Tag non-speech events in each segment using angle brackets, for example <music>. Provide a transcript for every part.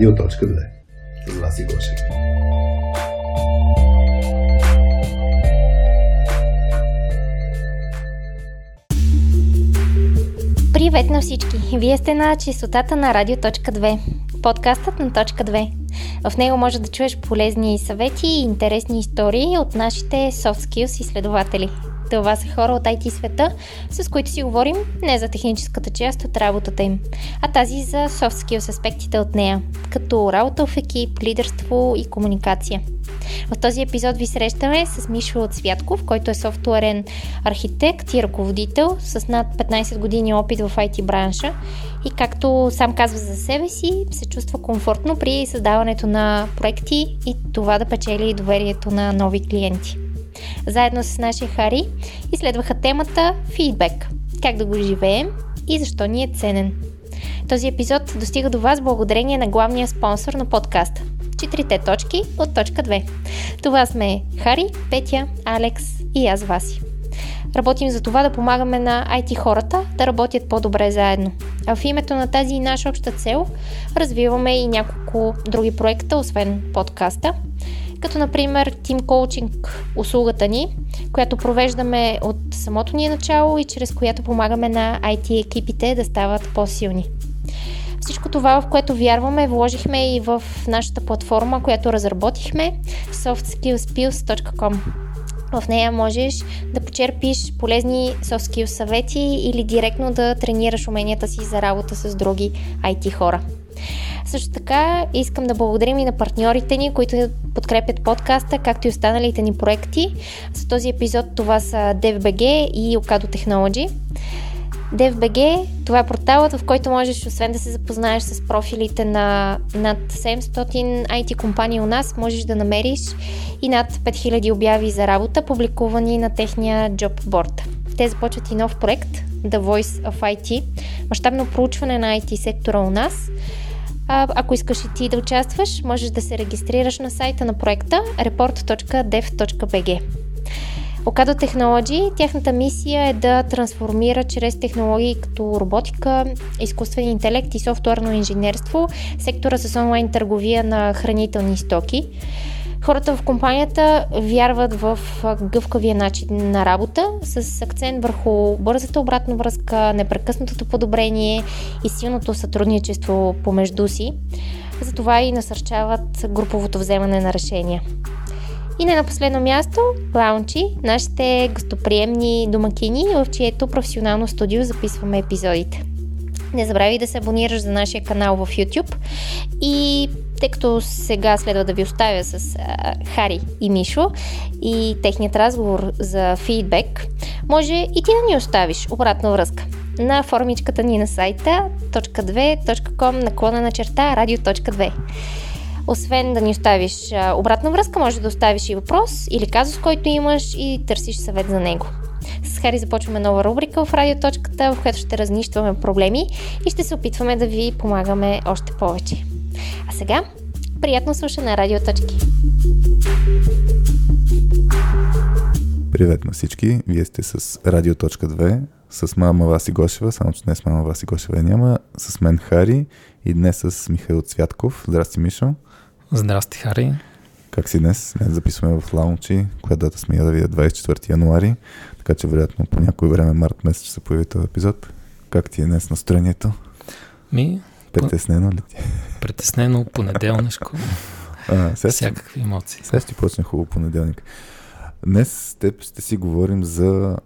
Радио.2 с Васи Гошев. Привет на всички! Вие сте на чистотата на Радио.2, подкастът на Точка 2. В него може да чуеш полезни съвети и интересни истории от нашите soft skills изследователи. Това са хора от IT света, с които си говорим не за техническата част от работата им, а тази за soft skills аспектите от нея, като работа в екип, лидерство и комуникация. В този епизод ви срещаме с Мишо от Святков, който е софтуерен архитект и ръководител с над 15 години опит в IT бранша и както сам казва за себе си, се чувства комфортно при създаването на проекти и това да печели доверието на нови клиенти. Заедно с нашия Хари изследваха темата фидбек. Как да го живеем и защо ни е ценен. Този епизод достига до вас благодарение на главния спонсор на подкаста четирите точки от точка 2. Това сме Хари, Петя, Алекс и аз Васи. Работим за това да помагаме на IT хората да работят по-добре заедно. А в името на тази наша обща цел развиваме и няколко други проекта, освен подкаста, като например Team Coaching услугата ни, която провеждаме от самото ни начало и чрез която помагаме на IT екипите да стават по-силни. Всичко това, в което вярваме, вложихме и в нашата платформа, която разработихме softskillspills.com. В нея можеш да почерпиш полезни soft skills съвети или директно да тренираш уменията си за работа с други IT хора. Също така искам да благодарим и на партньорите ни, които подкрепят подкаста, както и останалите ни проекти. За този епизод това са DevBG и Okado Technology. DevBG, това е порталът, в който можеш, освен да се запознаеш с профилите на над 700 IT компании у нас, можеш да намериш и над 5000 обяви за работа, публикувани на техния job board. Те започват и нов проект, The Voice of IT, мащабно проучване на IT сектора у нас. А, ако искаш и ти да участваш, можеш да се регистрираш на сайта на проекта report.dev.bg. Okado Technology, тяхната мисия е да трансформира чрез технологии като роботика, изкуствен интелект и софтуерно инженерство сектора с онлайн търговия на хранителни стоки. Хората в компанията вярват в гъвкавия начин на работа с акцент върху бързата обратна връзка, непрекъснатото подобрение и силното сътрудничество помежду си. Затова и насърчават груповото вземане на решения. И не на последно място, Лаунчи, нашите гостоприемни домакини, в чието професионално студио записваме епизодите. Не забравяй да се абонираш за нашия канал в YouTube и тъй като сега следва да ви оставя с а, Хари и Мишо и техният разговор за фидбек, може и ти да ни оставиш обратна връзка на формичката ни на сайта .2.com наклона на черта radio.2. Освен да ни оставиш обратна връзка, може да оставиш и въпрос или казус, който имаш и търсиш съвет за него. С Хари започваме нова рубрика в радиоточката, в която ще разнищваме проблеми и ще се опитваме да ви помагаме още повече. А сега, приятно слушане на Радиоточки! Привет на всички! Вие сте с Радио.2, с мама Васи Гошева, само че днес мама Васи Гошева няма, с мен Хари и днес с Михаил Цвятков. Здрасти, Мишо! Здрасти, Хари. Как си днес? Днес записваме в Лаунчи, коя дата сме я да видя 24 януари, така че вероятно по някой време март месец ще се появи този епизод. Как ти е днес настроението? Ми... Притеснено ли ти? Притеснено, понеделнишко. а, сега Всякакви емоции. Сега ще почне хубаво понеделник. Днес с теб ще си говорим за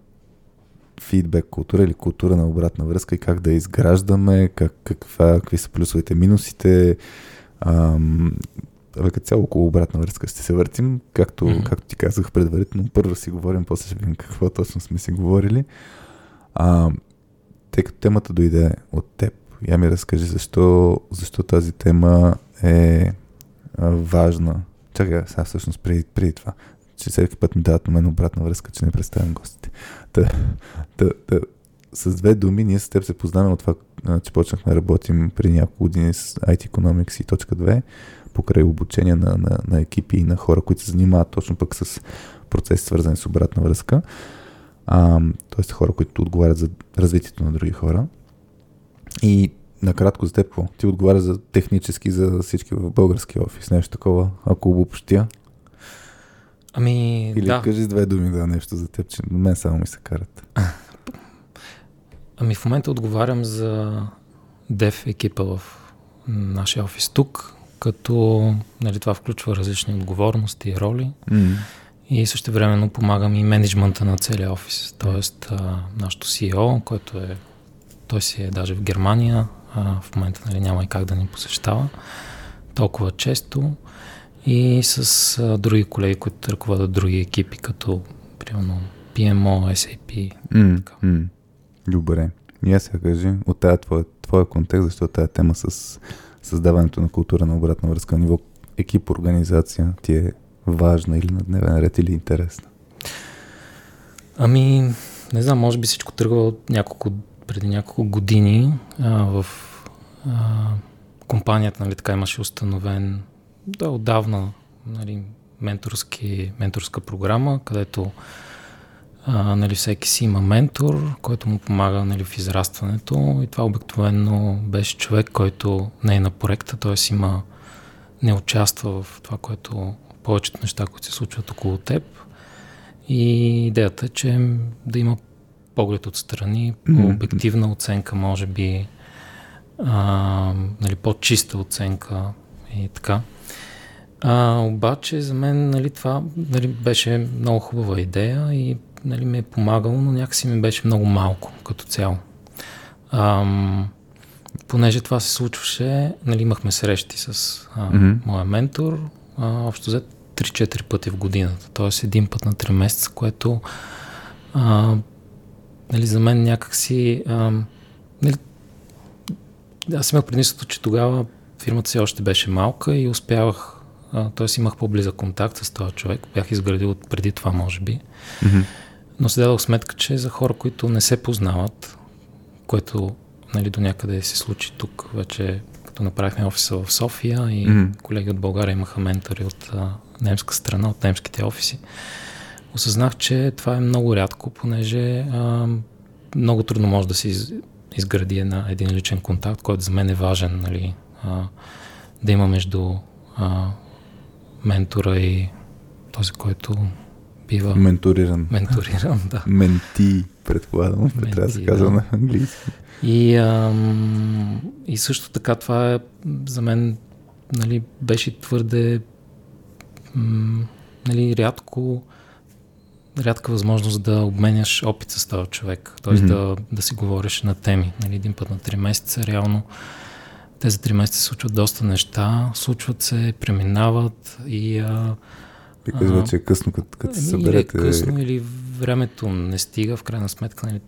фидбек култура или култура на обратна връзка и как да изграждаме, как, каква, какви са плюсовете, минусите, ам, Абе, като цяло около обратна връзка ще се въртим, както, mm-hmm. както ти казах предварително. Първо си говорим, после ще видим какво точно сме си говорили. А, тъй като темата дойде от теб, я ми разкажи защо, защо тази тема е а, важна. Чакай, сега всъщност преди, преди това, че всеки път ми дават на мен обратна връзка, че не представям гостите. Та, та, та, с две думи, ние с теб се познаваме от това, че почнахме да работим при няколко години с IT Economics и точка 2 покрай обучение на, на, на екипи и на хора, които се занимават точно пък с процеси, свързани с обратна връзка. А, тоест хора, които отговарят за развитието на други хора. И накратко за теб, какво? Ти отговаря за технически за всички в български офис, нещо такова, ако обобщя. Ами, Или да. кажи с две думи да нещо за теб, че на мен само ми се карат. Ами в момента отговарям за дев екипа в нашия офис тук, като нали, това включва различни отговорности и роли. Mm. И също времено помагам и менеджмента на целия офис. Тоест, а, нашото CEO, който е, той си е даже в Германия, а, в момента нали, няма и как да ни посещава толкова често. И с а, други колеги, които ръководят други екипи, като примерно PMO, SAP. Mm. Така. Mm. Добре. И аз сега кажи от тази твоя, твоя контекст, защото тази тема с създаването на култура на обратна връзка на ниво екип, организация ти е важна или на дневен ред или интересна? Ами, не знам, може би всичко тръгва от няколко, преди няколко години а, в а, компанията, нали, така имаше установен да, отдавна нали, менторски, менторска програма, където а, нали, всеки си има ментор, който му помага нали, в израстването и това обикновено беше човек, който не е на проекта, т.е. има не участва в това, което повечето неща, които се случват около теб. И идеята е, че да има поглед отстрани, по-обективна оценка, може би, а, нали, по-чиста оценка и така. А, обаче за мен нали, това нали, беше много хубава идея и нали, ми е помагало, но някакси ми беше много малко като цяло. Ам, понеже това се случваше, нали, имахме срещи с а, Мгм. моя ментор, а, общо взето 3-4 пъти в годината, т.е. един път на 3 месеца, което а, нали, за мен някакси... А, нали, аз имах предимството, че тогава фирмата си още беше малка и успявах, т.е. имах по-близък контакт с този човек, бях изградил преди това, може би. Mm-hmm. Но си дадох сметка, че за хора, които не се познават, което нали, до някъде се случи тук, вече като направихме офиса в София и Мгм. колеги от България имаха ментори от а, немска страна, от немските офиси, осъзнах, че това е много рядко, понеже а, много трудно може да се из, изгради една, един личен контакт, който за мен е важен, нали, а, да има между а, ментора и този, който бива Менториран. менториран. Да. Менти, предполагам. Менти, Трябва да се казва да. на английски. И, ам, и също така това е за мен нали, беше твърде м, нали, рядко рядка възможност да обменяш опит с този човек, т.е. Мгм. да, да си говориш на теми. Нали, един път на 3 месеца, реално тези 3 месеца се случват доста неща, случват се, преминават и а, И казва, Ага. че е късно, като, като се Ами, Или е съберете. късно, или времето не стига. В крайна сметка, нали,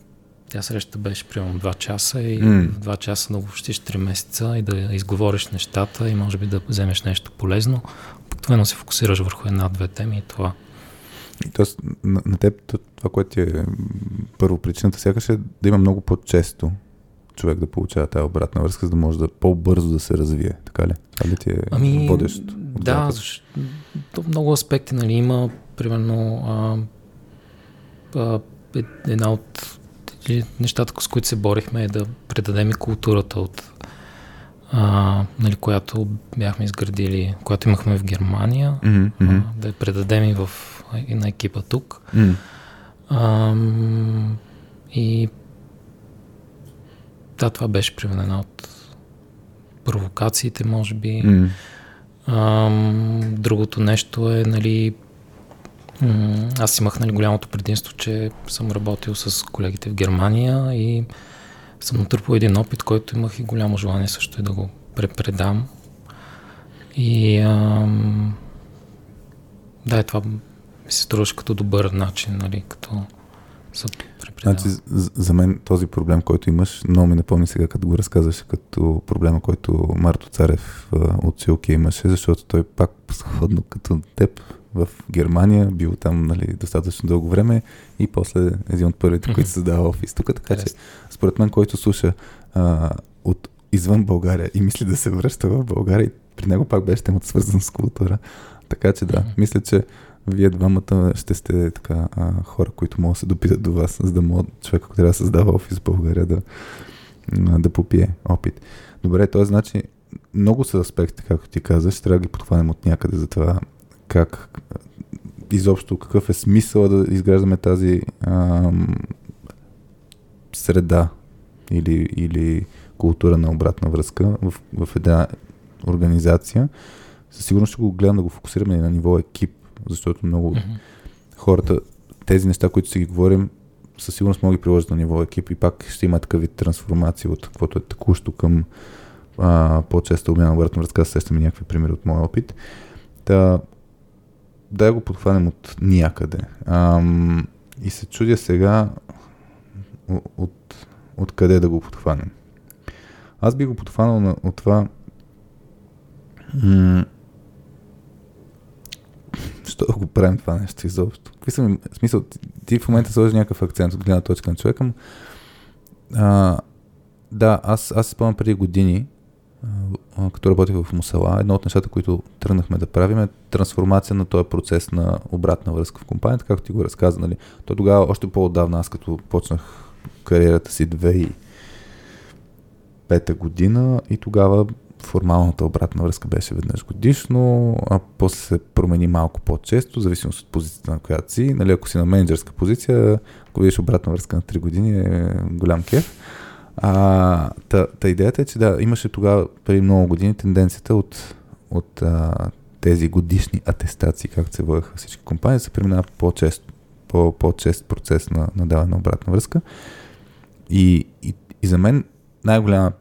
тя среща беше примерно 2 часа и в 2 часа да обобщиш 3 месеца и да изговориш нещата и може би да вземеш нещо полезно. Обикновено се фокусираш върху една-две теми и това. Тоест, на, на теб това, което ти е първо причината, сякаш е да има много по-често човек да получава тази обратна връзка, за да може да по-бързо да се развие. Така ли? Това ли ти е Ами, водещо? да, защото много аспекти, нали, има, примерно, а, а, е- една от нещата, с които се борихме е да предадем и културата от а, нали, която бяхме изградили, която имахме в Германия, мгм. а, да я предадем и, в, и на екипа тук. М. Ам, и да, това беше примерно една от провокациите, може би. М. Ам, другото нещо е, нали, м, аз имах нали, голямото предимство, че съм работил с колегите в Германия и съм натрупал един опит, който имах и голямо желание също и да го препредам. И ам, да, това ми се струваше като добър начин, нали, като за препредаване. Значи, за, мен този проблем, който имаш, много ми напомни сега, като го разказваше, като проблема, който Марто Царев от Силки имаше, защото той пак сходно като теб в Германия, бил там нали, достатъчно дълго време и после един от първите, които създава офис тук, така че според мен, който слуша а, от извън България и мисли да се връща в България, при него пак беше темата свързана с култура. Така че да, мисля, че вие двамата ще сте така а, хора, които могат да се допитат до вас, за да могат човек, ако трябва да създава офис в България, да, да попие опит. Добре, т.е. значи много са аспекти, както ти казаш, трябва да ги подхванем от някъде за това как изобщо какъв е смисъл да изграждаме тази ам, среда или, или култура на обратна връзка в, в една организация. Със сигурност ще го гледам да го фокусираме на ниво екип, защото много mm-hmm. хората, тези неща, които си ги говорим, със сигурност могат да ги приложат на ниво екип и пак ще има такъв вид трансформация от каквото е текущо към а, по-честа обмяна обратна връзка. Сещаме някакви примери от моя опит. Та, да го подхванем от някъде. Ам, и се чудя сега от, от къде да го подхванем. Аз би го подхванал на, от това м- Що го правим това нещо изобщо? Какви са ми, смисъл, ти в момента сложиш някакъв акцент от гледна точка на човека. А, да, аз, аз спомням преди години, а, като работих в Мусала, едно от нещата, които тръгнахме да правим е трансформация на този процес на обратна връзка в компанията, както ти го разказа. Нали. То тогава, още по-отдавна, аз като почнах кариерата си 2005 година и тогава формалната обратна връзка беше веднъж годишно, а после се промени малко по-често, зависимост от позицията на която си. Нали, ако си на менеджерска позиция, ако видиш обратна връзка на 3 години, е голям кеф. А, та, та идеята е, че да, имаше тогава, преди много години, тенденцията от, от а, тези годишни атестации, както се водеха всички компании, се преминава по-често, по, по-чест процес на, на даване на обратна връзка. И, и, и за мен най-голямата,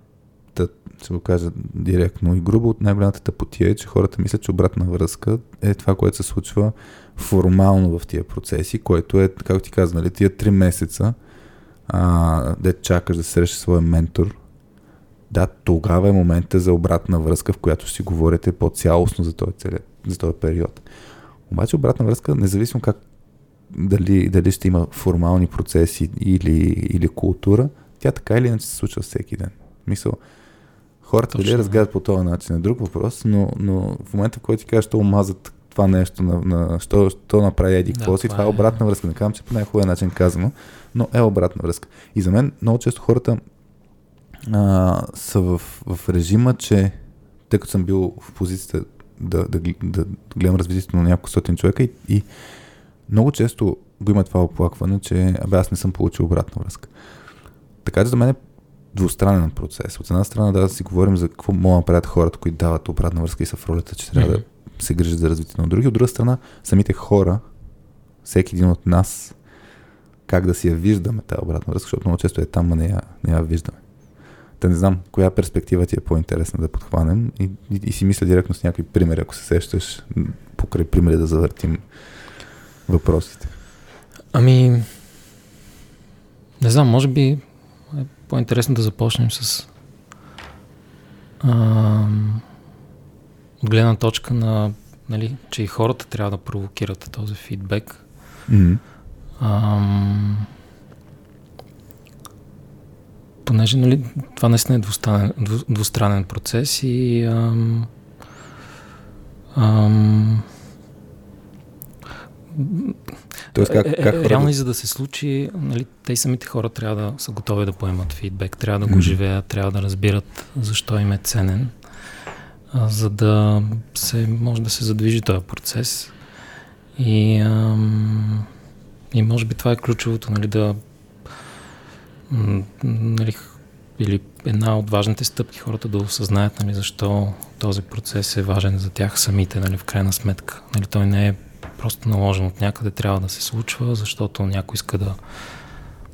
ще го кажа директно и грубо, от най-голямата тъпотия е, че хората мислят, че обратна връзка е това, което се случва формално в тия процеси, което е, както ти казвам, нали, тия три месеца, а, де чакаш да се срещаш своя ментор, да, тогава е момента за обратна връзка, в която си говорите по-цялостно за този, цели, за този период. Обаче обратна връзка, независимо как дали, дали ще има формални процеси или, или култура, тя така или иначе се случва всеки ден. Мисъл, хората Точно. дали разгледат по този начин е друг въпрос, но, но в момента, в който ти кажеш, що омазат това нещо, на, на, що, що направи еди какво да, си, това е обратна връзка. Не казвам, че по най-хубавия начин казано, но е обратна връзка. И за мен много често хората а, са в, в режима, че тъй като съм бил в позицията да, да, да гледам развитието на няколко стотин човека и, и много често го има това оплакване, че абе аз не съм получил обратна връзка. Така че за мен е двустранен процес. От една страна да си говорим за какво могат да правят хората, които дават обратна връзка и са в ролята, че трябва mm-hmm. да се грижат за развитието на други. От друга страна, самите хора, всеки един от нас, как да си я виждаме тази обратна връзка, защото много често е там, а не я, не я виждаме. Та не знам, коя перспектива ти е по-интересна да подхванем и, и, и си мисля директно с някакви примери, ако се сещаш, покрай примери да завъртим въпросите. Ами, не знам, може би по-интересно да започнем с а, от гледна точка на, нали, че и хората трябва да провокират този фидбек. Mm-hmm. Ам, понеже нали, това наистина е двустранен, двустранен процес и ам, ам, Тоест, как, е, как е, реално и за да се случи, нали, те и самите хора трябва да са готови да поемат фидбек, трябва да го mm-hmm. живеят, трябва да разбират защо им е ценен, а, за да се, може да се задвижи този процес. И ам, и може би това е ключовото, нали, да нали, или една от важните стъпки хората да осъзнаят нали, защо този процес е важен за тях самите, нали, в крайна сметка. Нали, той не е просто наложен от някъде, трябва да се случва, защото някой иска да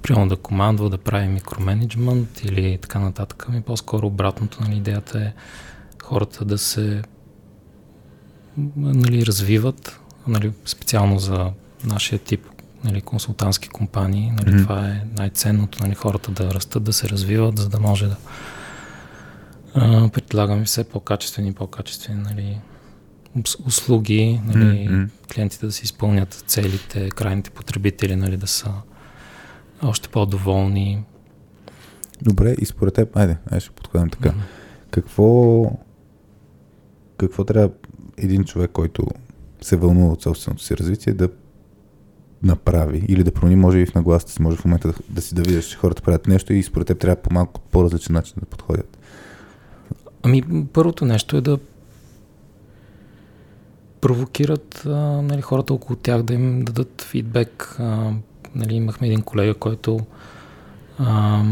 примерно да командва, да прави микроменеджмент или така нататък. Ами по-скоро обратното, нали, идеята е хората да се нали, развиват, нали, специално за нашия тип нали, консултантски компании. Нали, mm-hmm. Това е най-ценното, нали, хората да растат, да се развиват, за да може да а, предлагаме все по-качествени и по-качествени нали, услуги, нали, mm-hmm. клиентите да си изпълнят целите, крайните потребители нали, да са още по-доволни. Добре, и според теб, айде, айде ще подходим така. Mm-hmm. Какво, какво трябва един човек, който се вълнува от собственото си развитие, да направи или да промени, може и в нагласата си, може в момента да, да си да видиш, че хората правят нещо и според теб трябва по малко по-различен начин да подходят. Ами, първото нещо е да провокират а, нали, хората около тях да им дадат фидбек. А, нали, имахме един колега, който а,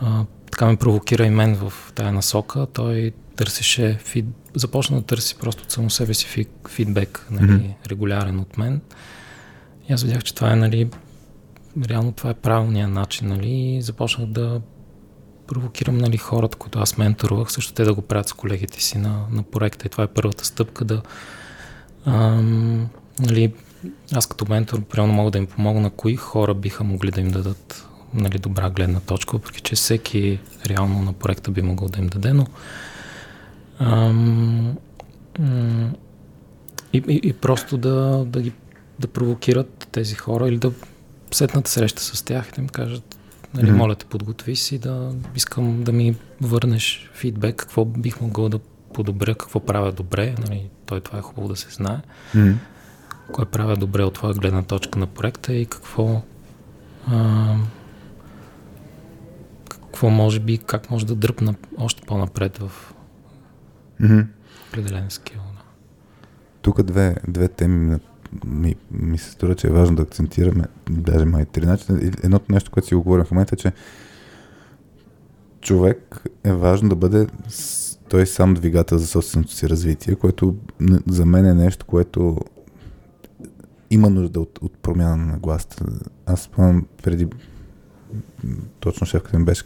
а, така ме провокира и мен в тая насока. Той търсеше, фид... започна да търси просто от само себе си фидбек, нали, mm-hmm. регулярен от мен. И аз видях, че това е, нали, реално това е правилният начин, нали, и започнах да провокирам, нали, хората, които аз менторувах, също те да го правят с колегите си на, на проекта. И това е първата стъпка да, ам, нали, аз като ментор, примерно мога да им помогна на кои хора биха могли да им дадат нали, добра гледна точка, въпреки че всеки реално на проекта би могъл да им даде, но ам, и, и, и просто да, да ги да провокират тези хора или да сетнат среща с тях и да им кажат, нали, mm-hmm. моля те, подготви си, да искам да ми върнеш фидбек, какво бих могъл да подобря, какво правя добре, нали, той това е хубаво да се знае, mm-hmm. кое правя добре от твоя гледна точка на проекта и какво а, какво може би, как може да дръпна още по-напред в mm-hmm. определен скил. Тук две, две теми ми, ми се струва, че е важно да акцентираме, даже май три начина. Едното нещо, което си го говорим в момента е, че човек е важно да бъде той сам двигател за собственото си развитие, което за мен е нещо, което има нужда от, от промяна на гласта. Аз спомням преди точно шефката ми беше,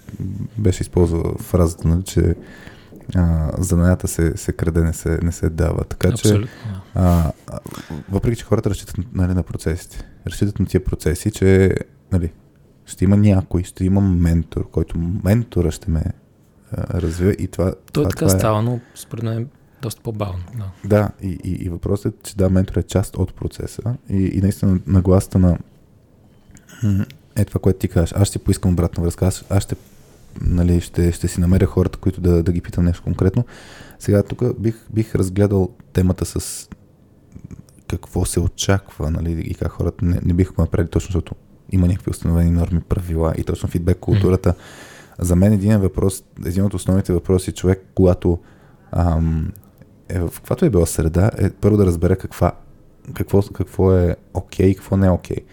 беше използвала фразата, нали, че а, занаята се, се краде, не се, не се дава. Така Абсолютно. че, а, въпреки че хората разчитат нали, на процесите, разчитат на тия процеси, че нали, ще има някой, ще има ментор, който ментора ще ме а, развива и това. Той това, така това е... става, но според мен е доста по-бавно. Да, да и, и, и въпросът е, че да, ментор е част от процеса и, и наистина нагласта на е това, което ти кажеш. Аз ще поискам обратна връзка. Аз, аз ще нали, ще, ще си намеря хората, които да, да ги питам нещо конкретно. Сега тук бих, бих разгледал темата с какво се очаква нали, и как хората не, не биха го направили точно, защото има някакви установени норми, правила и точно фидбек културата. Mm-hmm. За мен един въпрос, един от основните въпроси човек, когато ам, е в каквато е била среда, е първо да разбере каква, какво, какво е окей okay, какво не е окей. Okay.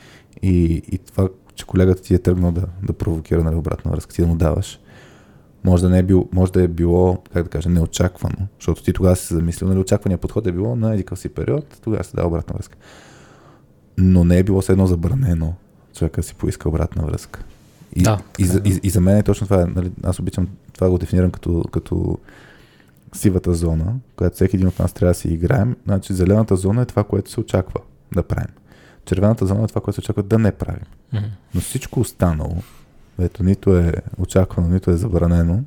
И, и това, че колегата ти е тръгнал да, да провокира нали, обратна връзка, ти да му даваш. Може да, не е бил, може да е било, как да кажа, неочаквано, защото ти тогава си се замислил, нали, очаквания подход е било на едикъв си период, тогава се дава обратна връзка. Но не е било все едно забранено човека си поиска обратна връзка. И, да, и, и, и, и за мен е точно това. Нали, аз обичам това го дефинирам като, като сивата зона, която всеки един от нас трябва да си играем. Значи зелената зона е това, което се очаква да правим. Червената зона е това, което се очаква да не правим. Mm-hmm. Но всичко останало, ето нито е очаквано, нито е забранено,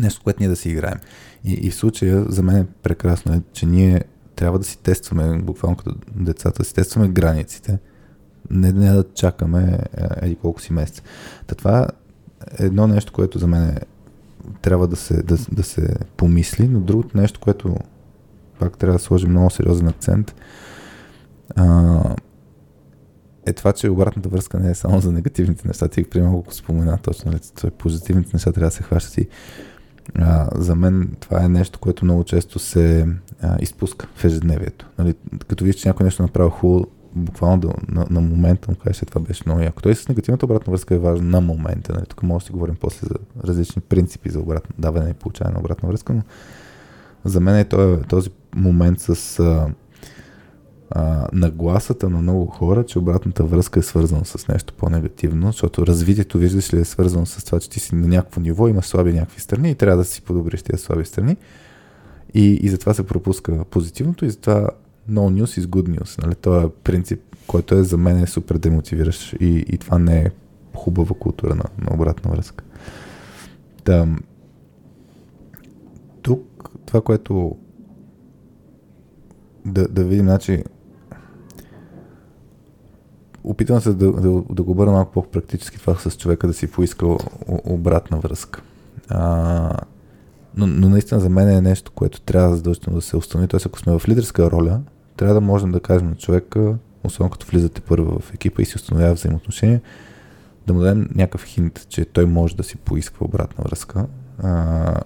нещо, което ние да си играем. И, и в случая за мен е прекрасно, е, че ние трябва да си тестваме, буквално като децата, си тестваме границите, не, не да чакаме е, еди колко си месец. Та това е едно нещо, което за мен е, трябва да се, да, да се помисли, но другото нещо, което пак трябва да сложим много сериозен акцент, а, е това, че обратната връзка не е само за негативните неща. Ти примерно го спомена точно, нали, че позитивните неща трябва да се хващат и а, за мен това е нещо, което много често се а, изпуска в ежедневието. Нали, като виж, че някой нещо направи хубаво, буквално да, на, на момента му кажеш, това беше много яко. Той с негативната обратна връзка е важно на момента. Нали? Тук може да си говорим после за различни принципи за обратно даване и получаване на обратна връзка, но за мен е този, този момент с а, а, нагласата на много хора, че обратната връзка е свързана с нещо по-негативно, защото развитието, виждаш ли, е свързано с това, че ти си на някакво ниво, имаш слаби някакви страни и трябва да си подобриш тези слаби страни. И, и затова се пропуска позитивното и затова no news is good news. Нали? Това е принцип, който е за мен е супер демотивиращ и, и това не е хубава култура на, на обратна връзка. Да, тук това, което да, да видим, значи, опитвам се да, да, да го бъда малко по-практически това с човека да си поиска обратна връзка. А, но, но наистина за мен е нещо, което трябва задължително да се установи. Тоест, ако сме в лидерска роля, трябва да можем да кажем на човека, особено като влизате първо в екипа и си установява взаимоотношения, да му дадем някакъв хинт, че той може да си поиска обратна връзка, а,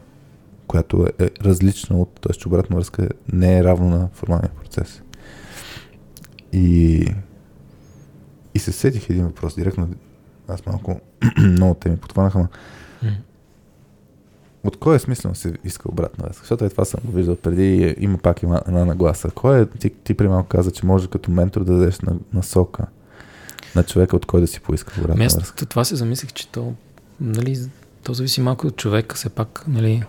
която е различна от, т.е. че обратна връзка не е равно на формалния процес. И, и се сетих един въпрос директно. Аз малко <clears throat> много теми подхванаха, но от кой е смислено се иска обратна връзка? Защото е това съм го виждал преди, има пак има една нагласа. Кой е, ти, ти при малко каза, че може като ментор да дадеш на, насока на човека, от кой да си поиска обратна Место, връзка? това се замислих, че то, нали, то зависи малко от човека, все пак, нали,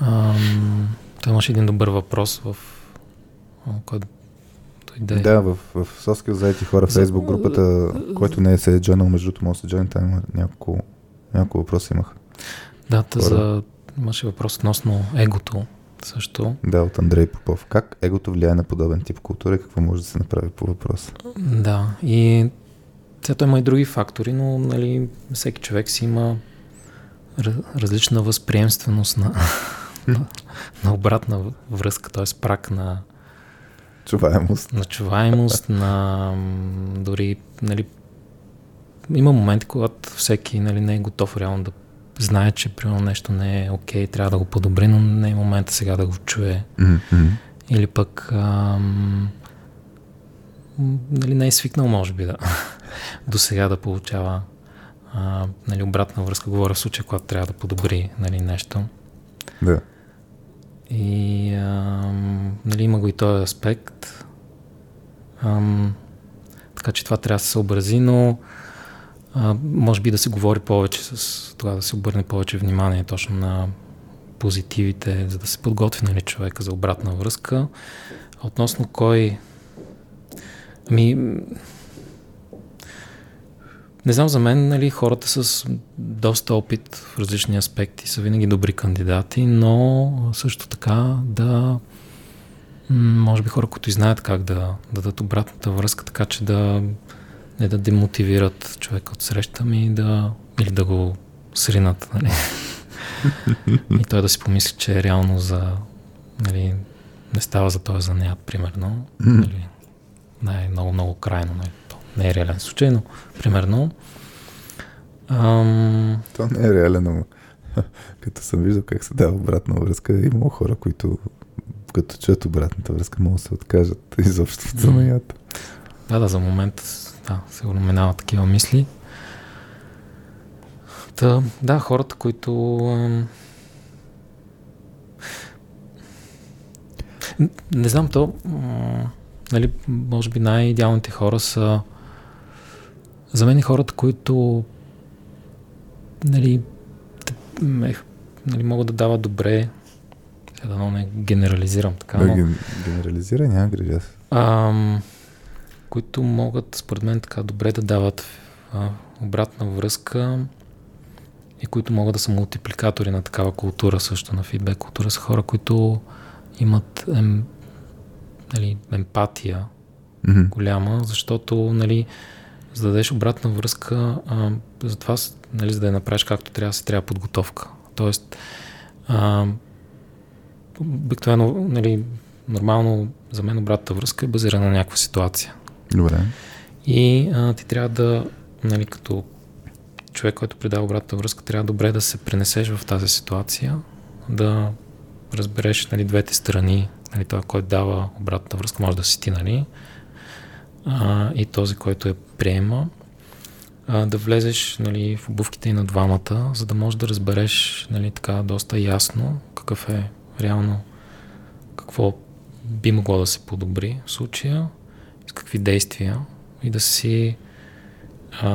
ам, той имаше един добър въпрос в който дойде. Да, в, в Soskills заети хора в Facebook групата, който не е се джойнал, между другото може да джойн, там има няколко, няколко въпроса имаха. Да, за... имаше въпрос относно егото също. Да, от Андрей Попов. Как егото влияе на подобен тип култура и какво може да се направи по въпроса? Да, и сега той има и други фактори, но нали, всеки човек си има различна възприемственост на, <laughs> на, на обратна връзка, т.е. прак на чуваемост. На чуваемост, на дори нали, има моменти, когато всеки нали, не е готов реално да знае, че примерно нещо не е окей, okay, трябва да го подобри, но не е момента сега да го чуе. Mm-hmm. Или пък ам, нали, не е свикнал, може би, да <laughs> до сега да получава а, нали, обратна връзка. Говоря в случая, когато трябва да подобри нали, нещо. Да. И ам, нали, има го и този аспект. Ам, така че това трябва да се съобрази, но а, може би да се говори повече с това, да се обърне повече внимание точно на позитивите, за да се подготви нали, човека за обратна връзка. Относно кой... Ами... Не знам, за мен нали, хората с доста опит в различни аспекти са винаги добри кандидати, но също така да може би хора, които и знаят как да, да дадат обратната връзка, така че да не да демотивират човека от среща ми да, или да го сринат. Нали? <laughs> и той да си помисли, че е реално за нали, не става за този занят, примерно. Нали, не е крайно. Нали, не е реален случай, но примерно. Ам... То не е реален, но като съм виждал как се дава обратна връзка, има хора, които като чуят обратната връзка, могат да се откажат <laughs> изобщо от занаята. Да, да, за момент да, сигурно минават такива мисли. Та, да, хората, които... Не знам, то... Нали, може би най-идеалните хора са... За мен хората, които нали, нали, могат да дават добре сега да не генерализирам така. Да, но... генерализирай, няма грижа. Ам, които могат, според мен, така добре да дават а, обратна връзка и които могат да са мултипликатори на такава култура, също на фидбек култура, са хора, които имат ем, нали, емпатия mm-hmm. голяма, защото нали, за да дадеш обратна връзка, а, за това, нали, за да я направиш както трябва, се трябва подготовка. Тоест, а, обикновено, нали, нормално за мен обратната връзка е базирана на някаква ситуация. Добре. И а, ти трябва да, нали, като човек, който предава обратната връзка, трябва добре да се пренесеш в тази ситуация, да разбереш нали, двете страни, нали, той, който дава обратната връзка, може да си ти, нали, а, и този, който я приема, а, да влезеш нали, в обувките и на двамата, за да можеш да разбереш нали, така доста ясно какъв е реално, какво би могло да се подобри в случая с какви действия и да си а,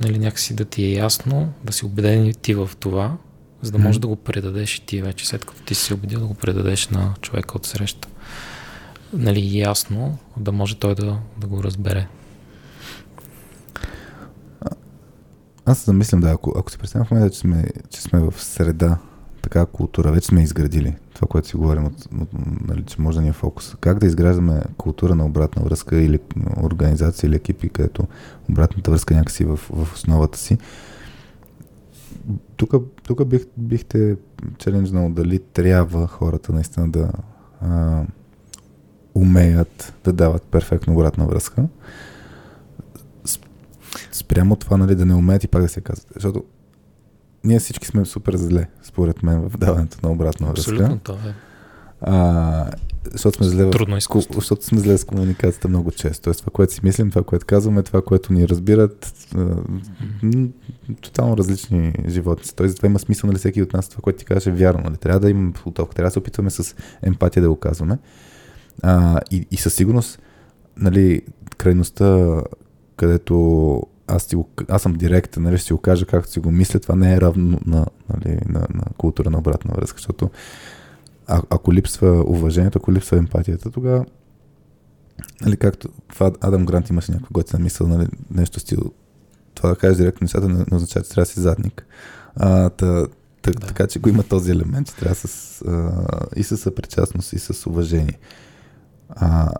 нали, някакси да ти е ясно, да си убеден ти в това, за да можеш mm. да го предадеш и ти вече, след като ти си убедил да го предадеш на човека от среща. Нали, ясно, да може той да, да го разбере. Аз замислям, да, ако, ако се представям в момента, че сме, че сме в среда, така култура, вече сме изградили това, което си говорим, от, от, нали, че може да ни е фокус. Как да изграждаме култура на обратна връзка или организация или екипи, където обратната връзка някакси в, в основата си. Тук, тук бих, бихте челенджнал дали трябва хората наистина да а, умеят да дават перфектно обратна връзка. Спрямо това, нали, да не умеят и пак да се казват. Защото ние всички сме супер зле, според мен, в даването на обратна връзка. Абсолютно, това е. А, защото сме зле в, Трудно изкуство. Защото сме зле с комуникацията много често. Тоест това, което си мислим, това, което казваме, това, което ни разбират, тотално различни животни. Тоест затова има смисъл, нали, всеки от нас, това, което ти кажеш е вярно. Нали? Трябва да имаме подготовка, трябва да се опитваме с емпатия да го казваме. А, и, и със сигурност, нали, крайността, където аз, си го, аз съм директен, нали, ще си го кажа както си го мисля, това не е равно на, нали, на, на култура на обратна връзка, защото а, ако липсва уважението, ако липсва емпатията, тогава нали, както това Адам Грант имаше някаква готина мисъл, нали, нещо стил, това да кажеш директно нещата не, не означава, че трябва да си задник. А, та, та, да. Така че го има този елемент, че трябва с, а, и с съпричастност, и с уважение. А.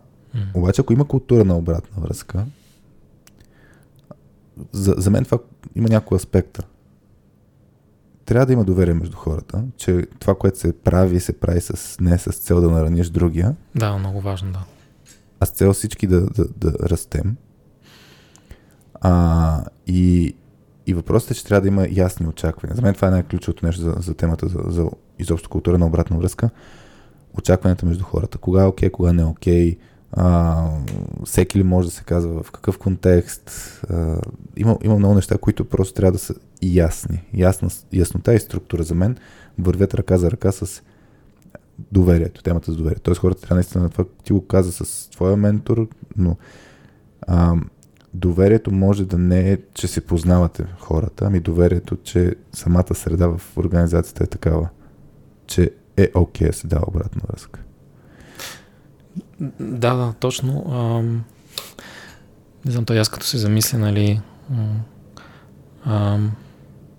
Обаче, ако има култура на обратна връзка, за, за мен това има няколко аспекта. Трябва да има доверие между хората, че това, което се прави, се прави с, не с цел да нараниш другия. Да, много важно, да. А с цел всички да, да, да растем. А, и, и въпросът е, че трябва да има ясни очаквания. За мен това е най-ключовото нещо за, за темата за, за изобщо култура на обратна връзка. Очакванията между хората. Кога е окей, okay, кога не е окей. Okay, всеки ли може да се казва в какъв контекст. А, има, има много неща, които просто трябва да са ясни. Ясна, яснота и структура за мен вървят ръка за ръка с доверието, темата за доверие. Тоест хората трябва наистина, това ти го каза с твоя ментор, но а, доверието може да не е, че се познавате хората, ами доверието, че самата среда в организацията е такава, че е окей okay, се дава обратна връзка. Да, да, точно. А, не знам, той аз като се замисля, нали,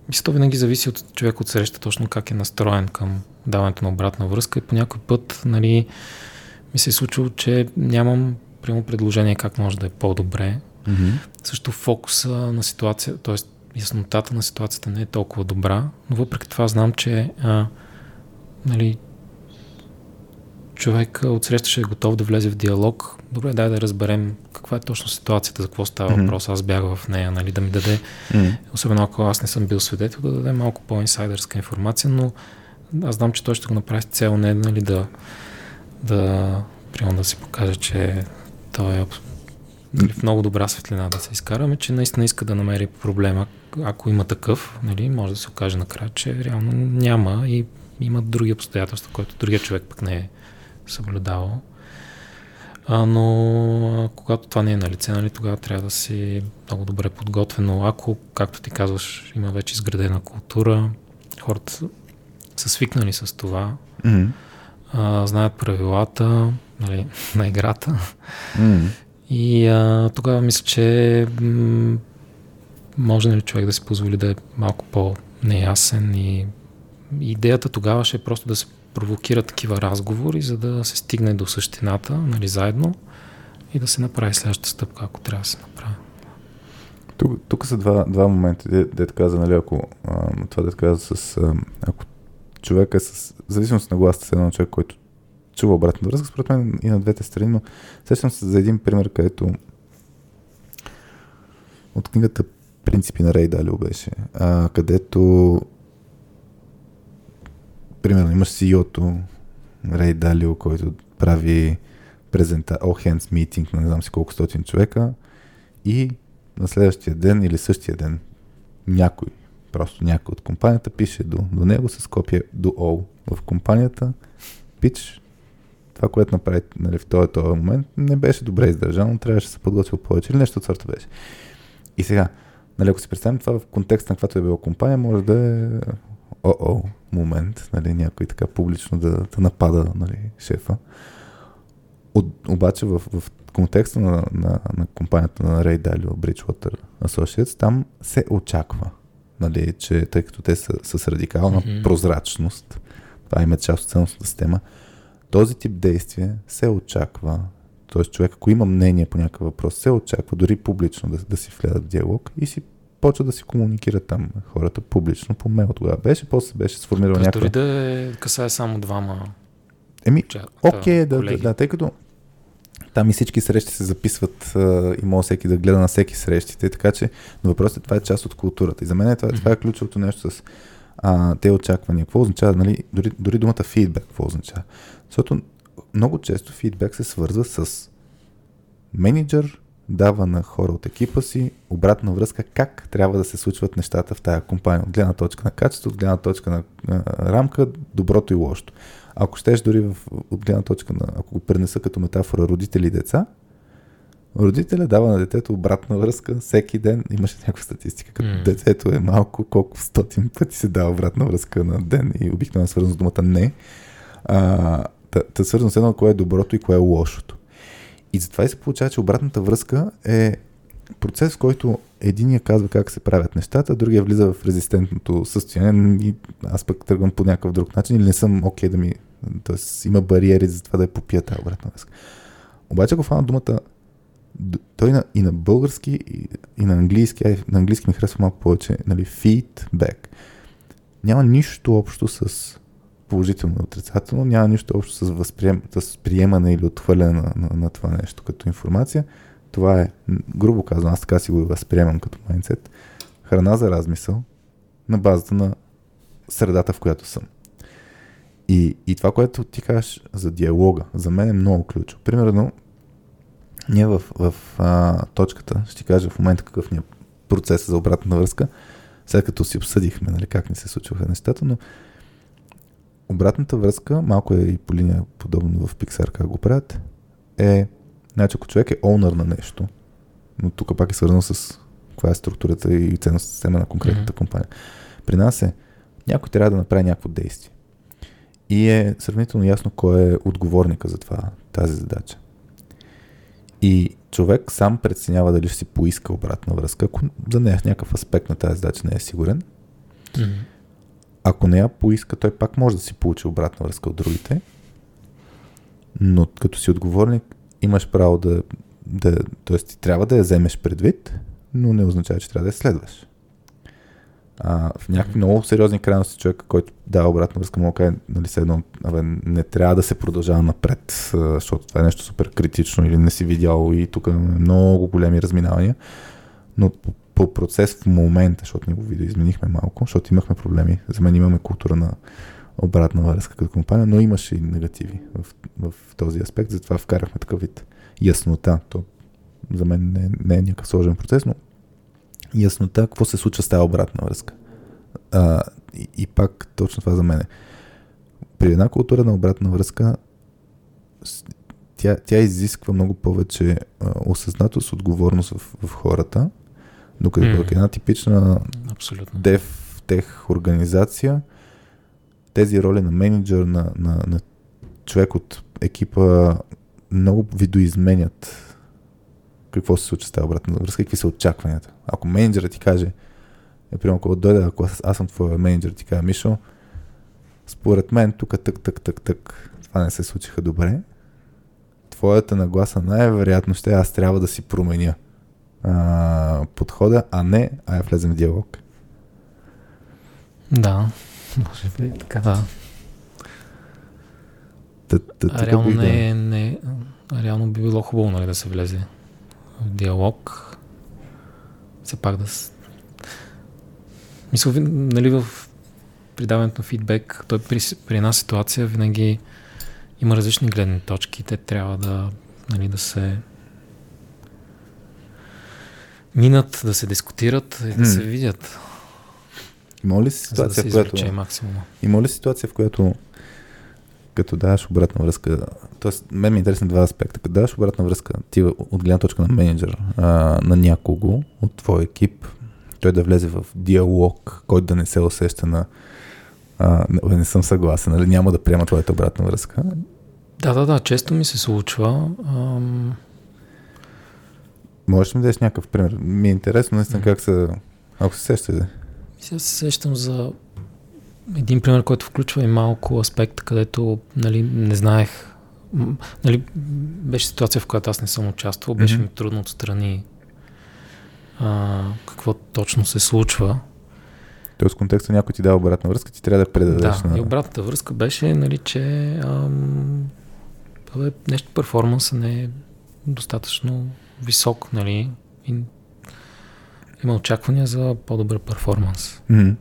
мисля, то винаги зависи от човек от среща, точно как е настроен към даването на обратна връзка и по някой път, нали, ми се е случило, че нямам прямо предложение как може да е по-добре. Mm-hmm. Също фокуса на ситуация, т.е. яснотата на ситуацията не е толкова добра, но въпреки това знам, че а, нали, човек ще е готов да влезе в диалог. Добре, дай да разберем каква е точно ситуацията, за какво става mm-hmm. въпрос. Аз бях в нея, нали, да ми даде, mm-hmm. особено ако аз не съм бил свидетел, да даде малко по-инсайдърска информация, но аз знам, че той ще го направи с цел не нали, да, да, примерно да си покаже, че той е нали, в много добра светлина да се изкараме, че наистина иска да намери проблема. Ако има такъв, нали, може да се окаже накрая, че реално няма и има други обстоятелства, които другия човек пък не е съблюдавал. А, но когато това не е на лице, нали, тогава трябва да си много добре подготвено. Ако, както ти казваш, има вече изградена култура, хората са свикнали с това, mm-hmm. а, знаят правилата нали, <laughs> на играта. Mm-hmm. И а, тогава мисля, че м- може нали, човек да си позволи да е малко по-неясен и идеята тогава ще е просто да се провокира такива разговори, за да се стигне до същината, нали, заедно и да се направи следващата стъпка, ако трябва да се направи. Тук, тук са два, два момента, дете де каза, нали, ако а, това да каза с, а, ако човек е с, в зависимост на гласа с едно човек, който чува обратна връзка, според мен и на двете страни, но сещам се за един пример, където от книгата Принципи на Рей Далио беше, а, където примерно имаш CEO-то, Рей Далио, който прави презента, all hands meeting на не знам си колко стотин човека и на следващия ден или същия ден някой, просто някой от компанията пише до, до него с копия до all в компанията, пич, това, което направи нали, в този, този момент, не беше добре издържано, трябваше да се подготвил повече или нещо от сорта беше. И сега, нали, ако си представим това в контекста на каквато е била компания, може да е о-о момент, нали, някой така публично да, да напада нали, шефа. От, обаче в, в контекста на, на, на компанията на Ray Dalio, Bridgewater Associates, там се очаква, нали, че тъй като те са с радикална mm-hmm. прозрачност, това има част от ценностната система, този тип действие се очаква, т.е. човек, ако има мнение по някакъв въпрос, се очаква дори публично да, да си влядат в диалог и си почва да си комуникират там хората публично по мейл тогава беше, после беше сформирал някакъв... Дори да е, касае само двама Еми, окей, okay, да, да, да, тъй като Там и всички срещи се записват а, и може всеки да гледа на всеки срещите, така че но въпросът е това е част от културата. И за мен е това, това е ключовото нещо с а, те очаквания. Какво означава, нали, дори, дори думата фидбек, какво означава? Защото много често фидбек се свързва с менеджер, дава на хора от екипа си обратна връзка как трябва да се случват нещата в тая компания. От гледна точка на качество, от гледна точка на а, рамка, доброто и лошото. Ако щеш дори в, от гледна точка на, ако го пренеса като метафора родители и деца, родителя дава на детето обратна връзка всеки ден. Имаше някаква статистика, като mm. детето е малко, колко стотин пъти се дава обратна връзка на ден и обикновено е свързано с думата не. А, та, та свързано с едно, кое е доброто и кое е лошото. И затова и се получава, че обратната връзка е процес, в който единия казва как се правят нещата, другия влиза в резистентното състояние и аз пък тръгвам по някакъв друг начин или не съм окей okay да ми... Тоест има бариери за това да я попия тази обратна връзка. Обаче ако фана думата той на, и на български, и, на английски, а на английски ми харесва малко повече, нали, feedback. Няма нищо общо с положително и отрицателно, няма нищо общо с, възприем, с приемане или отхвърляне на, на, на това нещо като информация. Това е, грубо казвам, аз така си го възприемам като майндсет, храна за размисъл на базата на средата, в която съм. И, и това, което ти кажеш за диалога, за мен е много ключово. Примерно, ние в, в а, точката, ще ти кажа в момента какъв ни е процес за обратна връзка, след като си обсъдихме нали, как ни се случваха нещата, но обратната връзка, малко е и по линия подобно в Pixar как го правят, е, значи ако човек е оунър на нещо, но тук пак е свързано с каква е структурата и ценност система на конкретната mm-hmm. компания. При нас е, някой трябва да направи някакво действие. И е сравнително ясно кой е отговорника за това, тази задача. И човек сам преценява дали ще си поиска обратна връзка, ако за нея някакъв аспект на тази задача не е сигурен. Mm-hmm. Ако не я поиска, той пак може да си получи обратна връзка от другите, но като си отговорник, имаш право да, да т.е. ти трябва да я вземеш предвид, но не означава, че трябва да я следваш. А, в някакви много сериозни крайности човек, който дава обратна връзка, му каже, нали, се едно, абе, не трябва да се продължава напред, защото това е нещо супер критично или не си видял и тук много големи разминавания. Но по, процес в момента, защото ние го видоизменихме малко, защото имахме проблеми. За мен имаме култура на обратна връзка като компания, но имаше и негативи в, в този аспект, затова вкарахме такъв вид яснота. То за мен не, не е някакъв сложен процес, но яснота какво се случва с тази обратна връзка. А, и, и пак точно това за мен. При една култура на обратна връзка тя, тя изисква много повече а, осъзнатост, отговорност в, в хората, докато mm. една типична Абсолютно. дев, тех организация, тези роли на менеджер, на, на, на човек от екипа много видоизменят какво се случва с тази обратна връзка какви са очакванията. Ако менеджерът ти каже, е, примерно, ако дойде, ако аз, аз съм твоя менеджер, ти каже, Мишо, според мен тук тък, тък, тък, тък, това не се случиха добре, твоята нагласа най-вероятно ще е, аз трябва да си променя а, подхода, а не, а я влезем в диалог. Да, може би така, да. Та, та, а реално, не, не, реално би било хубаво нали, да се влезе в диалог. Все пак да... Мисля, нали, в придаването на фидбек, той при, при една ситуация винаги има различни гледни точки. Те трябва да, нали, да се минат, да се дискутират и да се видят. Има ли ситуация, да в която... Има ли ситуация, в която като даваш обратна връзка, т.е. мен ми е интересен два аспекта. Като даваш обратна връзка, ти от гледна точка на менеджер, а, на някого от твой екип, той да влезе в диалог, който да не се усеща на а, не, не съм съгласен, нали? няма да приема твоята обратна връзка. Да, да, да, често ми се случва. Ам... Можеш ли да дадеш някакъв пример? Ми е интересно наистина как се... Ако се сещаш да. Сега се сещам за един пример, който включва и малко аспект, където нали, не знаех. Нали, беше ситуация, в която аз не съм участвал, беше mm-hmm. ми трудно отстрани а, какво точно се случва. Тоест, в контекста някой ти дава обратна връзка, ти трябва да предадеш. Да, на... и обратната връзка беше, нали, че ам, нещо перформанса не, достатъчно висок, нали, и има очаквания за по-добър перформанс. Mm-hmm.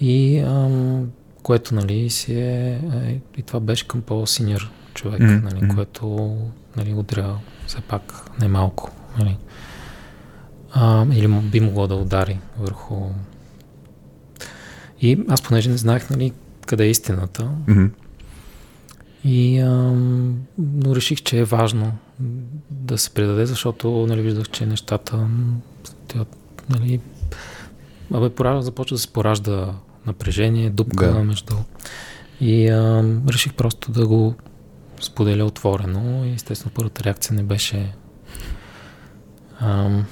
И ам, което, нали, си е, е, и това беше към по-синьор човек, Mm-hmm. нали, което, нали, удря все пак не малко, нали. А, или би могло да удари върху... И аз понеже не знаех, нали, къде е истината, Mm-hmm. И, ам, но реших, че е важно да се предаде, защото нали, виждах, че нещата тя, нали, абе, поражда, започва да се поражда напрежение, дупка Да. между... И ам, реших просто да го споделя отворено и естествено първата реакция не беше ам,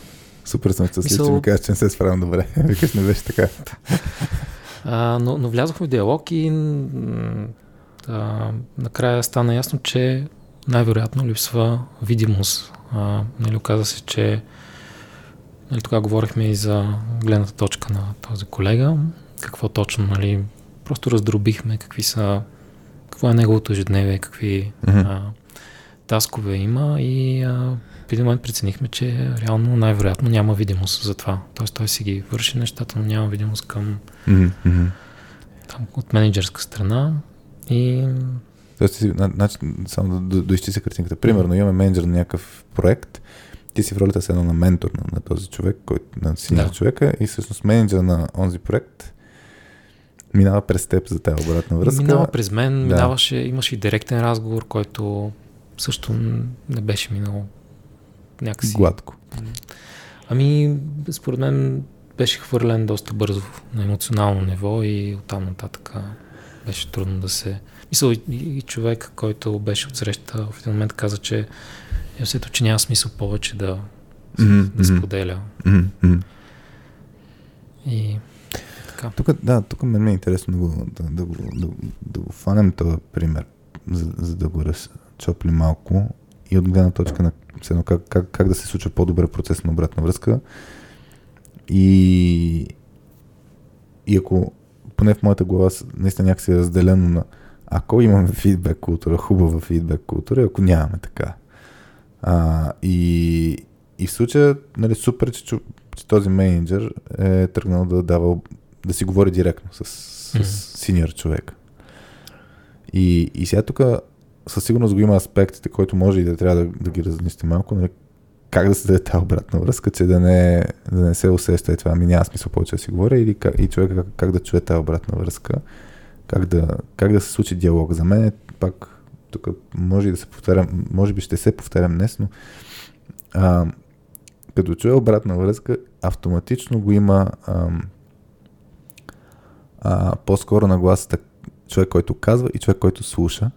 Супер съм щастлив, Мисъл- че ми кажеш, че не се справям добре. <laughs> Викаш, не беше така. А, но, но влязохме в диалог и м, а, накрая стана ясно, че най-вероятно липсва видимост. А, нали, оказа се, че нали, тогава говорихме и за гледната точка на този колега, какво точно, нали, просто раздробихме какви са, какво е неговото ежедневие, какви Мгм. а, таскове има и а, в един момент преценихме, че реално най-вероятно няма видимост за това. Тоест той си ги върши нещата, но няма видимост към Mm-hmm. там, от менеджерска страна и Тоест, значи, само да, доизчистя картинката. Примерно, имаме менеджер на някакъв проект, ти си в ролята с едно на ментор на, на този човек, който, на синьор Да. човека и всъщност менеджер на онзи проект минава през теб за тази обратна връзка. минава през мен, Да. минаваше, имаше и директен разговор, който също не беше минал някакси. Гладко. Ами, според мен беше хвърлен доста бързо на емоционално ниво и оттам нататък беше трудно да се... Мисъл, и, и човек, който беше отсреща, в един момент каза, че е усетил, че няма смисъл повече да, Мгм, да споделя. Мгм. И така. Тук, да, тук мен ми е интересно да го, да, да го, да, да го фанем този пример, за, за да го разчопли малко и от гледна точка на едно, как, как, как да се случва по-добре процес на обратна връзка. И, и ако поне в моята глава наистина някакси е разделено на ако имаме фидбек култура, хубава фидбек култура, ако нямаме така. А, и, и в случая, нали, супер, че, че този менеджер е тръгнал да дава, да си говори директно с, с Мгм. синьор човек. И, и сега тук със сигурност го има аспектите, който може и да трябва да, да ги разнести малко, нали, как да се даде тази обратна връзка, че да не, да не се усеща и това, ами няма смисъл повече да си говоря, или как, и човека как, как да чуе тази обратна връзка, как да, как да се случи диалог. За мен е пак, тук може да се повтарям, може би ще се повтарям днес, но а, като чуя обратна връзка, автоматично го има ам, а, по-скоро на гласата човек, който казва и човек, който слуша.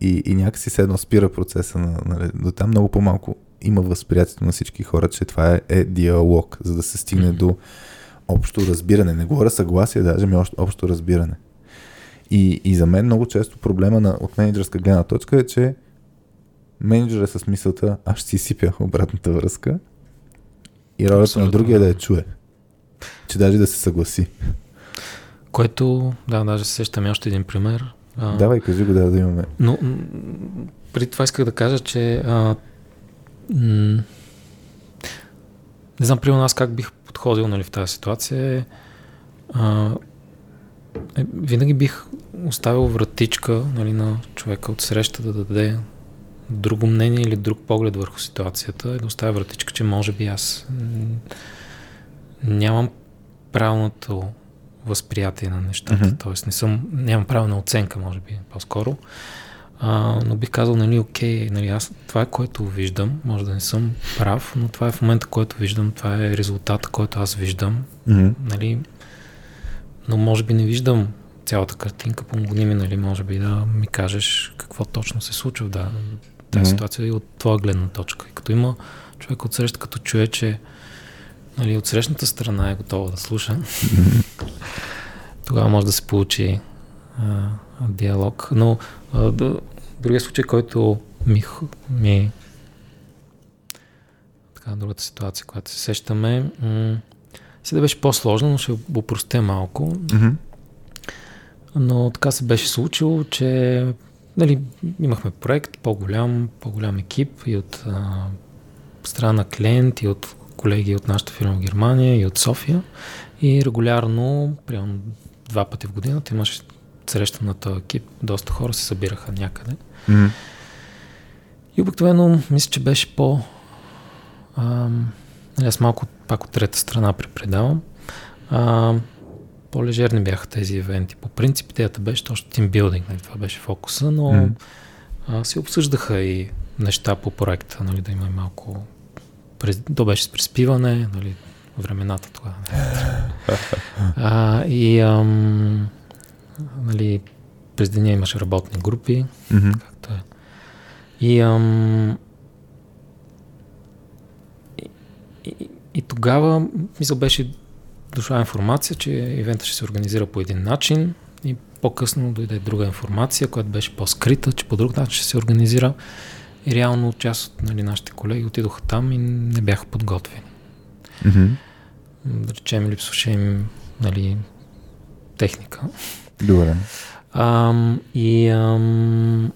И, и някакси се едно спира процеса на, нали, до там много по-малко има възприятието на всички хора, че това е, е диалог, за да се стигне до общо разбиране. Не говоря съгласие, даже ми общо, общо разбиране. И, и за мен много често проблема на, от менеджерска гледна точка е, че менеджер е с мисълта, аз ще си сипя обратната връзка и ролята Абсолютно, на другия е да я чуе. Че даже да се съгласи. Което, да, даже се сещаме още един пример. Давай, кажи го да, да имаме. Но м, преди това исках да кажа, че а, м, не знам, примерно аз как бих подходил нали, в тази ситуация. А, е, винаги бих оставил вратичка нали, на човека от среща да даде друго мнение или друг поглед върху ситуацията и да оставя вратичка, че може би аз нямам правилното възприятие на нещата, Мгм. т.е. не съм, нямам правилна оценка, може би, по-скоро. А, но бих казал, нали, окей, нали, аз, това е което виждам, може да не съм прав, но това е в момента, който виждам, това е резултата, който аз виждам, Мгм. нали, но може би не виждам цялата картинка, помогни ми, нали, може би да ми кажеш какво точно се случва в да, тази Мгм. ситуация и от твоя гледна точка. И като има човек от среща, като чуе, че нали, от срещната страна е готова да слуша, <laughs> тогава може да се получи а, диалог. Но а, да, другия случай, който ми, ми така, другата ситуация, която се сещаме, м- си да беше по-сложно, но ще го простя малко. Мгм. Но така се беше случило, че нали, имахме проект, по-голям, по-голям екип и от а, страна на клиент, и от колеги от нашата фирма в Германия, и от София. И регулярно, примерно два пъти в годината, имаше среща на този екип. Доста хора се събираха някъде. Mm-hmm. И обикновено, мисля, че беше по... Ам, нали, аз малко пак от трета страна препредавам. А, по-лежерни бяха тези ивенти. По принцип, идеята беше точно тимбилдинг, нали, това беше фокуса, но mm. а, се обсъждаха и неща по проекта, нали, да има и малко... То беше с приспиване, нали, времената тогава. <laughs> а, и ам, нали, през деня имаше работни групи, Mm-hmm. както е. И, ам, и, и, и тогава, мисля, беше дошла информация, че ивента ще се организира по един начин и по-късно дойде друга информация, която беше по-скрита, че по друг начин ще се организира. И реално част от нали, нашите колеги отидоха там и не бяха подготвени. Mm-hmm. Да речем, липсваше им нали, техника. Добре. Ам, и ам,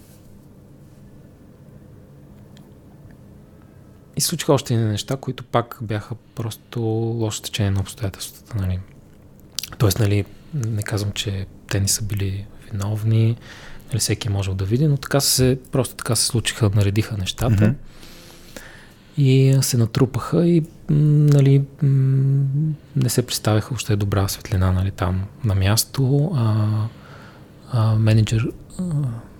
и случиха още едни неща, които пак бяха просто лошо течение на обстоятелствата. Нали. Тоест, нали, не казвам, че те не са били виновни, нали, всеки е можел да види, но така се, просто така се случиха, наредиха нещата. Mm-hmm. И се натрупаха и нали, не се представяха още добра светлина нали, там на място. А, а, менеджер, а,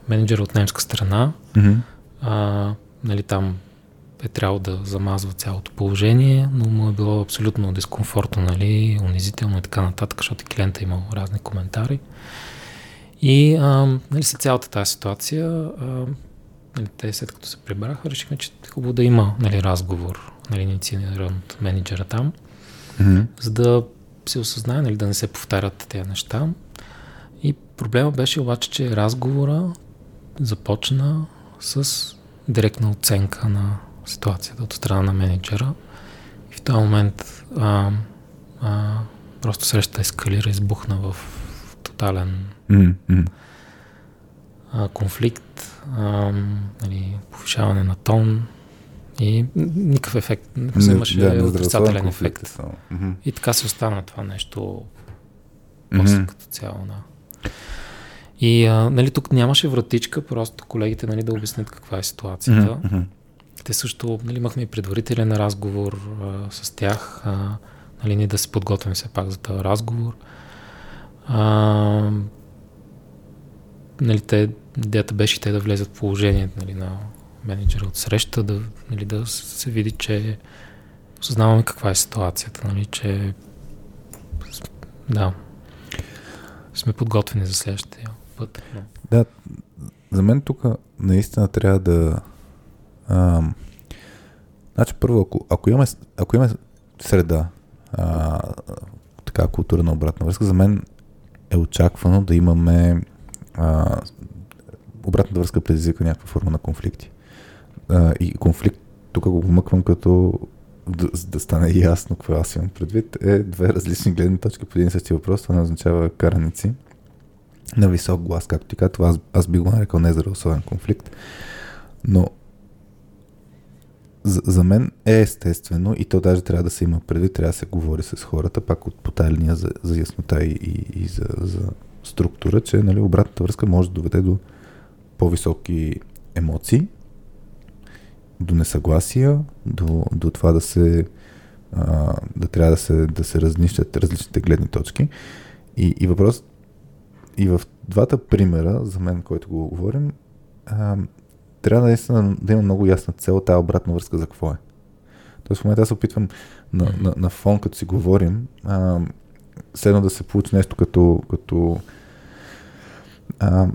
менеджер от немска страна, Mm-hmm. а, нали, там е трябвало да замазва цялото положение, но му е било абсолютно дискомфортно, нали, унизително и така нататък, защото клиента е имал разни коментари. И а, нали, след цялата тази ситуация, а, нали, те след като се прибраха, решихме, че е хубаво да има нали, разговор, нали, иницииран от менеджера там, Mm-hmm. за да се осъзнае, нали, да не се повтарят тези неща. Проблема беше обаче, че разговора започна с директна оценка на ситуацията от страна на менеджера. И в този момент а, а, просто срещата ескалира, избухна в тотален Mm-hmm. а, конфликт, а, нали, повишаване на тон и никакъв ефект. Не имаше да, отрицателен конфликт ефект. е. Mm-hmm. И така се остана това нещо после Mm-hmm. като цяло. Да. И а, нали, тук нямаше вратичка, просто колегите нали, да обяснят каква е ситуацията. Mm-hmm. Те също нали, имахме и предварителен разговор а, с тях, а, нали, ние да се подготвим все пак за този разговор. А, нали, те, идеята беше те да влезат в положение нали, на менеджера от среща, да, нали, да се види, че осъзнаваме каква е ситуацията, нали, че да, сме подготвени за следващия път. Да, за мен тук наистина трябва да... А, значи първо, ако, ако, имаме, ако имаме среда, а, така култура на обратна връзка, за мен е очаквано да имаме а, обратната връзка предизвика някаква форма на конфликти. А, и конфликт, тук го вмъквам като да, да стане ясно какво аз имам предвид, е две различни гледни точки по един същи въпрос. Това не означава караници на висок глас, както ти това аз, аз би го нарекал нездравословен конфликт. Но за, за мен е естествено и то даже трябва да се има предвид, трябва да се говори с хората, пак от по за, за яснота и, и, и за, за структура, че нали, обратната връзка може да доведе до по-високи емоции, до несъгласия, до, до това да се а, да трябва да се, да се разнищат различните гледни точки. И, и въпрос и в двата примера, за мен, който го говорим, а, трябва наистина да има много ясна цел, тази обратна връзка за какво е. Тоест в момента аз се опитвам на, на, на фон, като си говорим, а, следно да се получи нещо като, като а,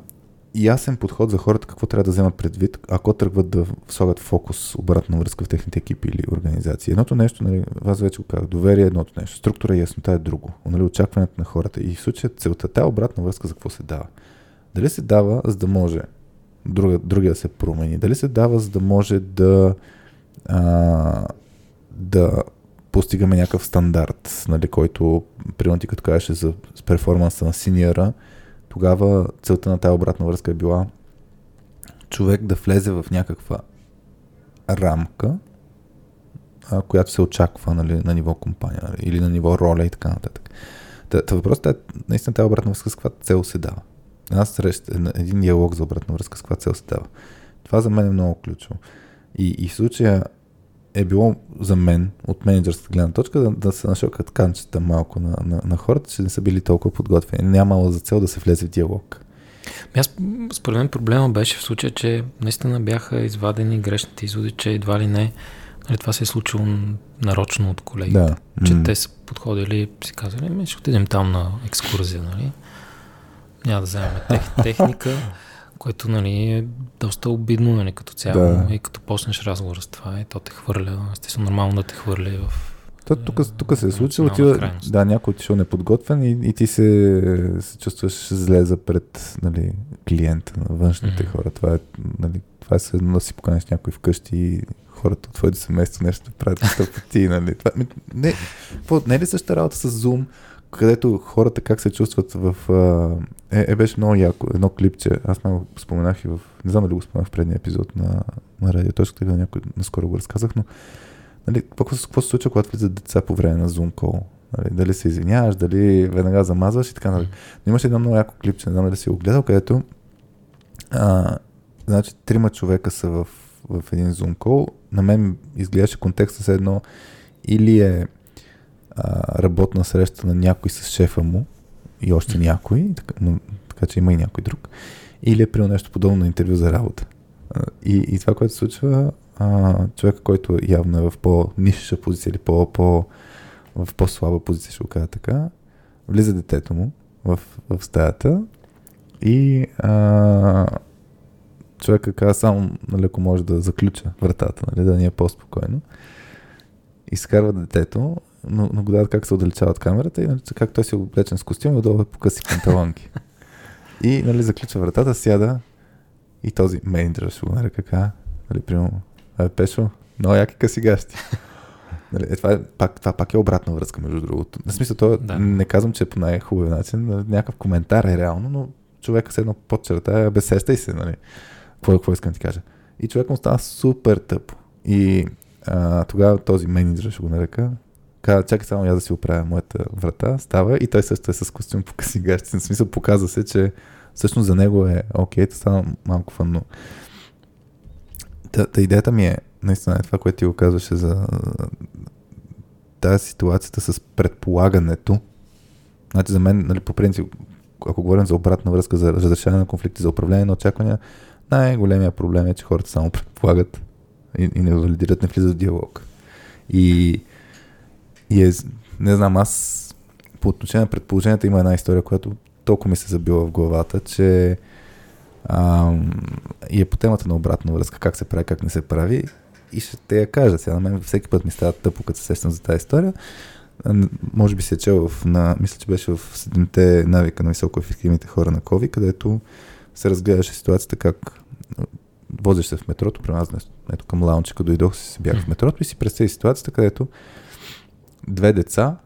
ясен подход за хората какво трябва да вземат предвид, ако тръгват да слагат фокус, обратна връзка в техните екипи или организации. Едното нещо, нали, вас вече го казах, доверие е едното нещо, структура и яснота е друго. Нали, очакването на хората. И в случая целта, тази обратна връзка за какво се дава? Дали се дава, за да може друга, другия да се промени? Дали се дава, за да може да а, да постигаме някакъв стандарт, нали, който, примерно ти като кажеш за с перформанса на синьора, тогава целта на тази обратна връзка е била човек да влезе в някаква рамка, а, която се очаква нали, на ниво компания нали, или на ниво роля и така нататък. Та, та въпросът е наистина тази обратна връзка с каква цел се дава. Една среща, един диалог за обратна връзка с каква цел се дава. Това за мен е много ключово. И, и в случая е било за мен, от менеджерска гледна точка, да, да се нашокат канчета малко на, на, на хората, че не са били толкова подготвени. Нямало за цел да се влезе в диалог. Ами аз, според мен проблема беше в случая, че наистина бяха извадени грешните изводи, че едва ли не нали, това се е случило нарочно от колегите. Да. Че mm. те са подходили и си казали, ми ще отидем там на екскурзия, нали? Няма да вземем тех, <laughs> техника, което нали, е доста обидно нали, като цяло. Да. И като почнеш разговор с това, и то те хвърля. Естествено, нормално да те хвърля в то, тук, тук се е случило, отива, да, някой отишъл неподготвен и, и ти се, се чувстваш зле за пред нали, клиента на външните mm-hmm. хора. Това е, нали, това е да си поканеш някой вкъщи и хората от твоето семейство нещо да правят тъпоти. Нали. Това, не, по, не е ли същата работа с Zoom, където хората как се чувстват в... Е, е беше много яко. Едно клипче, аз много споменах и в... Не знам дали го споменах в предния епизод на, на радиоточката или на някой, наскоро го разказах, но нали, какво, какво се случва, когато влизат деца по време на Zoom call? Нали, дали се извиняваш, дали веднага замазваш и така. Нали. Но имаше едно много яко клипче, не знам дали си го гледал, където а, значи, трима човека са в, в един Zoom call. На мен изглеждаше контекста с едно или е а, работна среща на някой с шефа му и още някой, така, но, така че има и някой друг, или е при нещо подобно на интервю за работа. И, и това, което се случва, а, човека, който явно е в по-нисша позиция или по, по, в по-слаба позиция, ще го кажа така, влиза детето му в, в стаята и а, човека каза само, нали, ако може да заключа вратата, нали, да ни е по-спокойно. Изкарва детето, го как се отдалечава от камерата и нали, как той си е облечен с костюм отдолу е по къси панталонки. <laughs> и нали, заключва вратата, сяда и този менеджер ще го нарека така, нали, примерно, Абе, Пешо, много яки къси гащи. <laughs> Нали, е, това, е, пак, това пак е обратна връзка, между другото. На смисъл, това да. не казвам, че е по най-хубав начин, някакъв коментар е реално, но човека се едно под черта, безсещай се, нали? Какво, какво искам да ти кажа? И човек му става супер тъпо. И а, тогава този менеджер, ще го нарека, каза, чакай само я да си оправя моята врата, става и той също е с костюм по къси гащи. На смисъл, показва се, че всъщност за него е окей, това стана малко фанно. Та, та идеята ми е, наистина е това, което ти го казваше за тази ситуацията с предполагането. Значи за мен, нали, по принцип, ако говорим за обратна връзка, за разрешаване на конфликти, за управление на очаквания, най-големия проблем е, че хората само предполагат и, и не валидират, не влизат в диалог. И, и е, не знам, аз по отношение на предположенията има една история, която толкова ми се забила в главата, че а, и е по темата на обратна връзка, как се прави, как не се прави. И ще те я кажа. Сега на мен всеки път ми става тъпо, като се сещам за тази история. Може би се е чел в, на, мисля, че беше в седемте навика на високоефективните хора на COVID, където се разгледаше ситуацията как возиш се в метрото, при нас ето към лаунчика дойдох, си бях в метрото и си представи ситуацията, където две деца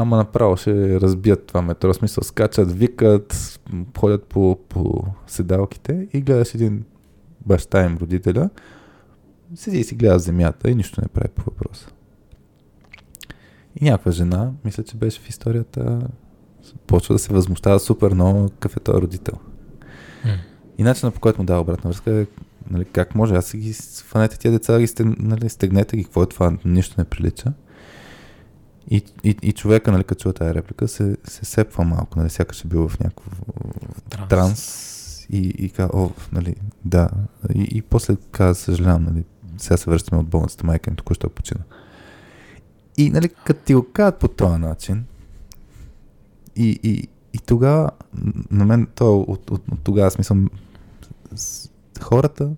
Ама направо ще разбият това метро. Смисъл, скачат, викат, ходят по, по седалките и гледаш един баща им, родителя, седи и си гледа земята и нищо не прави по въпроса. И някаква жена, мисля, че беше в историята, почва да се възмущава супер много какъв е този родител. Mm. И начинът по който му дава обратна връзка е нали, как може, аз си ги фанете тия деца, ги сте, нали, стегнете ги, какво е това, нищо не прилича. И, и, и човека, нали, като чува тази реплика, се, се сепва малко, нали, сякаш е бил в някакъв транс. транс и, и казва, о, нали, да. И, и после каза, съжалявам, нали, сега се връщаме от болницата, майка ми току-що почина. И, нали, като ти го казват по този начин, и, и, и тогава, на мен, то от, от, от тогава смисъл, хората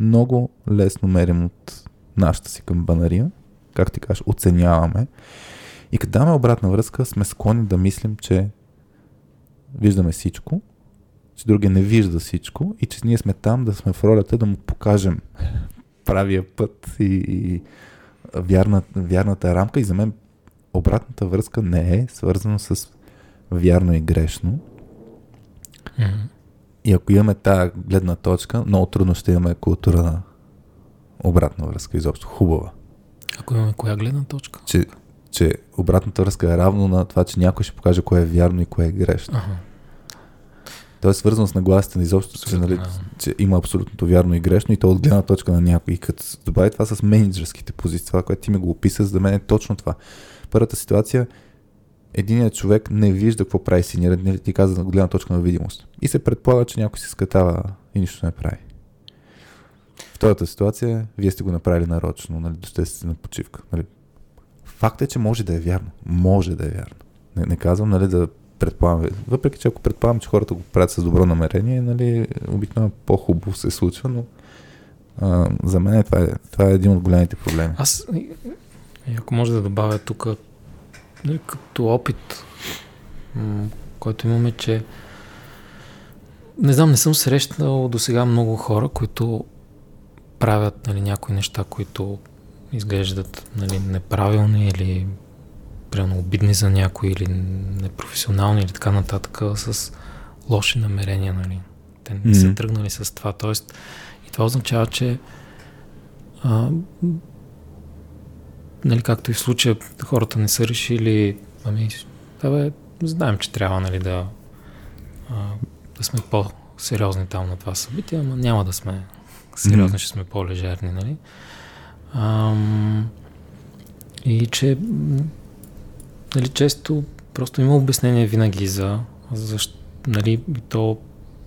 много лесно мерим от нашата си камбанария, как ти кажеш, оценяваме. И като даваме обратна връзка, сме склонни да мислим, че виждаме всичко, че другия не вижда всичко и че ние сме там да сме в ролята да му покажем <laughs> правия път и, и вярна, вярната рамка. И за мен обратната връзка не е свързана с вярно и грешно. Mm-hmm. И ако имаме тази гледна точка, много трудно ще имаме култура на обратна връзка, изобщо хубава. Ако имаме коя гледна точка? Че, че обратната връзка е равно на това, че някой ще покаже кое е вярно и кое е грешно. Ага. То е свързано с нагласите на изобщо, че, нали, че има абсолютното вярно и грешно и то от гледна точка на някой. И като добави това с менеджерските позиции, това, което ти ми го описа, за мен е точно това. Първата ситуация, единият човек не вижда какво прави синьорът, нали, ти каза на гледна точка на видимост. И се предполага, че някой се скатава и нищо не прави. Втората ситуация, вие сте го направили нарочно, нали, доште сте на почивка. Нали. Факт е, че може да е вярно. Може да е вярно. Не, не казвам, нали, да предполагам. Въпреки, че ако предполагам, че хората го правят с добро намерение, нали, обикновено по-хубаво се случва, но а, за мен това е, това е един от големите проблеми. Аз, ако може да добавя тук, нали, като опит, който имаме, че не знам, не съм срещнал до сега много хора, които правят нали, някои неща, които изглеждат нали, неправилни или прямо обидни за някой или непрофесионални или така нататък с лоши намерения. Нали. Те не mm-hmm. са тръгнали с това. Тоест, и това означава, че а, нали, както и в случая хората не са решили, ами, да бе, знаем, че трябва нали, да, а, да сме по-сериозни там на това събитие, но няма да сме сериозни, mm-hmm. ще сме по-лежерни. Нали? Ам, и че нали, често просто има обяснение винаги за, защо, нали, то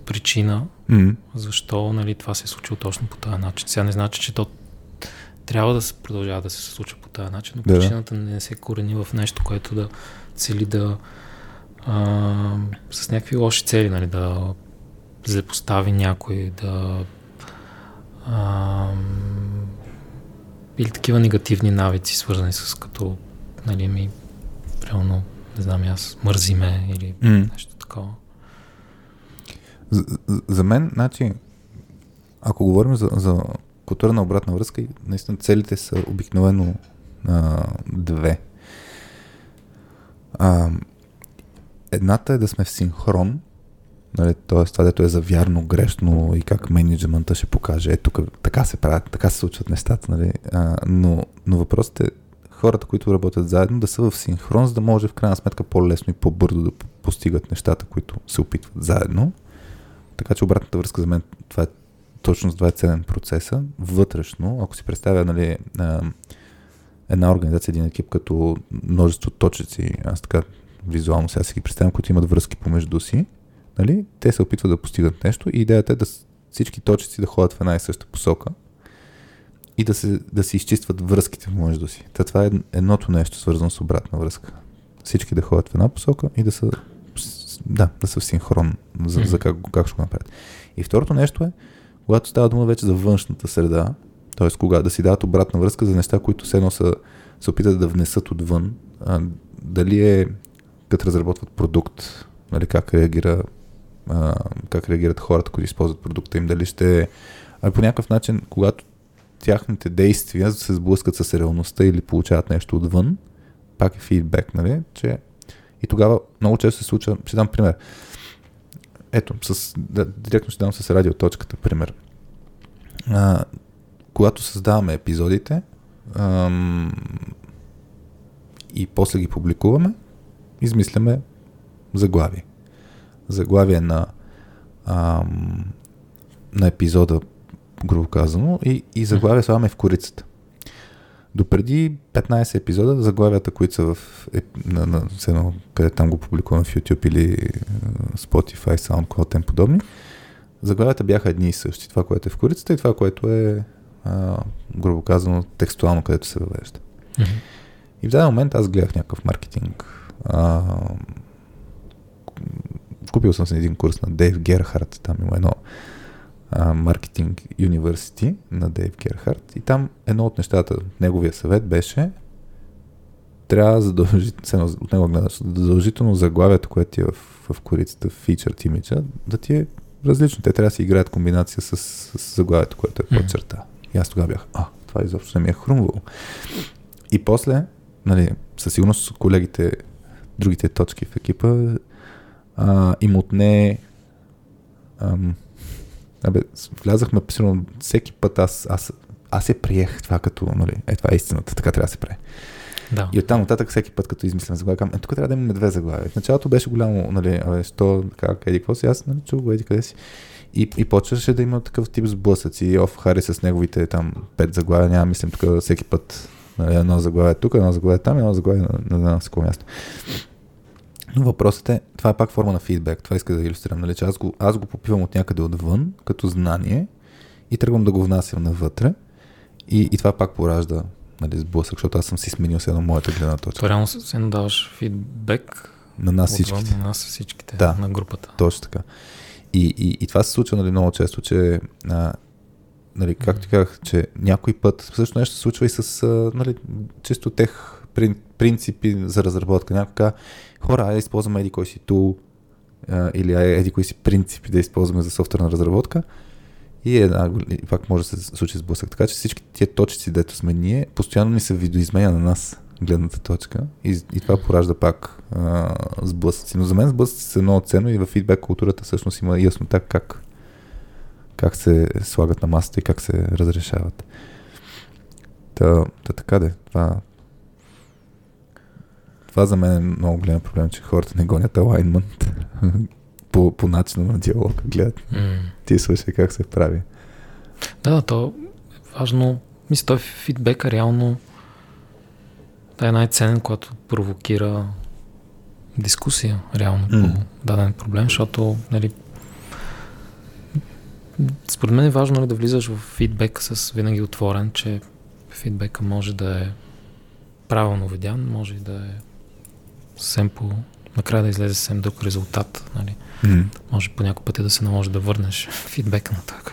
причина, mm-hmm. защо нали, това се е случило точно по този начин. Сега не значи, че то трябва да се продължава да се случва по този начин, но да. причината не се корени в нещо, което да цели да а, с някакви лоши цели, нали, да злепостави някой, да а, или такива негативни навици, свързани с като, нали, ми, реално, не знам, аз мързиме или mm. нещо такова. За, за мен, значи, ако говорим за, за култура на обратна връзка, наистина целите са обикновено а, две. А, едната е да сме в синхрон, нали, т.е. това, дето е за вярно, грешно и как менеджмента ще покаже, е тук така се правят, така се случват нещата, нали, а, но, но въпросът е хората, които работят заедно, да са в синхрон, за да може в крайна сметка по-лесно и по-бързо да постигат нещата, които се опитват заедно. Така че обратната връзка за мен това е точно е ценен процеса. Вътрешно, ако си представя нали, една организация, един екип като множество точици, аз така визуално сега си ги представям, които имат връзки помежду си, нали, те се опитват да постигат нещо и идеята е да всички точици да ходят в една и съща посока и да се, да се изчистват връзките помежду си. Та това е едното нещо, свързано с обратна връзка. Всички да ходят в една посока и да са, да, да са в синхрон за, за как, как ще го направят. И второто нещо е, когато става дума вече за външната среда, т.е. кога да си дадат обратна връзка за неща, които все едно са, се опитат да внесат отвън, а, дали е като разработват продукт, нали, как реагира как реагират хората, които използват продукта им, дали ще а по някакъв начин, когато тяхните действия се сблъскат с реалността или получават нещо отвън, пак е фидбек, нали, че и тогава много често се случва, ще дам пример, ето, с, да, директно ще дам с радиоточката пример. А, когато създаваме епизодите ам, и после ги публикуваме, измисляме заглави. Заглавие на, ам, на епизода, грубо казано, и, и заглавие слагаме в корицата. Допреди 15 епизода, заглавията, които са в, е, на, на, на, къде там го публикувам в YouTube или Spotify, SoundCloud, тем подобни, заглавията бяха едни и същи. Това, което е в корицата и това, което е, а, грубо казано, текстуално, където се въвежда. Mm-hmm. И в даден момент аз гледах някакъв маркетинг. А, купил съм се един курс на Дейв Герхард, там има едно маркетинг University на Дейв Герхард и там едно от нещата, неговия съвет беше трябва задължително, от него гледаш, задължително заглавието, което ти е в, в корицата, featured image, да ти е различно. Те трябва да си играят комбинация с, с заглавието, което е под черта. И аз тогава бях, а, това изобщо не ми е хрумвало. И после, нали, със сигурност колегите, другите точки в екипа, а, им отне ам, абе, влязахме, сигурно, всеки път аз, аз, аз я приех това като, нали, е, това е истината, така трябва да се прави. Да. И оттам нататък всеки път, като измислям заглавие, казвам, е, тук трябва да имаме две заглавия. В началото беше голямо, нали, абе, що, как, еди, какво си, аз, нали, го, еди, къде си. И, и почваше да има такъв тип сблъсъци. Оф Хари с неговите там пет заглавия, няма, мислим, тук всеки път нали, едно заглавие тук, едно заглавие там, едно заглавие на, на, на всяко място. Но въпросът е, това е пак форма на фидбек. Това иска да иллюстрирам, нали, че аз го, аз го попивам от някъде отвън, като знание, и тръгвам да го внасям навътре. И, и това пак поражда нали, сблъсък, защото аз съм си сменил се на моята гледна точка. Реално се даваш фидбек На нас отвън, всичките. на нас всичките, Да. на групата. Точно така. И, и, и това се случва нали, много често, че, а, нали, както ти казах, че някой път също нещо се случва и с а, нали, чисто тех прин, принципи за разработка. Някой хора, айде да използваме еди кой си тул или еди кои си принципи да използваме за софтуерна разработка. И, една, пак може да се случи сблъсък. Така че всички тия точици, дето сме ние, постоянно ни се видоизменя на нас гледната точка и, и това поражда пак а, сблъсъци. Но за мен сблъсъци са много ценно и в фидбек културата всъщност има яснота как, как се слагат на масата и как се разрешават. Та, та така де. Това, това за мен е много голям проблем, че хората не гонят алайнмент <laughs> по, по начина на диалога. Гледат, М. ти слушай как се прави. Да, то е важно. Мисля, той фидбека реално да е най-ценен, когато провокира дискусия реално М. по даден проблем, защото нали, според мен е важно нали, да влизаш в фидбек с винаги отворен, че фидбека може да е правилно видян, може и да е съвсем по... накрая да излезе съвсем друг резултат. Нали. М. Може по някой пъти да се наложи да върнеш фидбека на така.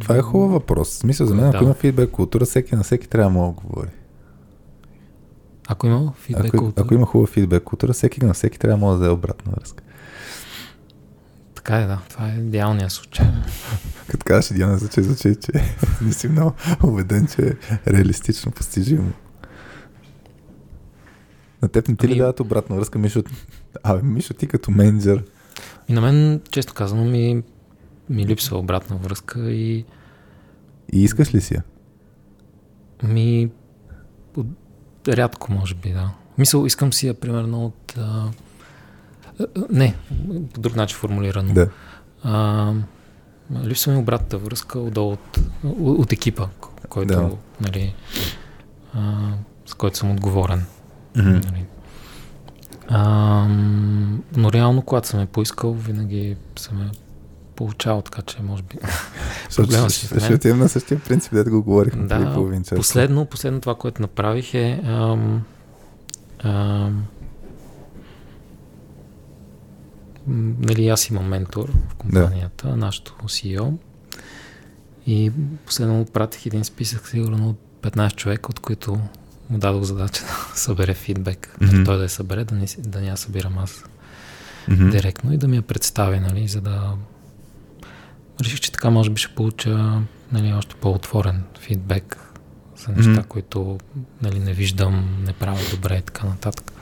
Това е хубав въпрос. В смисъл за мен, ако Да. има фидбек култура, всеки на всеки трябва да мога да говори. Ако има фидбек Ако, от... ако има хубава фидбек култура, всеки на всеки трябва да може да даде обратна връзка. Така е, да. Това е идеалният случай. <laughs> Като кажеш Диана, звучи, звучи, че <laughs> не си много убеден, че е реалистично постижимо. На теб не ти ли Ами- дадат обратна връзка, Мишо? Абе, Мишо, ти като менеджер. И на мен, често казано, ми, ми липсва обратна връзка и И искаш ли си я? ми от, рядко, може би, да. Мисъл, искам си я, примерно, от... А, не, по друг начин формулирано. Да. А, липсва ми обратната връзка отдолу от, от, екипа, който, Да. нали, а, с който съм отговорен. Нали. А, но реално, когато съм е поискал, винаги съм е получавал, така че може би... <laughs> Проблема си мен. Ще отидем на същия принцип, да го говорихме преди да, половин час. последно, последно това, което направих е... Ам, ам, нали, аз имам ментор в компанията, да. нашото CEO. И последно му пратих един списък, сигурно от 15 човека, от които му дадох задача да <laughs> събере фидбек. Нали, той да я събере, да не, да не я събирам аз Мгм. директно и да ми я представи, нали, за да реших, че така може би ще получа нали, още по-отворен фидбек за неща, Мгм. които нали, не виждам, не правя добре и така нататък.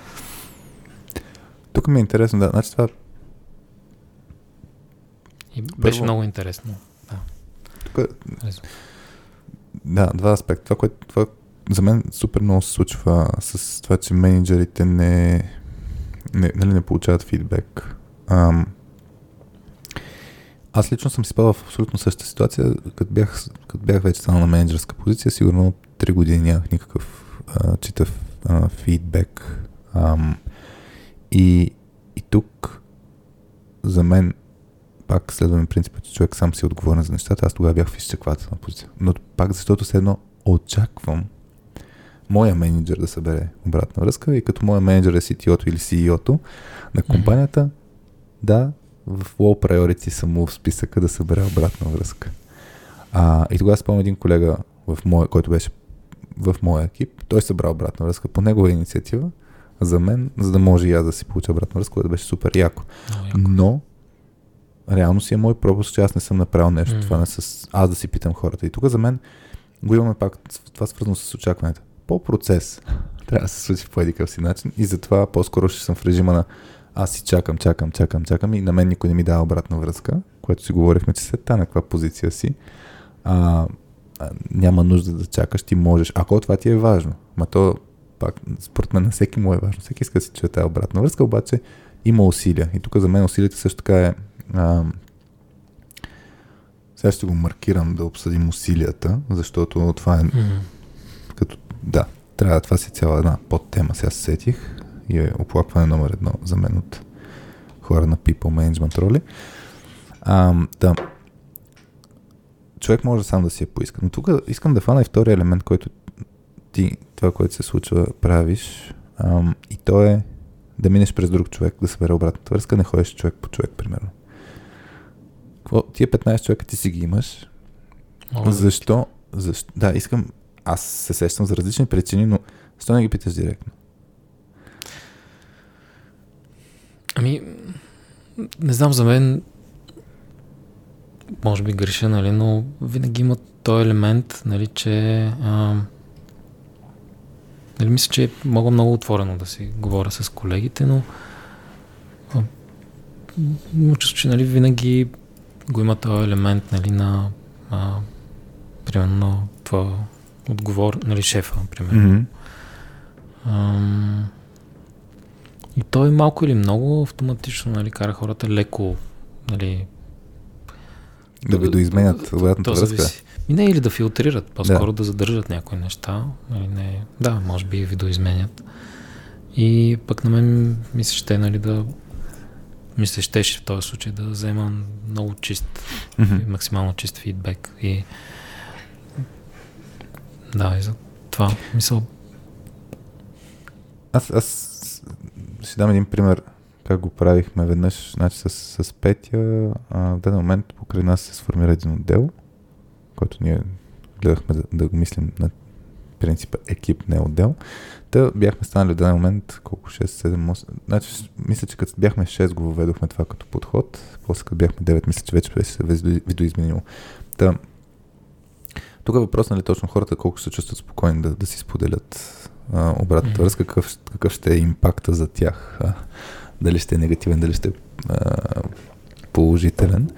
Тук ми е интересно, да. Значи това И беше Първо- много интересно. Да. тук. Да, два аспекта. Това, което това, за мен супер много се случва с това, че менеджерите не, не, нали, не получават фидбек. Ам, аз лично съм си спал в абсолютно същата ситуация, като бях, като бях вече станал на менеджерска позиция, сигурно 3 години нямах никакъв а, читав а, фидбек. Ам, и, и тук за мен пак следваме принципа, че човек сам си е отговорен за нещата. Аз тогава бях в изчеквателна позиция. Но пак защото все едно очаквам моя менеджер да събере обратна връзка и като моя менеджер е CTO-то или CEO-то на компанията, да, в low priority съм му в списъка да събере обратна връзка. А, и тогава спомням един колега, в моя, който беше в моя екип, той събра обратна връзка по негова инициатива за мен, за да може и аз да си получа обратна връзка, което беше супер яко. Много яко. Но реално си е мой пропуск, че аз не съм направил нещо. Мгм. Това не с аз да си питам хората. И тук за мен го имаме пак това свързано с очакването. По процес трябва да се случи по едикъв си начин и затова по-скоро ще съм в режима на аз си чакам, чакам, чакам, чакам и на мен никой не ми дава обратна връзка, което си говорихме, че след на каква позиция си. А, а, няма нужда да чакаш, ти можеш. Ако това ти е важно, ма то пак, според мен на всеки му е важно. Всеки иска да си чуе тази обратна връзка, обаче има усилия. И тук за мен усилията също така е а, сега ще го маркирам да обсъдим усилията, защото това е mm-hmm. Да, трябва, това си цяла една подтема, сега се сетих и е оплакване номер едно за мен от хора на people management роли. А, да, човек може сам да си я поиска. Но тук искам да фана и втория елемент, който ти, това, което се случва, правиш. Ам, и то е да минеш през друг човек, да събере обратната връзка, не ходиш човек по човек, примерно. Какво, тия 15 човека ти си ги имаш. Може защо? защо? Да, искам. Аз се сещам за различни причини, но защо не ги питаш директно? Ами, не знам, за мен може би греша, нали, но винаги има този елемент, нали, че а, нали, мисля, че мога много отворено да си говоря с колегите, но има чувство, че нали, винаги го има този елемент нали, на а, примерно това отговор, нали, шефа, примерно. Mm-hmm. и той малко или много автоматично нали, кара хората леко нали, да ви доизменят обратната връзка. И не или да филтрират, по-скоро да, да задържат някои неща. Нали, не, да, може би ви доизменят. И пък на мен мисля, ще нали, да мисля, щеше в този случай да взема много чист, mm-hmm. максимално чист фидбек. И да, и за това мисъл. Аз, аз ще дам един пример как го правихме веднъж, значи с, с Петя, а, в даден момент покрай нас се сформира един отдел, който ние гледахме да, да го мислим на принципа екип, не отдел. Та бяхме станали в даден момент, колко 6, 7, 8, значи мисля, че като бяхме 6 го въведохме това като подход, после като бяхме 9, мисля, че вече беше се видоизменило. Та, тук е въпрос, нали, точно хората колко се чувстват спокойни да, да си споделят а, обратната връзка, какъв, какъв ще е импакта за тях. А, дали ще е негативен, дали ще е а, положителен.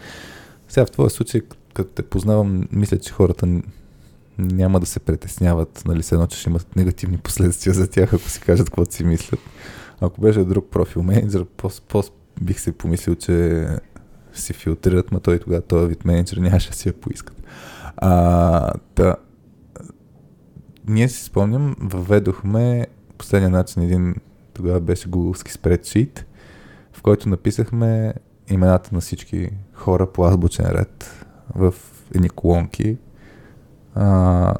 Сега в твоя случай, като те познавам, мисля, че хората няма да се притесняват, нали, се едно, че ще имат негативни последствия за тях, ако си кажат каквото си мислят. Ако беше друг профил менеджер, по, бих се помислил, че си филтрират, но той тогава този вид менеджер нямаше да си я поискат. А, та, ние си спомням, въведохме последния начин един, тогава беше гуглски спредшит, в който написахме имената на всички хора по азбучен ред в едни колонки. А,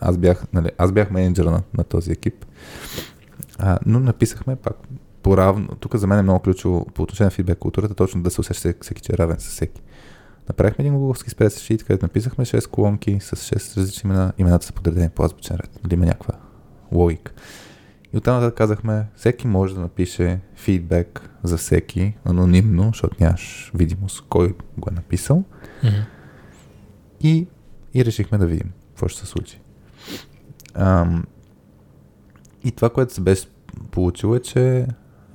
аз, бях, нали, аз бях менеджера на, на този екип, а, но написахме пак по-равно. Тук за мен е много ключово по отношение на фидбек културата, точно да се усеща всеки, че е равен с всеки. Направихме един гугловски спредшит, където написахме 6 колонки с 6 различни имена. Имената са подредени по азбучен ред. Дали има някаква логика. И оттам нататък казахме, всеки може да напише фидбек за всеки, анонимно, защото нямаш видимост кой го е написал. Mm-hmm. И, и решихме да видим какво ще се случи. Ам, и това, което се беше получило е, че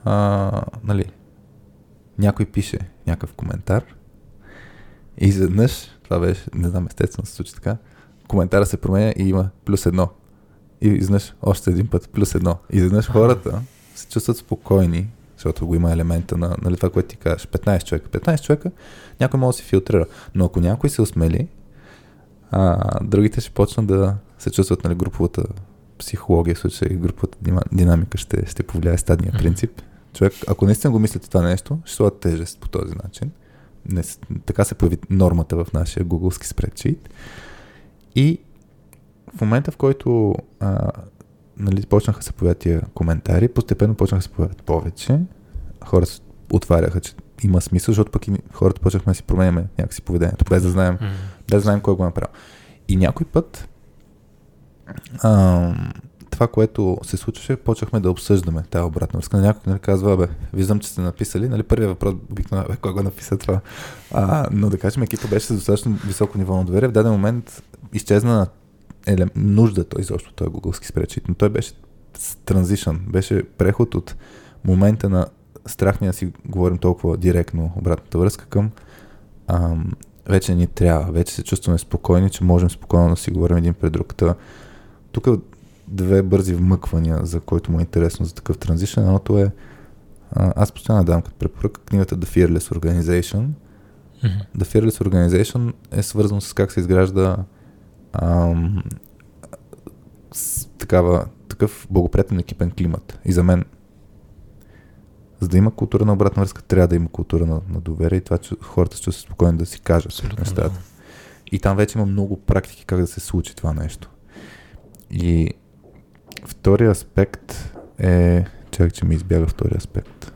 а, нали, някой пише някакъв коментар и изведнъж, това беше, не знам, естествено се случи така, коментара се променя и има плюс едно и изведнъж още един път, плюс едно. И изведнъж хората се чувстват спокойни, защото го има елемента на нали, това, което ти кажеш. 15 човека. 15 човека някой може да се филтрира. Но ако някой се осмели, а, другите ще почнат да се чувстват нали, груповата психология, в случай груповата динамика ще, ще повлияе стадния принцип. Човек, ако наистина го мислите това нещо, ще слага тежест по този начин. Не, така се появи нормата в нашия гуглски спредшит. И в момента, в който а, нали, почнаха се появят тия коментари, постепенно почнаха се появят повече. Хората отваряха, че има смисъл, защото пък и хората почнахме да си променяме някакси поведението, без да знаем, mm. без да знаем кой го е направил. И някой път а, това, което се случваше, почнахме да обсъждаме тази обратна връзка. Някой нали, казва, бе, виждам, че сте написали. Нали, първият въпрос обикновено, бе, кой го написа това? А, но да кажем, екипа беше с достатъчно високо ниво на доверие. В даден момент изчезна нужда той изобщо този гугълски спредшит, но той беше транзишън, беше преход от момента на страх ни да си говорим толкова директно обратната връзка към ам, вече ни трябва, вече се чувстваме спокойни, че можем спокойно да си говорим един пред друг. Тук две бързи вмъквания, за който му е интересно за такъв транзишен. Едното е, аз постоянно давам като препоръка книгата The Fearless Organization. Mm-hmm. The Fearless Organization е свързано с как се изгражда ам, с такава, такъв благоприятен екипен климат. И за мен, за да има култура на обратна връзка, трябва да има култура на, на доверие и това, че хората ще са спокойни да си кажат Абсолютно, нещата. Да. И там вече има много практики как да се случи това нещо. И втория аспект е... Чакай, че ми избяга втория аспект.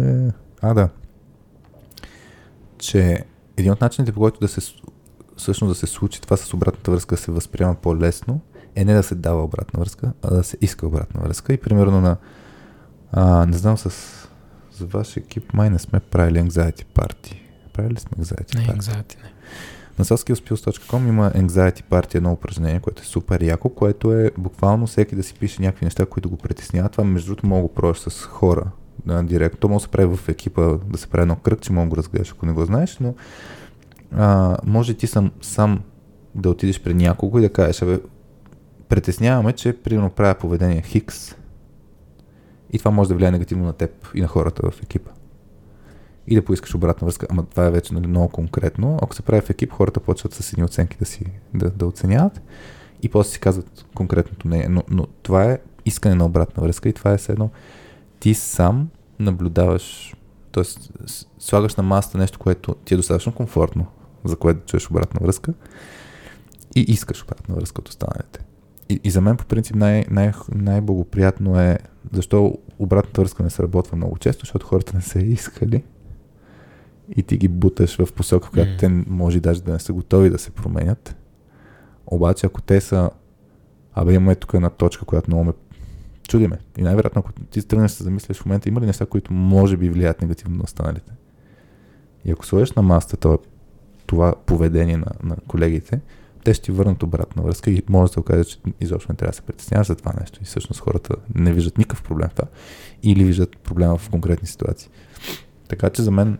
Е, а, да. Че един от начините, по който да се всъщност да се случи това с обратната връзка да се възприема по-лесно, е не да се дава обратна връзка, а да се иска обратна връзка. И примерно на, а, не знам, с, за ваш екип май не сме правили anxiety party. Правили ли сме anxiety не, party? Anxiety, не. На softskillspills.com има anxiety party, едно упражнение, което е супер яко, което е буквално всеки да си пише някакви неща, които го притесняват. Това между другото мога да с хора да, директно. То може да се прави в екипа, да се прави едно кръг, че мога да го разгледаш, ако не го знаеш, но а, може ти сам, сам да отидеш при някого и да кажеш, абе, притесняваме, че примерно правя поведение Хикс и това може да влияе негативно на теб и на хората в екипа. И да поискаш обратна връзка, ама това е вече нали, много конкретно. Ако се прави в екип, хората почват с едни оценки да си да, да оценяват и после си казват конкретното не. Но, но това е искане на обратна връзка и това е едно. Ти сам наблюдаваш, т.е. слагаш на масата нещо, което ти е достатъчно комфортно, за което чуеш обратна връзка и искаш обратна връзка от останалите. И, и за мен по принцип най- най- най-благоприятно е защо обратната връзка не се работва много често, защото хората не са искали и ти ги буташ в посока, в която mm. те може даже да не са готови да се променят. Обаче ако те са абе имаме тук една точка, която много ме чудиме. И най-вероятно, ако ти тръгнеш да се замислиш в момента, има ли неща, които може би влияят негативно на останалите? И ако сложиш на масата това, това поведение на, на колегите, те ще ти върнат обратна връзка и може да се окаже, че изобщо не трябва да се притесняваш за това нещо. И всъщност хората не виждат никакъв проблем в това. Или виждат проблема в конкретни ситуации. Така че за мен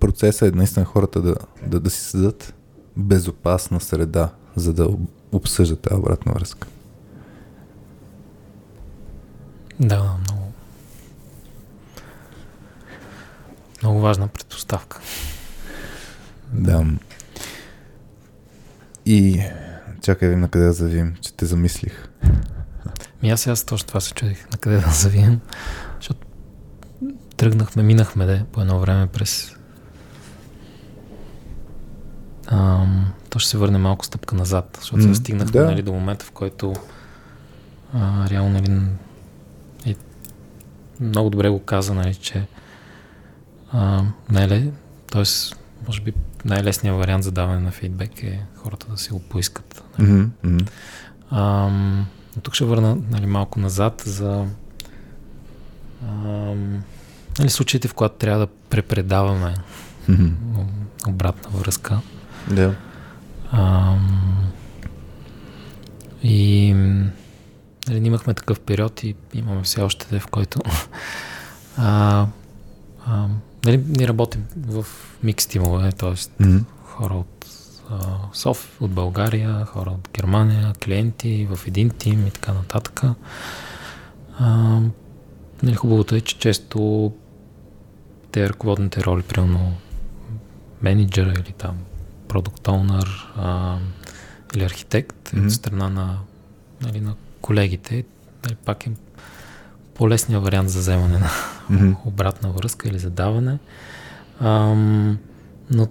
процесът е наистина хората да, да, да си създадат безопасна среда, за да обсъждат тази обратна връзка. Да, много. Много важна предпоставка. Да. И чакай да на къде да завием, че те замислих. Ми аз аз точно това се чудих, на къде да завием, защото тръгнахме, минахме де, по едно време през ам, то ще се върне малко стъпка назад, защото mm, стигнахме да. нали, до момента, в който а, реално нали, и много добре го каза, нали, че а, най-ле, т.е. може би най-лесният вариант за даване на фидбек е хората да си го поискат. Нали. Mm-hmm. А, тук ще върна нали, малко назад за а, нали, случаите, в които трябва да препредаваме mm-hmm. обратна връзка. Да. А, и нали, имахме такъв период и имаме все още, в който <laughs> а, а, нали, ние работим в микс тимове, т.е. Mm-hmm. хора от Соф, от България, хора от Германия, клиенти в един тим и така нататък. А, нали, хубавото е, че често те ръководните роли, примерно менеджера или там продукт оунър или архитект mm-hmm. от страна на, нали, на колегите, нали, пак е по-лесният вариант за вземане на mm-hmm. обратна връзка или задаване. Ам, но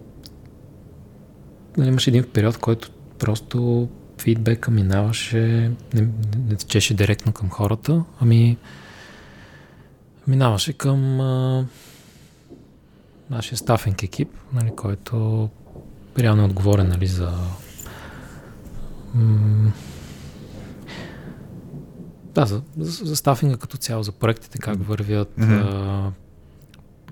нали, имаше един период, който просто фидбека минаваше, не, не течеше директно към хората, ами минаваше към а, нашия стафинг екип, нали, който реално е отговорен нали, за м- да, за, за, за стафинга като цяло, за проектите, как вървят. Mm-hmm. А...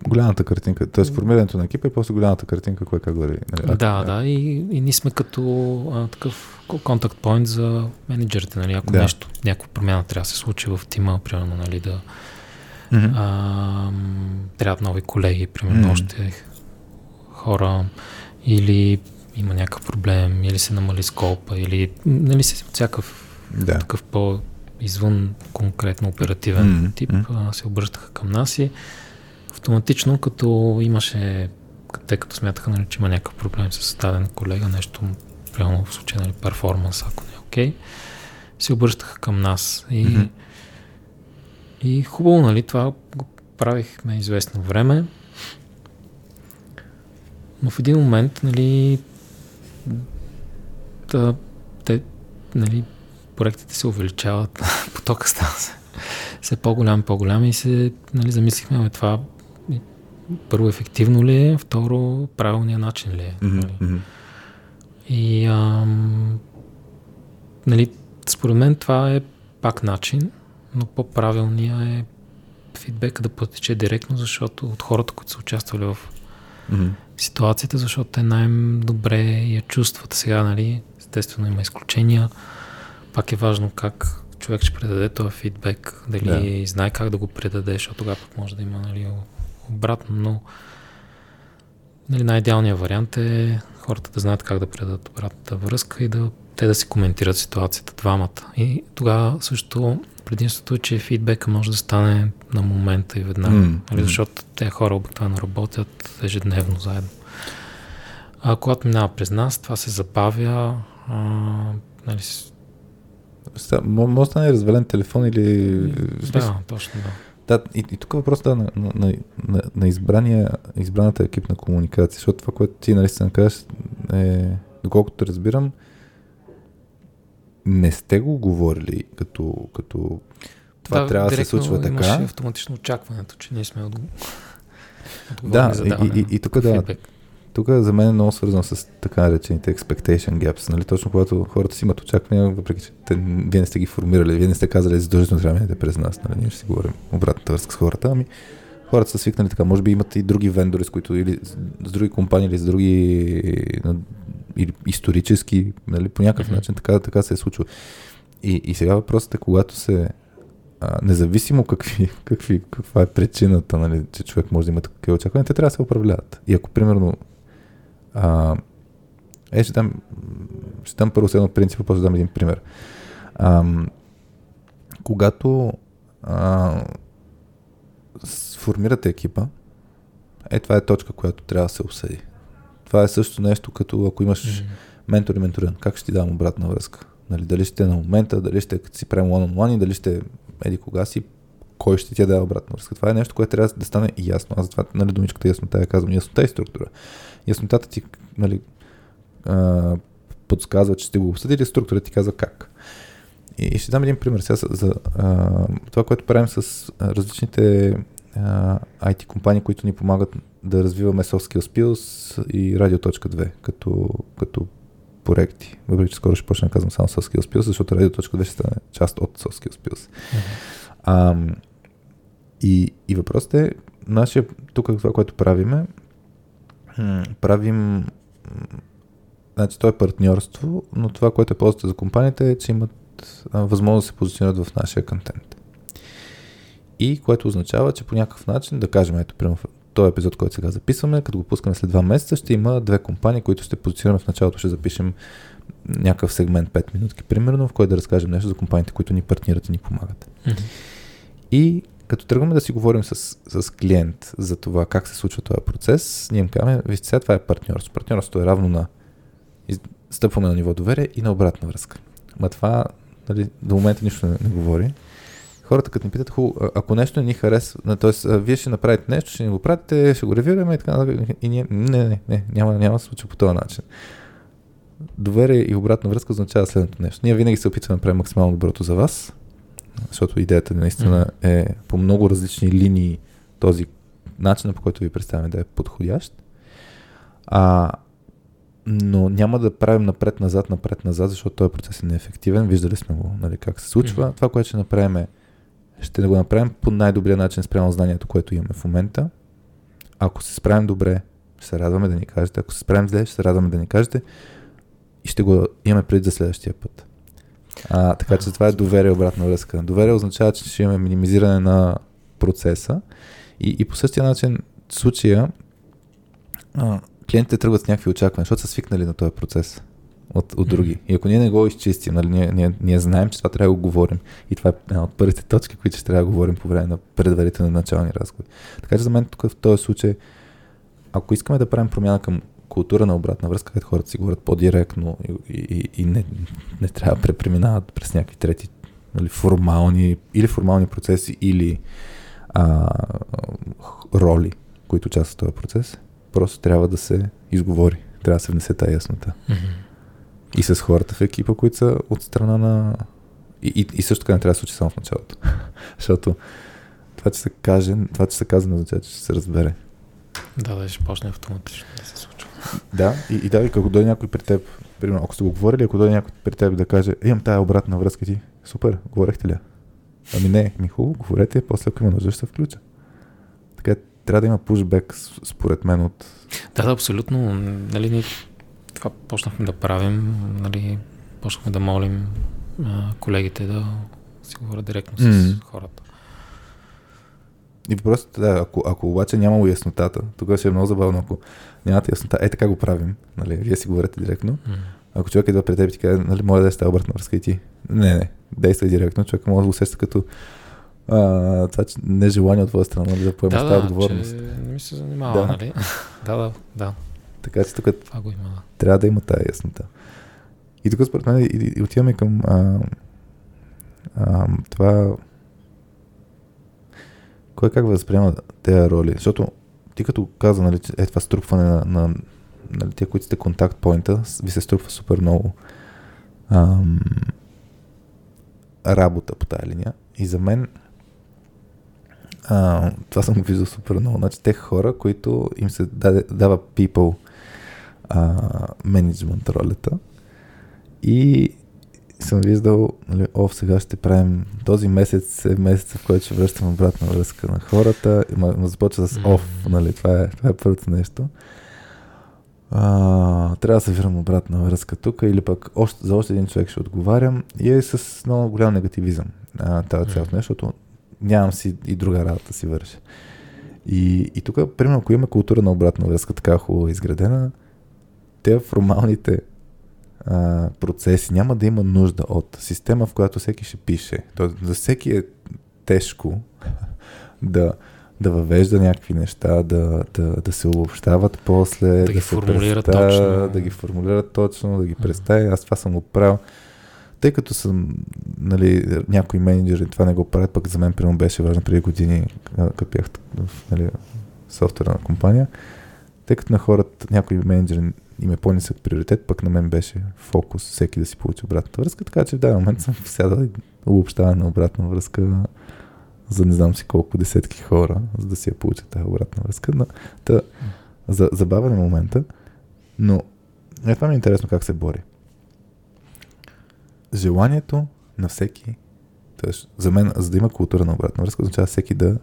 Голямата картинка, т.е. формирането на екипа и после голямата картинка, кое как върви. Нали? Да, да, и, и ние сме като а, такъв контакт поинт за менеджерите, нали, ако да. нещо, някаква промяна трябва да се случи в тима, примерно, нали, да Mm-hmm. А, трябват нови колеги, примерно mm-hmm. още хора, или има някакъв проблем, или се намали скопа, или нали, се всякакъв да. такъв по извън конкретно оперативен mm-hmm. тип mm-hmm. се обръщаха към нас и автоматично, като имаше, те като смятаха, нали, че има някакъв проблем с даден колега, нещо, прямо в случая, нали, перформанс, ако не е окей, okay, се обръщаха към нас. И, mm-hmm. и хубаво, нали, това го правихме известно време. Но в един момент, нали, да, те, нали, проектите се увеличават, <laughs> потока става се все по-голям, по-голям и се нали, замислихме, това първо ефективно ли е, второ правилният начин ли е. Mm-hmm. И ам, нали, според мен това е пак начин, но по-правилният е фидбека да потече директно, защото от хората, които са участвали в mm-hmm. Ситуацията, защото те най-добре я чувстват. Сега, нали, естествено има изключения. Пак е важно как човек ще предаде този фидбек, дали да. знае как да го предаде, защото тогава пък може да има нали, обратно, но нали, най-идеалният вариант е хората да знаят как да предадат обратната връзка и да те да си коментират ситуацията двамата. И тогава също предимството е, че фидбека може да стане на момента и веднага. Mm, защото те хора обикновено работят ежедневно заедно. А когато минава през нас, това се забавя. А, нали, може да стане развален телефон или... Да, точно да. Да, и, и тук е на, на, на, на, на избрания, избраната екип на комуникация, защото това, което ти наистина кажеш, е, доколкото разбирам, не сте го говорили като, като това да, трябва да се случва така. Имаше автоматично очакването, че ние сме <laughs> отговорни. Да, и, и тук да, тук за мен е много свързано с така наречените expectation gaps. Нали? Точно когато хората си имат очаквания, въпреки че те, вие не сте ги формирали, вие не сте казали задължително трябва да през нас. Нали? Ние ще си говорим обратната връзка с хората. Ами, хората са свикнали така. Може би имат и други вендори, с които или с други компании, или с други или исторически, нали, по някакъв mm-hmm. начин така, така се е случило. И, и сега въпросът е, когато се а, независимо какви, <laughs> какви, каква е причината, нали, че човек може да има такива очаквания, те трябва да се управляват. И ако, примерно, а, е, ще дам, ще дам първо следно принципа, после дам един пример. А, когато а, сформирате екипа, е, това е точка, която трябва да се обсъди. Това е също нещо, като ако имаш mm-hmm. ментор и менторен, как ще ти дам обратна връзка? Нали, дали ще е на момента, дали ще е като си правим one-on-one и дали ще еди кога си, кой ще ти даде обратна връзка. Това е нещо, което трябва да стане ясно. Аз затова, нали, думичката яснота я казвам. Яснота и структура яснотата ти нали, а, подсказва, че сте го обсъдили, структурата ти казва как. И, ще дам един пример сега за а, това, което правим с различните а, IT компании, които ни помагат да развиваме Soft Skills Pills и Radio.2 като, като проекти. Въпреки, че скоро ще почна да казвам само Soft Skills Pills, защото Radio.2 ще стане част от Soft Skills Pills. Mm-hmm. А, и, и въпросът е, нашия, тук това, което правиме, правим Значи, то е партньорство, но това, което е ползата за компаниите е, че имат а, възможност да се позиционират в нашия контент. И което означава, че по някакъв начин, да кажем, ето, примерно, този епизод, който сега записваме, като го пускаме след два месеца, ще има две компании, които ще позиционираме в началото, ще запишем някакъв сегмент 5 минутки, примерно, в който да разкажем нещо за компаниите, които ни партнират и ни помагат. Mm-hmm. И като тръгваме да си говорим с, с клиент за това как се случва този процес, ние им казваме, вижте сега това е партньорство. Партньорството е равно на стъпваме на ниво доверие и на обратна връзка. Ма това нали, до момента нищо не, не говори. Хората като ни питат, хубаво, ако нещо не ни харесва, т.е. вие ще направите нещо, ще ни го пратите, ще го ревираме и така И ние, не, не, не, няма, няма да се случи по този начин. Доверие и обратна връзка означава следното нещо. Ние винаги се опитваме да правим максимално доброто за вас, защото идеята наистина е по много различни линии този начин, по който ви представяме да е подходящ. А, но няма да правим напред-назад, напред-назад, защото този процес е неефективен. Виждали сме го, нали, как се случва. Mm-hmm. Това, което ще направим е, ще го направим по най-добрия начин спрямо знанието, което имаме в момента. Ако се справим добре, ще се радваме да ни кажете. Ако се справим зле, ще се радваме да ни кажете. И ще го имаме пред за следващия път. А, така че това е доверие обратна връзка. Доверие означава, че ще имаме минимизиране на процеса и, и по същия начин в случая а, клиентите тръгват с някакви очаквания, защото са свикнали на този процес от, от други. И ако ние не го изчистим, нали, ние, ние, ние знаем, че това трябва да го говорим. И това е една от първите точки, които ще трябва да говорим по време на предварителни начални разговори. Така че за мен тук в този случай, ако искаме да правим промяна към култура на обратна връзка, където хората си говорят по-директно и, и, и не, не трябва да препреминават през някакви трети нали, формални или формални процеси, или а, роли, които участват в този процес, просто трябва да се изговори. Трябва да се внесе тази яснота. Mm-hmm. И с хората в екипа, които са от страна на... И, и, и също така не трябва да се случи само в началото. <laughs> Защото това, че се каже, това, че се казва, не означава, че ще се разбере. Да, да, ще почне автоматично да се случва. Да, и, и да, ако дойде някой при теб, примерно, ако сте го говорили, ако дойде някой при теб да каже, «Е, имам тая обратна връзка ти, супер, говорехте ли? я?» Ами не, ми хубаво, говорете, после ако има нужда, ще се включа. Така трябва да има пушбек, според мен, от... Да, да, абсолютно. Нали, това почнахме да правим, нали, почнахме да молим а, колегите да си говорят директно с Мгм. хората. И въпросът е, да, ако, ако обаче нямало яснотата, тогава ще е много забавно, ако нямате яснота, е така го правим, нали, вие си говорите директно, М. Ако човек идва при теб и ти каже, нали, моля да е обратна връзка и ти. Не, не, действай директно. Човек може да го усеща като а, това, че нежелание от твоя страна нали, да поемеш Да, тази да, отговорност. че не ми се занимава, Да. нали? <laughs> да, да, да. Така че тук Това го има, трябва да има тази яснота. И тук според мен и, и отиваме към а, а, това кой как възприема тези роли. Защото ти като каза, нали, е това струпване на, на нали, тия, които сте контакт поинта, ви се струпва супер много ам, работа по тази линия. И за мен а, това съм го виждал супер много. Значи, те хора, които им се даде, дава people менеджмент ролята. И съм виждал, нали, о, сега ще правим този месец е месеца, в който ще връщам обратна връзка на хората. И ма, ма започва с оф, нали, това е, това е първото нещо. А, трябва да събирам обратна връзка тук или пък още, за още един човек ще отговарям и е с много голям негативизъм а, тази цялото нещо, защото нямам си и друга работа си върша. И, и тук, примерно, ако имаме култура на обратна връзка, така хубаво изградена, те формалните а, процеси няма да има нужда от система, в която всеки ще пише. Тоест, за всеки е тежко <laughs> да, да въвежда някакви неща, да, да, да се обобщават после, Да да, ги се формулира представя, точно. да ги формулират точно, да ги представя. Аз това съм го правил. Тъй като съм, нали, някои менеджери това не го правят, пък за мен примерно беше важно преди години, като бях в нали, софтуерна компания, тъй като на хората, някои менеджери им е по-нисък приоритет, пък на мен беше фокус всеки да си получи обратната връзка, така че в даден момент съм сядал и обобщаване на обратна връзка за не знам си колко десетки хора, за да си я получат тази обратна връзка. Но, та, за, забавен е момента, но е, това ми е интересно как се бори. Желанието на всеки, т.е. за мен, за да има култура на обратна връзка, означава всеки да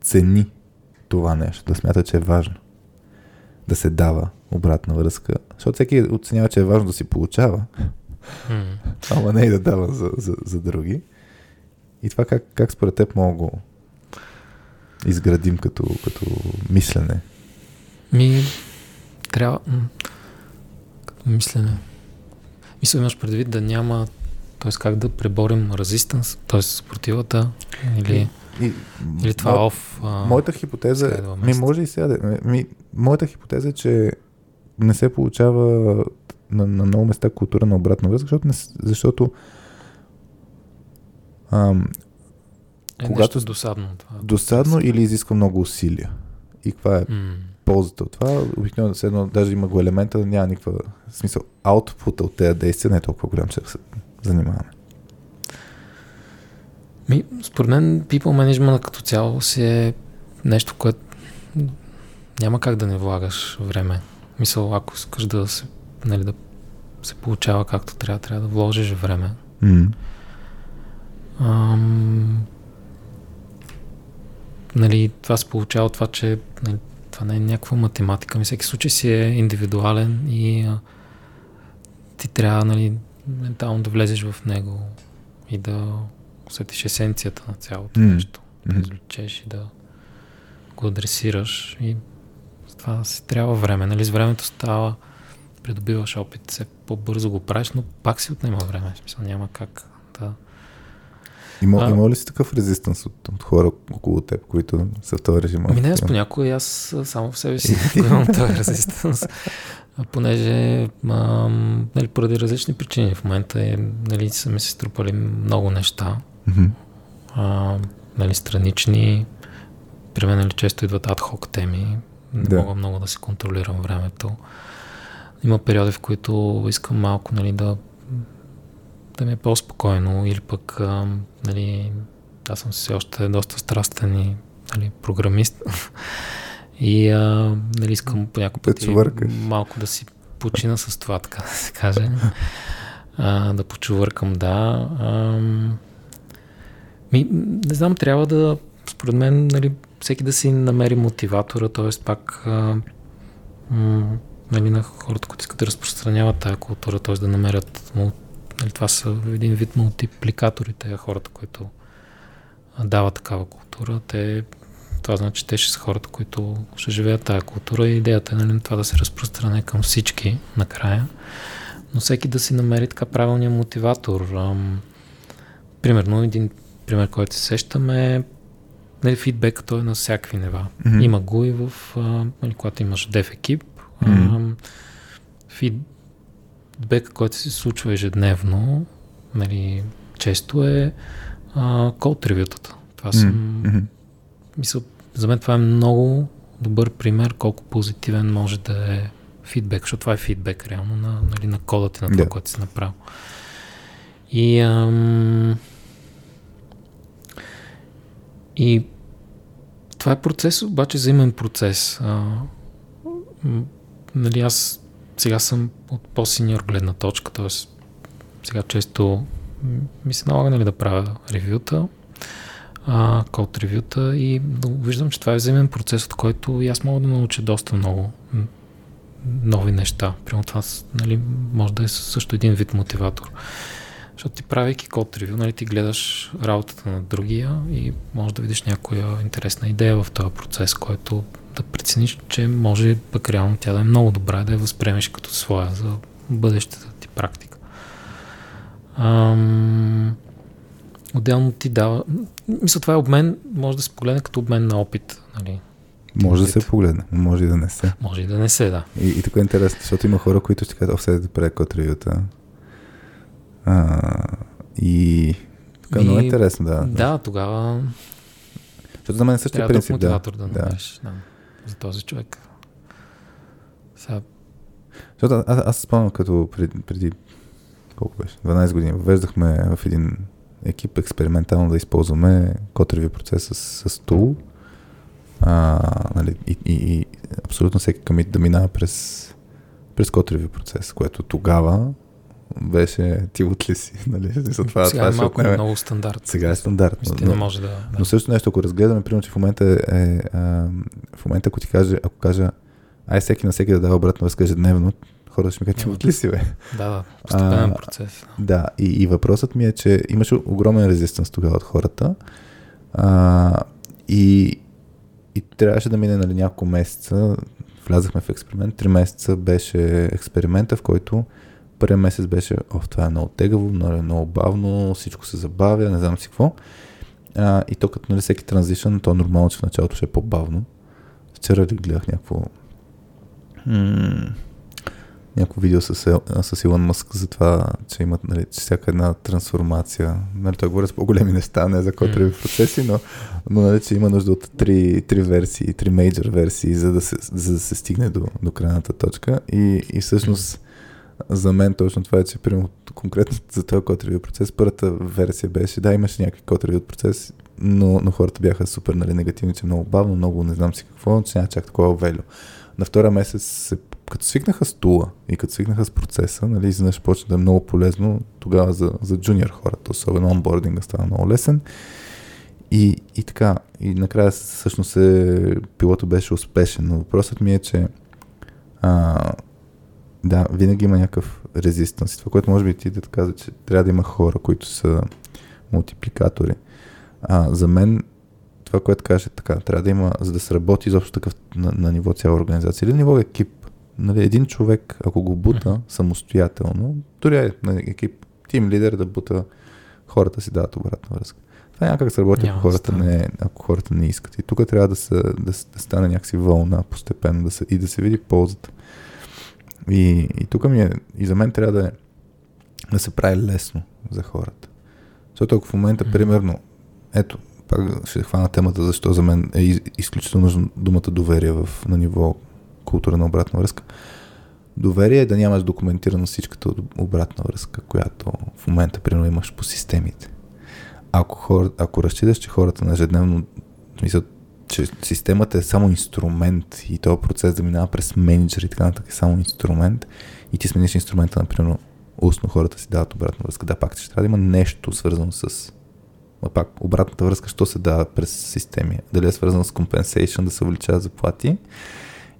цени това нещо, да смята, че е важно да се дава обратна връзка, защото всеки оценява, че е важно да си получава, М. ама не и да дава за, за, за други. И това как, как според теб мога го изградим като, като мислене? Ми, трябва... Като мислене. Мисля, имаш предвид да няма... т.е. как да преборим резистанс, т.е. съпротивата или, И, това мо- Моята хипотеза е, ми може и сега да, ми, моята хипотеза е, че не се получава на, на много места култура на обратна връзка, защото, не, защото ам, е когато нещо досадно. Това. досадно или изисква много усилия. И каква е М. ползата от това? Обикновено все едно, даже има го елемента, няма никаква смисъл. Аутпута от тези действия не е толкова голям, че се занимаваме. Ми, според мен people management като цяло си е нещо, което няма как да не влагаш време. Мисъл, ако искаш да се, нали, да се получава както трябва, трябва да вложиш време. М. Ам, нали, това се получава това, че нали, това не е някаква математика. Ми всеки случай си е индивидуален и а, ти трябва нали, ментално да влезеш в него и да усетиш есенцията на цялото М. нещо. да извлечеш и да го адресираш. И това си трябва време. Нали? С времето става, придобиваш опит, все по-бързо го правиш, но пак си отнема време. В смисъл няма как да... Има, а, има ли си такъв резистанс от, от хора около теб, които са в този режим? Ами не, аз понякога аз само в себе си <laughs> имам този резистанс, понеже а, нали, поради различни причини в момента е, нали, са ми се струпали много неща, mm-hmm. а, нали, странични, при мен нали, често идват адхок теми, не да. мога много да се контролирам времето. Има периоди, в които искам малко нали, да, да ми е по-спокойно или пък а, нали, аз съм все още доста страстен и нали, програмист <laughs> и а, нали, искам по някакъв път малко да си почина с това, така да се каже. <laughs> А, да почувъркам, да. А, ми, не знам, трябва да, според мен, нали, всеки да си намери мотиватора, т.е. пак а, м, нали, на хората, които искат да разпространяват тази култура, т.е. да намерят нали, това са един вид мултипликатори, те хората, които дават такава култура, те това значи, че те ще са хората, които ще живеят тази култура и идеята е нали, това да се разпростране към всички накрая. Но всеки да си намери така правилния мотиватор. Ам, примерно, един пример, който се сещаме нали, фидбек, той е на всякакви нива. Mm-hmm. Има го и в, а, нали, когато имаш деф екип. Mm-hmm. фидбек, който се случва ежедневно, нали, често е код ревютата. Това съм... Mm-hmm. Мисля, за мен това е много добър пример колко позитивен може да е фидбек, защото това е фидбек реално на, нали, на кодът и на това, yeah. което си направил. И, ам, и това е процес, обаче взаимен процес. А, нали, аз сега съм от по-синьор гледна точка, т.е. сега често ми се налага нали, да правя ревюта, код ревюта и виждам, че това е взаимен процес, от който и аз мога да науча доста много нови неща. Примерно това нали, може да е също един вид мотиватор. Защото ти правейки код ревю, нали, ти гледаш работата на другия и може да видиш някоя интересна идея в този процес, който да прецениш, че може пък реално тя да е много добра да я възприемеш като своя за бъдещата ти практика. Ам... Отделно ти дава... Мисля, това е обмен, може да се погледне като обмен на опит. Нали? Може да се погледне, може и да не се. Може и да не се, да. И, и така е интересно, защото има хора, които ще кажат, оф, да правя код ревюта. А, и така, и, много интересно, да. Да, тогава. Защото за мен е същия принцип. Да, да, да. Намериш, да, за този човек. Сега... Защото аз, аз спомням като преди, преди колко беше, 12 години, въвеждахме в един екип експериментално да използваме котреви процес с, с тул. А, нали, и, и, и абсолютно всеки камит да минава през, през котреви процес, което тогава беше ти от ли си, <laughs> нали? За това, Сега това е малко отнеме... много стандарт. Сега е стандарт. Но, не може да, да. но също нещо, ако разгледаме, примерно, че в момента е, е а, в момента, ако ти каже, ако кажа, ай всеки на всеки да дава обратно връзка ежедневно, хората ще ми кажат, че от ли си, бе? Да, да, постепенен процес. Да, и, и въпросът ми е, че имаше огромен резистанс тогава от хората а, и, и трябваше да мине нали, няколко месеца, влязахме в експеримент, три месеца беше експеримента, в който Първият месец беше, о, това е много тегаво, много, много бавно, всичко се забавя, не знам си какво. А, и то като нали, всеки транзишън, то е нормално, че в началото ще е по-бавно. Вчера ли гледах някакво някакво видео с, с Илон Мъск за това, че имат, нали, че всяка една трансформация, нали, той говори с по-големи неща, не за котреви процеси, но, но нали, че има нужда от три, три версии, три мейджор версии, за да се, за да се стигне до, до крайната точка. И, и всъщност за мен точно това е, че примерно конкретно за този код ревю процес, първата версия беше, да, имаше някакви код ревю процес, но, но хората бяха супер нали, негативни, че много бавно, много не знам си какво, че няма чак такова велю. На втория месец, се, като свикнаха с тула и като свикнаха с процеса, нали, изведнъж почна да е много полезно тогава за, за джуниор хората, особено онбординга става много лесен. И, и така, и накрая всъщност е, пилото беше успешен, но въпросът ми е, че а, да, винаги има някакъв резистанс. Това, което може би ти да каза, че трябва да има хора, които са мултипликатори. А, за мен това, което каже така, трябва да има, за да се работи изобщо такъв на, на ниво цяла организация или на ниво екип. Нали, един човек, ако го бута самостоятелно, дори е на екип, тим лидер да бута хората си дават обратна връзка. Това някак се работи, ако хората, не, ако хората не искат. И тук трябва да, се, да, да стане някакси вълна постепенно да се, и да се види ползата. И, и тук ми е, и за мен трябва да, е, да се прави лесно за хората. Защото ако в момента, mm-hmm. примерно, ето, пак ще хвана темата, защо за мен е изключително нужно думата доверие в, на ниво култура на обратна връзка. Доверие е да нямаш документирано всичката обратна връзка, която в момента, примерно, имаш по системите. Ако, хор, ако разчиташ, че хората на ежедневно мислят, че системата е само инструмент и този процес да минава през менеджери и така нататък е само инструмент и ти смениш инструмента, например, устно хората си дават обратна връзка. Да, пак ще трябва да има нещо свързано с но пак обратната връзка, що се дава през системи. Дали е свързано с compensation, да се увеличават заплати,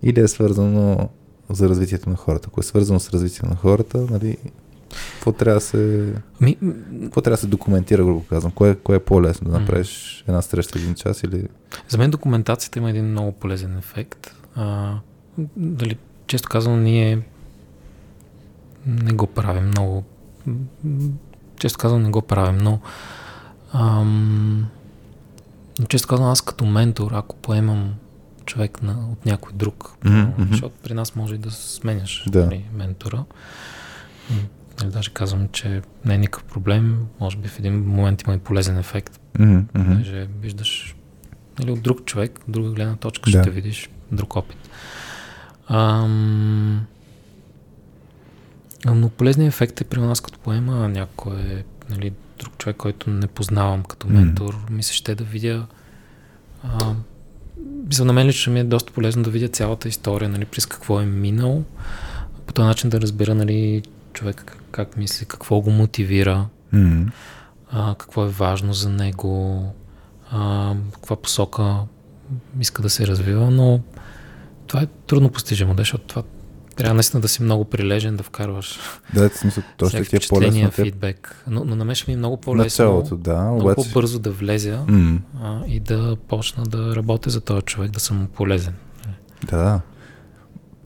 или е свързано за развитието на хората. Ако е свързано с развитието на хората, нали, какво трябва да се. Ми... Какво трябва да се документира, грубо казвам? Кое, кое е по-лесно да направиш една среща един час или. За мен документацията има един много полезен ефект. А, дали, често казвам, ние не го правим много. Често казвам, не го правим, но Ам, но често казвам, аз като ментор, ако поемам човек на, от някой друг, mm-hmm. защото при нас може и да сменяш да. нали, ментора. Нали, даже казвам, че не е никакъв проблем. Може би в един момент има и полезен ефект. Mm-hmm. Даже виждаш нали, от друг човек, от друга гледна точка да. ще видиш друг опит. Ам, но полезният ефект е при нас, като поема някой нали, друг човек, който не познавам като ментор, mm. ми се ще да видя. А, за на мен лично ми е доста полезно да видя цялата история, нали, през какво е минал, по този начин да разбера нали, човек как мисли, какво го мотивира, mm. а, какво е важно за него, а, каква посока иска да се развива, но това е трудно постижимо, защото това трябва наистина да си много прилежен, да вкарваш. Да, в смисъл, то ще ти е по-лесно. фидбек. Но, но на мен ще ми е много по-лесно. Началото, да. Много обаче... по-бързо да влезя mm. а, и да почна да работя за този човек, да съм полезен. Да.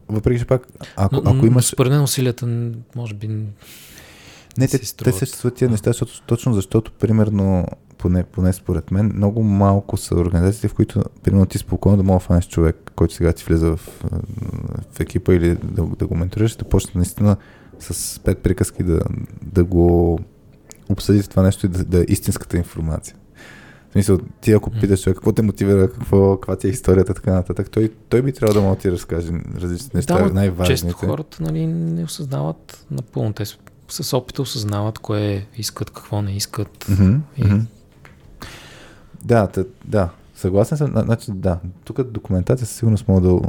Въпреки, че пак, ако, но, ако имаш... Според мен усилията, може би, не, те, те съществуват тия неща, защото, точно защото, примерно, поне, поне според мен, много малко са организациите, в които, примерно, ти спокойно да мога да фанеш човек, който сега ти влиза в, в екипа или да, да го менторираш, да почне наистина с пет приказки да, да го обсъдите това нещо и да, да е истинската информация. В смисъл, ти ако питаш човек какво те мотивира, какво, каква ти е историята, така нататък, той, той би трябвало да му ти разкаже различни неща, да, най-важните. Често хората нали, не осъзнават напълно. Те с опита осъзнават кое искат, какво не искат. Mm-hmm, и... mm-hmm. Да, тъ, да, съгласен съм. Значи, да, тук документация със сигурност мога да...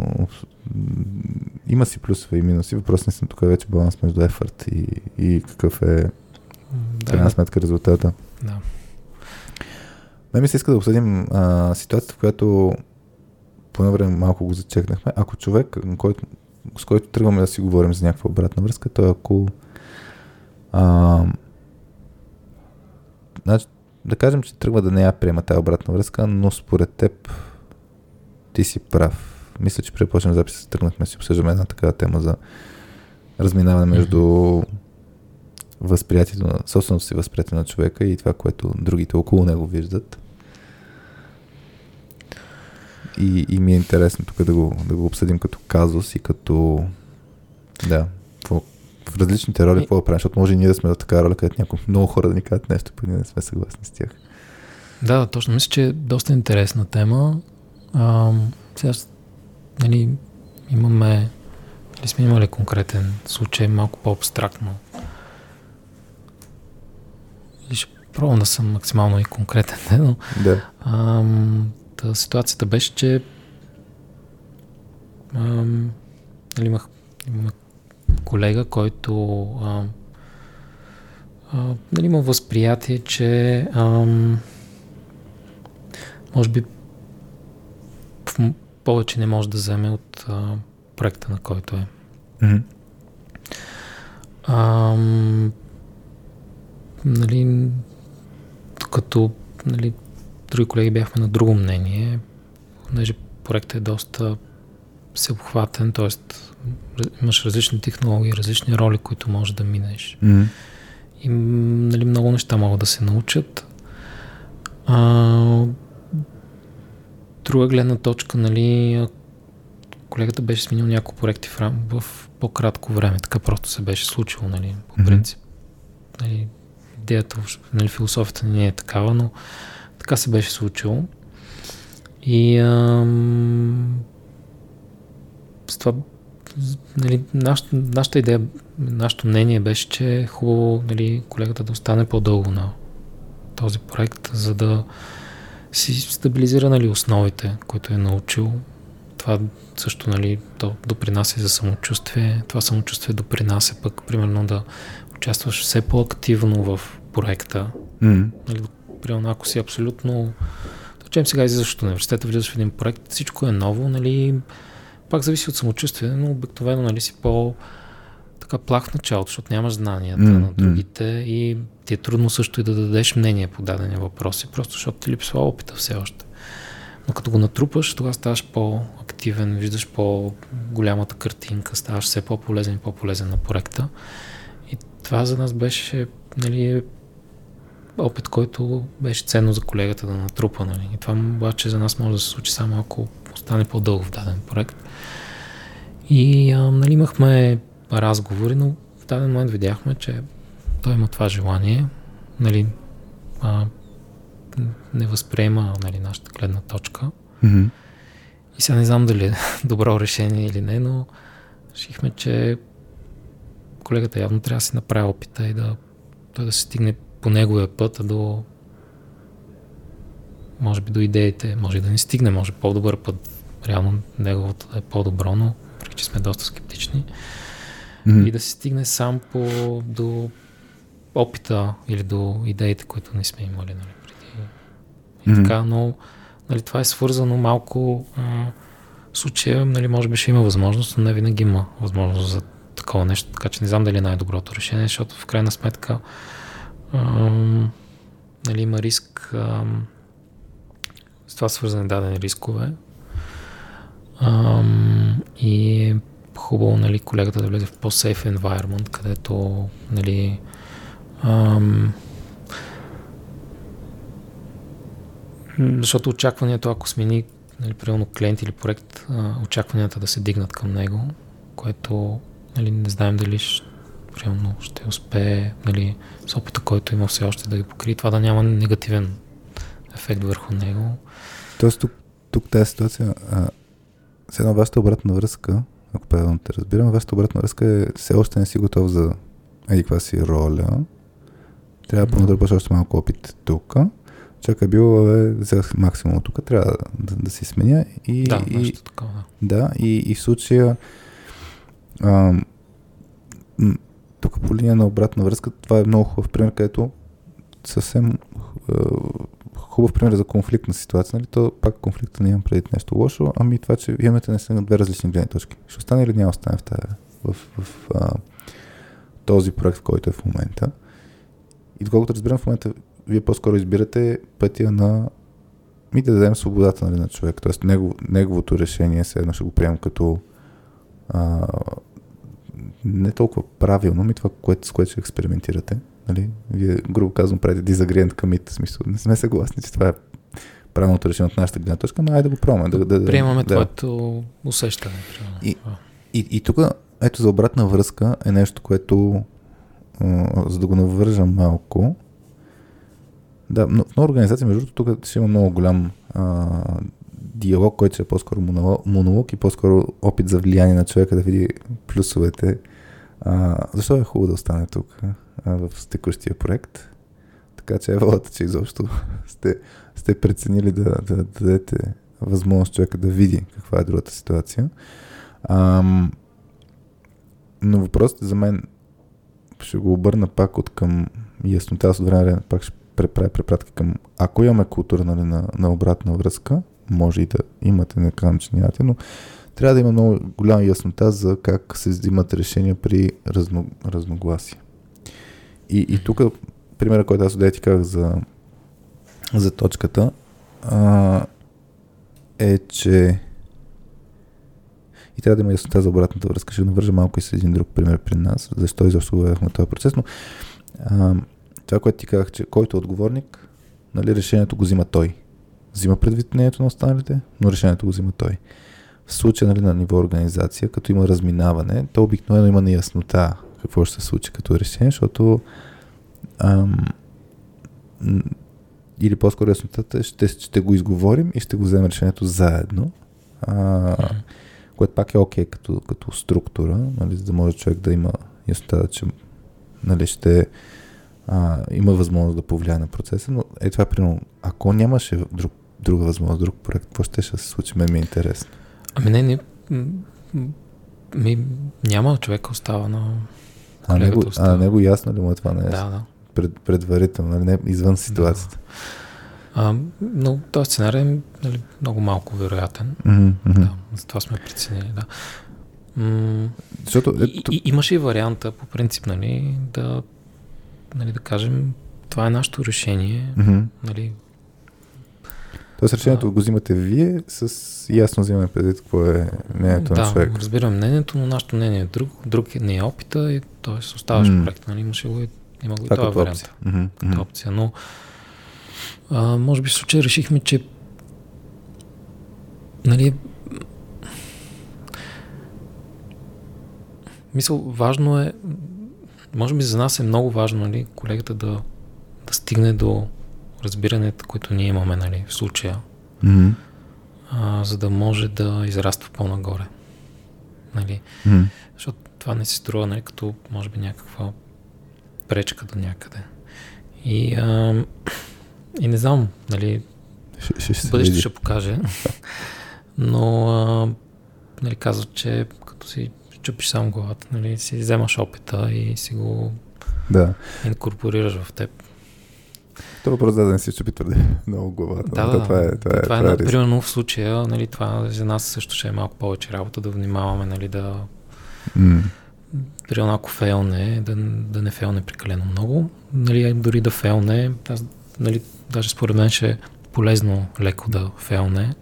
Има си плюсове и минуси. Въпрос не съм тук вече баланс между ефорт и, и какъв е да, крайна сметка резултата. Да. Ме ми се иска да обсъдим а, ситуацията, в която по време малко го зачекнахме. Ако човек, който, с който тръгваме да си говорим за някаква обратна връзка, той ако а, значи, да кажем, че тръгва да не я приема тази обратна връзка, но според теб ти си прав. Мисля, че препочнем записа, тръгнахме си обсъждаме една такава тема за разминаване между възприятието на собственото си възприятие на човека и това, което другите около него виждат. И, и ми е интересно тук да го, да го обсъдим като казус и като да, в различните роли какво да правим, защото може и ние да сме в така роля, където някои много хора да ни кажат нещо, пък ние не сме съгласни с тях. Да, точно. Мисля, че е доста интересна тема. А, сега, нали, имаме, или сме имали конкретен случай, малко по-абстрактно. Или ще пробвам да съм максимално и конкретен, <laughs> но да. А, та, ситуацията беше, че а, нали, имах, имах колега, който а, а, нали, има възприятие, че а, може би повече не може да вземе от а, проекта, на който е. Mm-hmm. А, нали, като нали, други колеги бяхме на друго мнение, понеже проектът е доста всеобхватен, т.е. имаш различни технологии, различни роли, които можеш да минеш. Mm-hmm. И нали, много неща могат да се научат. А, друга гледна точка, нали, колегата беше сменил няколко проекти в, рам, в по-кратко време. Така просто се беше случило, нали, по принцип. Mm-hmm. Нали, идеята, нали, философията не е такава, но така се беше случило. И ам, с това нали, наш, нашата идея, нашето мнение беше, че е хубаво нали, колегата да остане по-дълго на този проект, за да си стабилизира нали, основите, които е научил. Това също нали, то допринася за самочувствие. Това самочувствие допринася пък, примерно, да участваш все по-активно в проекта. Mm. Нали, примерно, ако си абсолютно... Да речем сега излизаш от университета, влизаш в един проект, всичко е ново, нали, пак зависи от самочувствие, но обикновено нали, си по така плах в началото, защото нямаш знанията mm, на другите mm. и ти е трудно също и да дадеш мнение по дадени въпроси, просто защото ти липсва опита все още. Но като го натрупаш, тогава ставаш по-активен, виждаш по-голямата картинка, ставаш все по-полезен и по-полезен на проекта. И това за нас беше нали, опит, който беше ценно за колегата да натрупа. Нали. И това обаче за нас може да се случи само ако остане по-дълго в даден проект. И а, нали, имахме разговори, но в даден момент видяхме, че той има това желание, нали, а, не възприема нали, нашата гледна точка. Mm-hmm. И сега не знам дали е <laughs> добро решение или не, но решихме, че колегата явно трябва да си направи опита и да, той да се стигне по неговия път, а до може би до идеите, може и да не стигне, може по-добър път. Реално неговото е по-добро, но че сме доста скептични. Mm-hmm. И да се стигне сам по, до опита или до идеите, които не сме имали нали, преди. И mm-hmm. така, но нали, това е свързано малко а, случая, нали, може би ще има възможност, но не винаги има възможност за такова нещо, така че не знам дали е най-доброто решение, защото в крайна сметка а, нали, има риск а, с това свързани дадени рискове. Ам, и хубаво нали, колегата да влезе в по-сейф environment, където нали, ам, защото очакването, ако смени нали, примерно клиент или проект, очакванията да се дигнат към него, което нали, не знаем дали ще, примерно, ще успее нали, с опита, който има все още да ги покрие, това да няма негативен ефект върху него. Тоест тук, тук тази ситуация, а, с една вашата обратна връзка, ако правилно те разбирам, вашата обратна връзка е все още не си готов за еди каква си роля. Трябва да понадърпаш още малко опит тук. Чака е било, е, взех максимум тук, трябва да, да, си сменя. И, да, и, нещо такова. Да, и, и в случая а, тук по линия на обратна връзка, това е много хубав пример, където съвсем хубав пример за конфликтна ситуация, нали? То пак конфликта не имам преди нещо лошо, ами това, че имате наистина две различни гледни точки. Ще остане или няма остане в, тази, в, в, в а, този проект, в който е в момента. И доколкото разбирам в момента, вие по-скоро избирате пътя на ми да дадем свободата нали, на човек. Тоест негов, неговото решение, се едно ще го приемам като а, не толкова правилно, ми това, което, с което ще експериментирате. Нали? Вие, грубо казвам, правите дизагриент към в смисъл. Не сме съгласни, че това е правилното решение от нашата гледна точка, но айде да го пробваме. Да, да, Приемаме да. твоето усещане. И, и, и тук, ето за обратна връзка е нещо, което, за да го навържам малко, да, но в нова организация, между другото, тук ще има много голям а, диалог, който ще е по-скоро монолог, монолог и по-скоро опит за влияние на човека да види плюсовете. А, защо е хубаво да остане тук? в текущия проект. Така че е волата, че изобщо <laughs> сте, сте преценили да, да, да дадете възможност човека да види каква е другата ситуация. Ам, но въпросът за мен ще го обърна пак от към яснота, аз от време пак ще преправя препратки към ако имаме култура нали, на, на обратна връзка, може и да имате, не казвам, че нямате, но трябва да има много голяма яснота за как се взимат решения при разно, разногласия. И, и тук примера, който аз отдея ти казах за, за точката, а, е, че и трябва да има яснота за обратната връзка. Ще навържа малко и с един друг пример при нас, защо изобщо гледахме този процес, но а, това, което ти казах, че който е отговорник, нали, решението го взима той. Взима предвид мнението на останалите, но решението го взима той. В случая нали, на ниво организация, като има разминаване, то обикновено има неяснота какво ще се случи като решение, защото ам, или по-скоро яснотата ще, ще го изговорим и ще го вземем решението заедно. А. Което пак е окей okay като, като структура, нали, за да може човек да има яснота, че нали, ще а, има възможност да повлияе на процеса, но е това примерно, ако нямаше друг, друга възможност, друг проект, какво ще се случи, мен ми е интересно. Ами не, не, ми, няма човек остава на а него, а него ясно ли му е това нещо? Да, да. Пред, предварително, нали, не извън ситуацията. Да. А, но този сценарий е нали, много малко вероятен. Mm-hmm. Да, за това сме преценили, да. М- Защото, ето... и, имаше и варианта, по принцип, нали, да, нали, да кажем, това е нашето решение. Mm-hmm. Нали, Тоест решението да. го взимате вие с ясно взимане предвид какво е мнението да, на човек. Да, разбирам мнението, но нашето мнение е друг, друг не е опита и т.е. оставаш mm. проект. Нали? Имаше го и, има го и това вариант. Mm-hmm. Като опция. Но а, може би в случая решихме, че нали, мисъл, важно е, може би за нас е много важно, нали, колегата да, да стигне до разбиранията, които ние имаме, нали, в случая, mm-hmm. а, за да може да израства по-нагоре. Нали? Mm-hmm. Защото това не се струва, нали, като, може би, някаква пречка до някъде. И а, и не знам, нали, ще, ще бъдеще ще покаже. <laughs> Но, а, нали, казва, че като си чупиш сам главата, нали, си вземаш опита и си го да. инкорпорираш в теб. Това въпрос да, не си чупи твърде <laughs> много главата. Да, да, това е, това е, това е, това е примерно в случая, нали, това за нас също ще е малко повече работа да внимаваме, нали, да mm. примерно ако фейлне, да, да не фейлне прекалено много, нали, дори да фейлне, аз нали, даже според мен ще е полезно леко да фелне,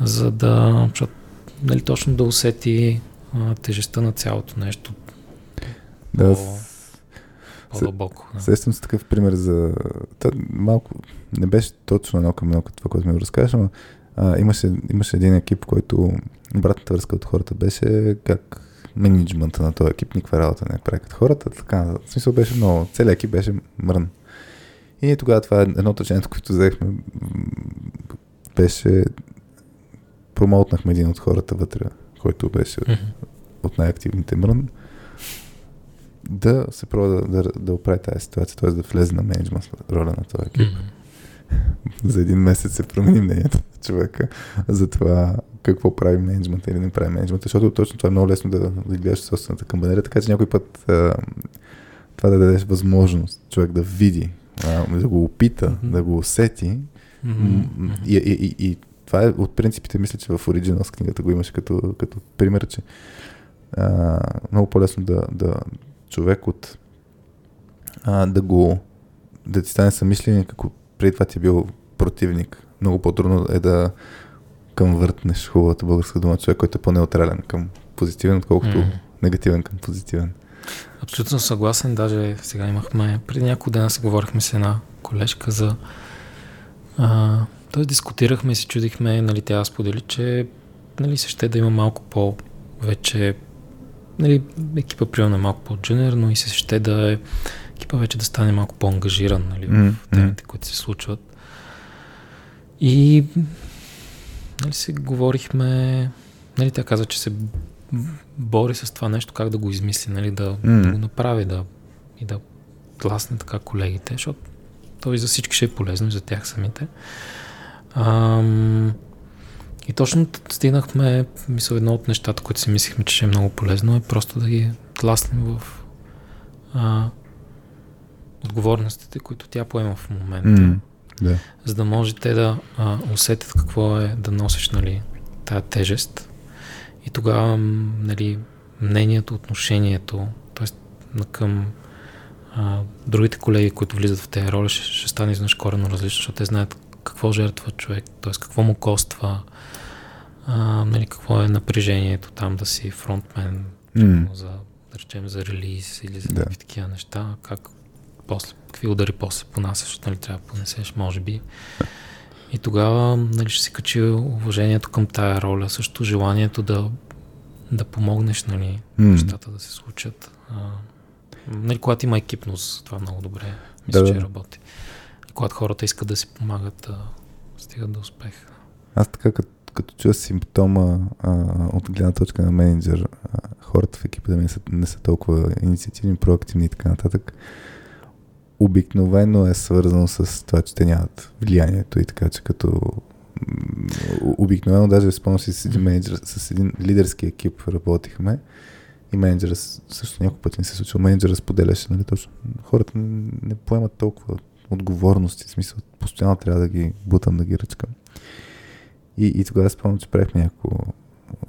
за да, защото, нали, точно да усети а, тежестта на цялото нещо. Да, по, по-дълбоко. Да. Сещам се такъв пример за... Та, малко не беше точно едно към едно това, което ми разкажеш, но а, имаше, имаше един екип, който обратната връзка от хората беше как менеджмента на този екип никаква работа не правят хората. Така, в смисъл беше много. Целият екип беше мрън. И тогава това е едно от решението, което взехме, беше промоутнахме един от хората вътре, който беше mm-hmm. от най-активните мрън, да се пробва да, да, да оправи тази ситуация, т.е. да влезе на менеджмент роля на този екип. Mm-hmm. <laughs> за един месец се промени мнението на човека за това какво прави менеджмент или не прави менеджмент, защото точно това е много лесно да, да гледаш собствената камбанера, така че някой път а, това да дадеш възможност човек да види да го опита, mm-hmm. да го усети. Mm-hmm. И, и, и, и това е от принципите, мисля, че в Originals книгата го имаше като, като пример, че а, много по-лесно да, да човек от а, да го да ти стане съмишленик, ако преди това ти е бил противник. Много по-трудно е да към въртнеш хубавата българска дума човек, който е по-неутрален към позитивен, отколкото mm. негативен към позитивен. Абсолютно съгласен. Даже сега имахме, преди няколко дена се говорихме с една колежка за... А, т.е. дискутирахме и се чудихме, нали, тя сподели, че нали, се ще да има малко по вече нали, екипа примерно е малко по-джунер, но и се ще да е екипа вече да стане малко по-ангажиран нали, mm-hmm. в темите, които се случват. И нали, се говорихме, нали, тя каза, че се бори с това нещо, как да го измисли, нали, да, mm. да го направи да, и да тласне така колегите, защото той за всички ще е полезно и за тях самите. Ам, и точно стигнахме, мисля, едно от нещата, които си мислихме, че ще е много полезно, е просто да ги тласнем в а, отговорностите, които тя поема в момента. Mm, да. За да може те да а, усетят какво е да носиш нали, тази тежест и тогава нали, мнението, отношението, т.е. към а, другите колеги, които влизат в тези роли, ще, ще стане изнъж корено различно, защото те знаят какво жертва човек, т.е. какво му коства, а, нали, какво е напрежението там да си фронтмен Mm. за, да речем, за релиз или за Да. такива неща, как после, какви удари после понасяш, нали, трябва да понесеш, може би. И тогава нали, ще си качи уважението към тая роля, също желанието да, да помогнеш нали, М. нещата да се случат. А, нали, когато има екипност, това много добре мисля, да. че работи. Когато хората искат да си помагат, да стигат до успех. Аз така, като, като чуя симптома а, от гледна точка на менеджер, а, хората в екипа да не са, не са толкова инициативни, проактивни и така нататък, обикновено е свързано с това, че те нямат влиянието и така, че като обикновено даже спомням си с един менеджер, с един лидерски екип работихме и менеджера също няколко пъти не се случва. Менеджера споделяше, нали, точно. Хората не поемат толкова отговорности, в смисъл, постоянно трябва да ги бутам, да ги ръчкам. И, и тогава спомням, че правихме някакво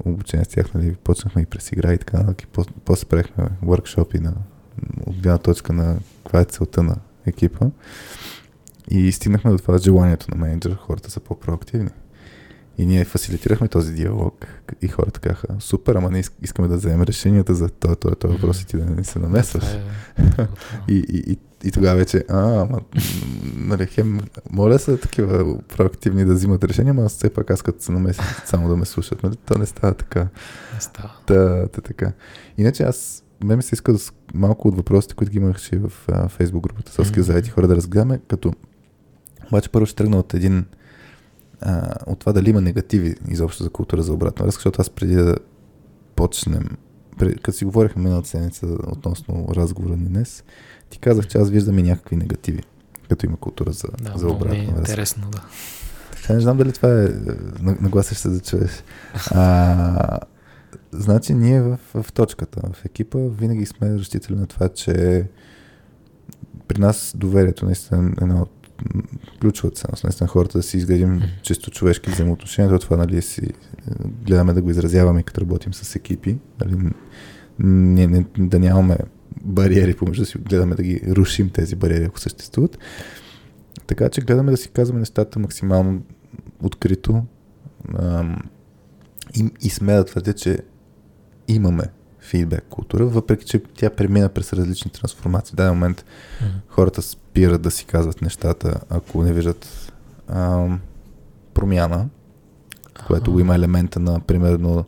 обучение с тях, нали, почнахме и през игра и така, нататък, и после, после правихме workshop на от гледна точка на каква е целта на екипа. И стигнахме до това желанието на менеджера, хората са по-проактивни. И ние фасилитирахме този диалог и хората казаха, супер, ама иск- искаме да вземем решенията за този, този, този въпрос и ти да не се намесваш. Е. <laughs> И, и, и, и тогава вече, а, ама, нали, хем, моля са такива проактивни да взимат решения, ама все пак аз като се намеся само да ме слушат, нали, то не става така. не става. Та, та, така. Иначе аз, мен ми се иска да, малко от въпросите, които ги имаше в а, Facebook групата Соски заети хора да разгледаме, като обаче първо ще тръгна от един а, от това дали има негативи изобщо за култура за обратна връзка, защото аз преди да почнем, пред, като си говорихме миналата седмица относно разговора ни днес, ти казах, че аз виждам и някакви негативи, като има култура за, Да, за много ми е връзка. интересно, да. Сега не знам дали това е, е, на- нагласиш се да чуеш. <laughs> А, значи ние в, в точката, в екипа, винаги сме разчитали на това, че при нас доверието наистина е една от ключовата ценност. Наистина хората да си изградим чисто човешки взаимоотношения, то това нали, си е, гледаме да го изразяваме като работим с екипи. Нали, не, не, да нямаме бариери помежду си, гледаме да ги рушим тези бариери, ако съществуват. Така че гледаме да си казваме нещата максимално открито ам, и, и сме да твърдя, че имаме фидбек култура, въпреки че тя премина през различни трансформации. В даден момент хората спират да си казват нещата, ако не виждат ам, промяна, което го има елемента на, примерно,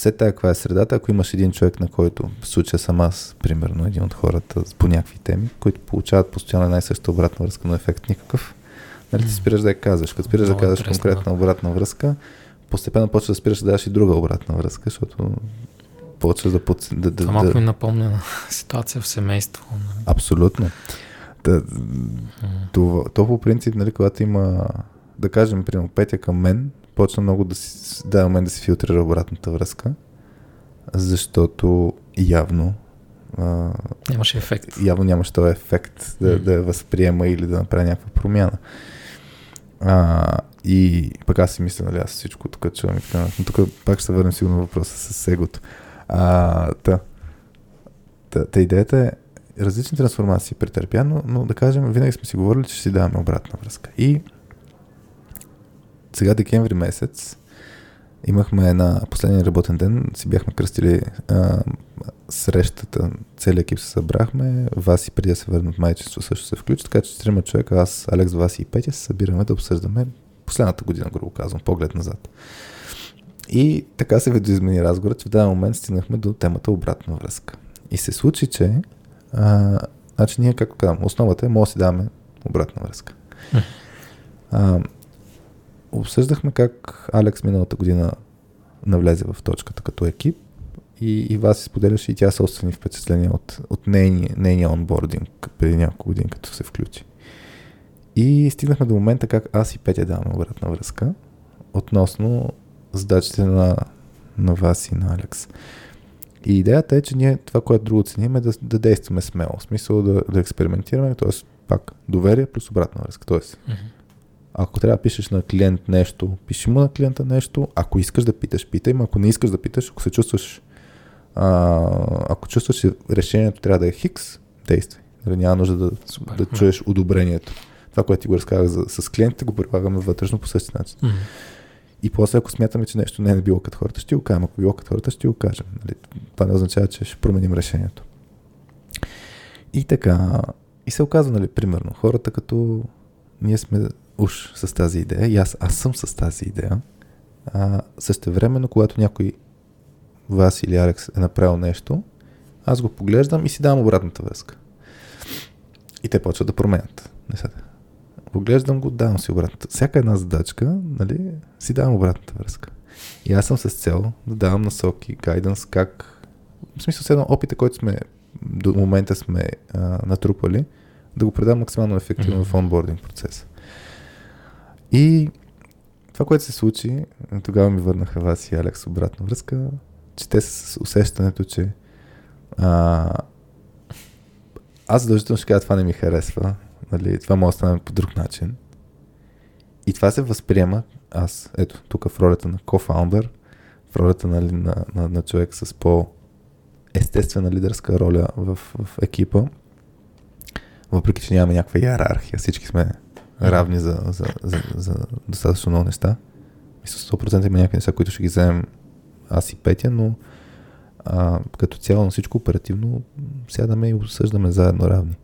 след тая каква е средата, ако имаш един човек, на който в случая съм аз, примерно, един от хората по някакви теми, които получават постоянно една и съща обратна връзка, но ефект никакъв, нали ти спираш да я казваш. Като спираш да Много казваш интересно, конкретна обратна връзка, постепенно почваш да спираш да даваш и друга обратна връзка, защото почваш да, подс... да, да, Това малко ми да... напомня на <laughs> ситуация в семейство. Нали? Абсолютно. Да, това, то по принцип, нали, когато има, да кажем, примерно, Петя към мен, почна много да си, да, момент да си филтрира обратната връзка, защото явно а, Нямаше ефект. явно нямаше този ефект да, Мгм. да я възприема или да направи някаква промяна. А, и пък аз си мисля, нали, аз всичко тук чувам и така. Но тук пак ще се върнем сигурно въпроса с егото. А, та, та, та идеята е различни трансформации претърпя, но, но да кажем, винаги сме си говорили, че ще си даваме обратна връзка. И сега декември месец имахме една последния работен ден, си бяхме кръстили а, срещата, целият екип се събрахме, Васи преди да се върне от майчество също се включи, така че трима човека, аз, Алекс, Васи и Петя се събираме да обсъждаме последната година, грубо казвам, поглед назад. И така се видоизмени разговора, че в даден момент стигнахме до темата обратна връзка. И се случи, че а, значи ние, както казвам, основата е, може да си даваме обратна връзка. А, обсъждахме как Алекс миналата година навлезе в точката като екип и, и вас споделяше и тя собствени впечатления от, от нейния, нейния онбординг преди няколко години, като се включи. И стигнахме до момента как аз и Петя даваме обратна връзка относно задачите на, на вас и на Алекс. И идеята е, че ние това, което друго ценим е да, да действаме смело. В смисъл да, да експериментираме, т.е. пак доверие плюс обратна връзка. Т.е. Мгм. Ако трябва да пишеш на клиент нещо, пиши му на клиента нещо. Ако искаш да питаш, питай, но ако не искаш да питаш, ако се чувстваш а, ако чувстваш, че решението трябва да е хикс, действай. Нали, няма нужда да, Супер. да чуеш одобрението. това, което ти го разказах за, с клиентите, го прилагаме вътрешно по същия начин. Мгм. И после, ако смятаме, че нещо не е било като хората, ще го кажем. Ако било като хората, ще го кажем. Нали? Това не означава, че ще променим решението. И така, и се оказва, нали, примерно, хората като ние сме уж с тази идея, и аз, аз съм с тази идея, а, същевременно, когато някой вас или Алекс е направил нещо, аз го поглеждам и си давам обратната връзка. И те почват да променят нещата. Поглеждам го, давам си обратната. Всяка една задачка, нали, си давам обратната връзка. И аз съм с цел да давам насоки, гайденс, как... В смисъл, все едно опита, който сме до момента сме а, натрупали, да го предам максимално ефективно в онбординг процеса. И това, което се случи, тогава ми върнаха вас и Алекс обратна връзка, че те с усещането, че а, аз задължително ще кажа, това не ми харесва, нали, това може да стане по друг начин. И това се възприема аз, ето, тук в ролята на кофаундър, в ролята нали, на, на, на човек с по естествена лидерска роля в, в екипа, въпреки че нямаме някаква иерархия, всички сме равни за, за, за, за достатъчно много неща. Мисля, 100% има някакви неща, които ще ги вземем аз и Петя, но а, като цяло на всичко оперативно сядаме и обсъждаме заедно равни.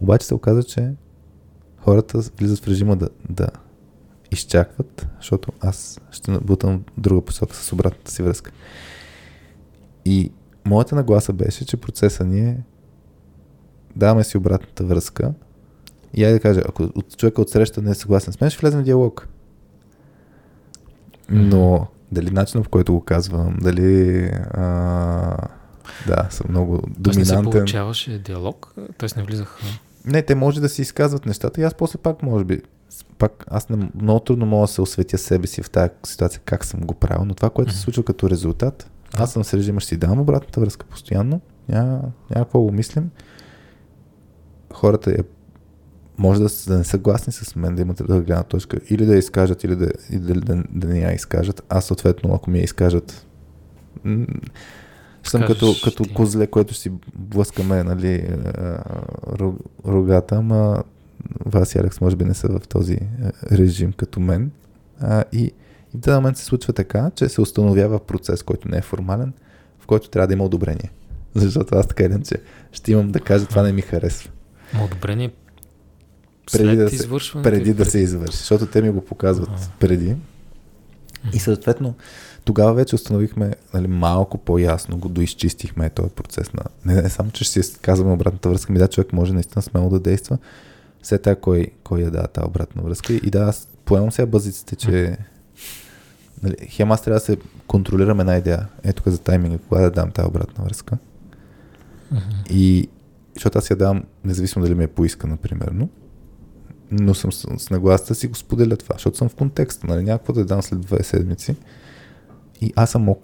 Обаче се оказа, че хората влизат в режима да, да изчакват, защото аз ще набутам друга посока с обратната си връзка. И моята нагласа беше, че процеса ни е даваме си обратната връзка и айде да кажа, ако от човека от среща не е съгласен с мен, ще влезем в диалог. Но дали начинът, в който го казвам, дали а, да, съм много Тоест не се доминантен. получаваше диалог, т.е. не влизаха. Не, те може да си изказват нещата и аз после пак, може би, пак аз не, много трудно мога да се осветя себе си в тази ситуация, как съм го правил, но това, което се случва като резултат, аз съм с режима, ще си давам обратната връзка постоянно, няма, няма какво го мислим. Хората е, може да, да не са съгласни с мен, да имат друга гледна точка, или да я изкажат, или да, или да, да, да не я изкажат. Аз съответно, ако ми я изкажат, м, съм като, като ти. козле, което си блъскаме нали, рогата, ама вас и Алекс може би не са в този е, режим като мен. А, и, и в даден момент се случва така, че се установява процес, който не е формален, в който трябва да има одобрение. Защото аз така идем, че ще имам да кажа това не ми харесва. Одобрение Преди да се-. Преди да се извърши, защото те ми го показват Ага. преди. И съответно, тогава вече установихме нали, малко по-ясно, го доизчистихме този процес на... Не, не само, че ще си казваме обратната връзка, ми да, човек може наистина смело да действа. Все така кой, кой я дава тази обратна връзка. И да, аз поемам сега бъзиците, че нали, хем аз трябва да се контролирам една идея. Ето тук за тайминга, кога да дам тази обратна връзка. Мгм. И защото аз я давам, независимо дали ми е поискана, примерно, но съм с, нагласта си го споделя това, защото съм в контекста, нали, някакво да дам след две седмици. И аз съм ок.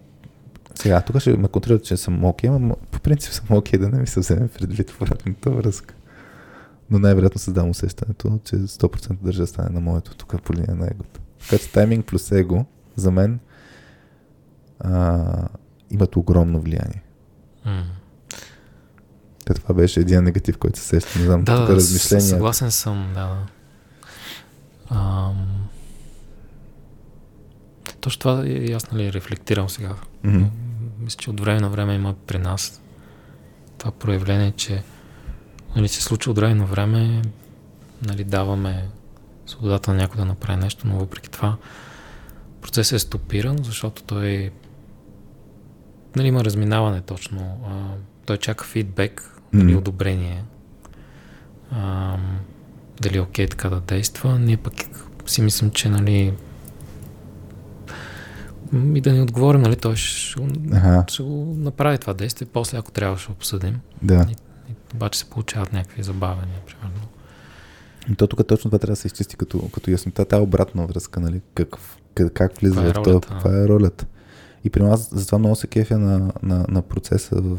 Сега, тук ще ме контролират, че съм окей, но по принцип съм окей да не ми се вземе предвид обратната връзка. Но най-вероятно създавам усещането, че 100% държа стане на моето тук по линия на егото. Така че тайминг плюс его за мен а, имат огромно влияние. Та това беше един негатив, който се сеща. Не знам, Да, тук да, размишления. съгласен съм, да. Ам... Точно това и аз нали, рефлектирам сега. М, Мисля, че от време на време има при нас това проявление, че нали, се случва от време на време, нали, даваме свободата на някой да направи нещо, но въпреки това процесът е стопиран, защото той нали, има разминаване точно. А, той чака фидбек, нали, Мгм. одобрение. А, дали е окей така да действа. Ние пък си мислим, че нали и да ни отговорим, нали, той ще, Аха, ще го направи това действие, после ако трябва ще обсъдим. да. И, обаче се получават някакви забавения, примерно. И то тук точно това трябва да се изчисти като, като яснота, тази обратна връзка, нали? Как, как, как влиза е в това, каква е ролята. И при нас затова много се кефя на, на, на процеса в,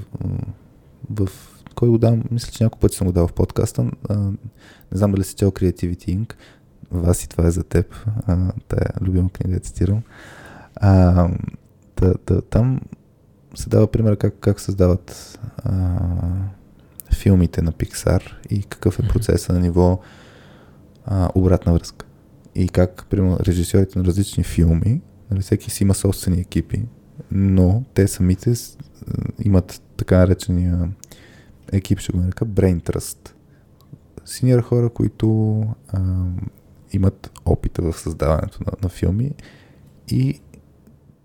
в кой го дам, мисля, че няколко пъти съм го дал в подкаста. А, не знам дали си чел Creativity Inc. Вас и това е за теб. А, тая любима книга я цитирам. А, та, та, там се дава пример как, как създават а, филмите на Pixar и какъв е процеса на ниво а, обратна връзка. И как, примерно, режисьорите на различни филми, нали, всеки си има собствени екипи, но те самите имат така наречения екип, ще го нарека, Brain Trust. Синьор хора, които а, имат опита в създаването на, на филми и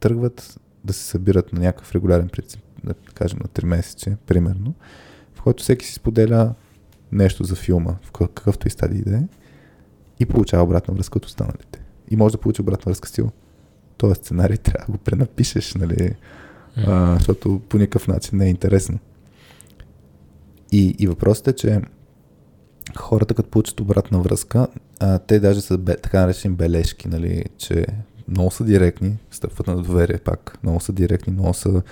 тръгват да се събират на някакъв регулярен принцип, да кажем на 3 месече, примерно, в който всеки си споделя нещо за филма, в какъвто и стадий да е, и получава обратна връзка от останалите. И може да получи обратна връзка стил. Този сценарий трябва да го пренапишеш, нали? А, защото по никакъв начин не е интересно. И, и въпросът е, че хората, като получат обратна връзка, а, те даже са така наречени бележки, нали, че много са директни, стъпват на доверие пак, много са директни, много са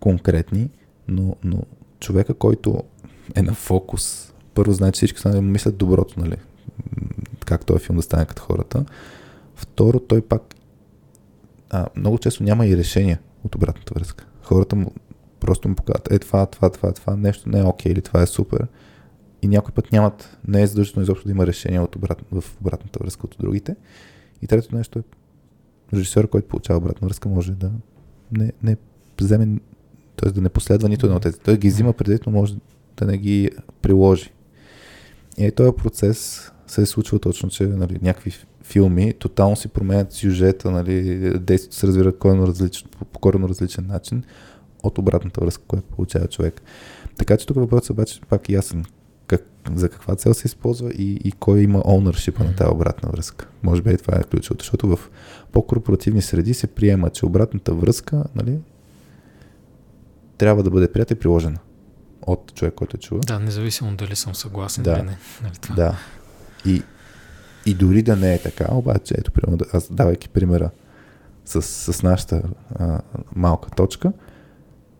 конкретни, но, но човека, който е на фокус, първо знае, че всички са мислят доброто, нали, как този филм да стане като хората. Второ, той пак а, много често няма и решение от обратната връзка. Хората му просто му показват, е това, това, това, това, нещо не е окей okay, или това е супер. И някой път нямат, не е задължително изобщо да има решение от обрат, в обратната връзка от другите. И третото нещо е режисьор, който получава обратна връзка, може да не, не вземе, т.е. да не последва нито едно от тези. Той ги взима предварително, може да не ги приложи. И този процес се е случва точно, че нали, някакви филми тотално си променят сюжета, нали, действието се развива коренно по коренно различен начин от обратната връзка, която получава човек. Така че тук въпросът обаче пак е ясен. Как, за каква цел се използва и, и кой има ownership на тази обратна връзка. Може би и това е ключовото, защото в по-корпоративни среди се приема, че обратната връзка нали, трябва да бъде прията и приложена от човек, който е чува. Да, независимо дали съм съгласен да. или не. Нали това? Да. И, и дори да не е така, обаче, ето, примерно, аз давайки примера с, с нашата а, малка точка,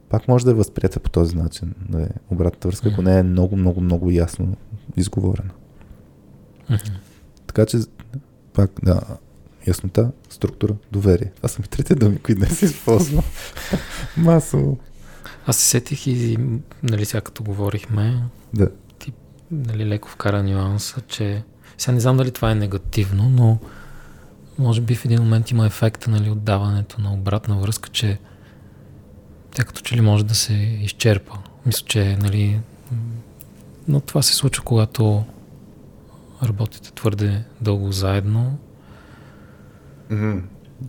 пак може да е възприята по този начин, да е обратната връзка, ако не е много, много, много ясно изговорена. Mm-hmm. Така че, пак, да, яснота, структура, доверие. Това са ми трите думи, които днес използвам. <laughs> Масово. Аз се сетих и, нали, сега като говорихме, да. ти, нали, леко вкара нюанса, че сега не знам дали това е негативно, но може би в един момент има ефекта, нали, от даването на обратна връзка, че тя като че ли може да се изчерпа. Мисля, че, нали, но това се случва, когато работите твърде дълго заедно. Mm-hmm.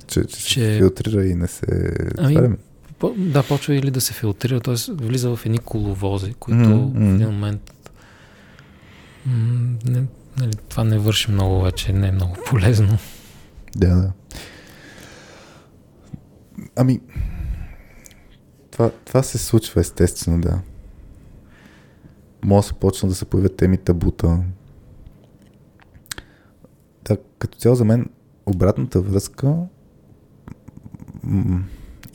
Че, че, че се филтрира и не се... Ами, по, да, почва или да се филтрира, т.е. влиза в едни коловози, които mm-hmm. в един момент м- не, нали, това не върши много вече, не е много полезно. Да, да. Ами, това, това се случва естествено, да. Може да се почна да се появят теми табута. Да, като цяло за мен обратната връзка м-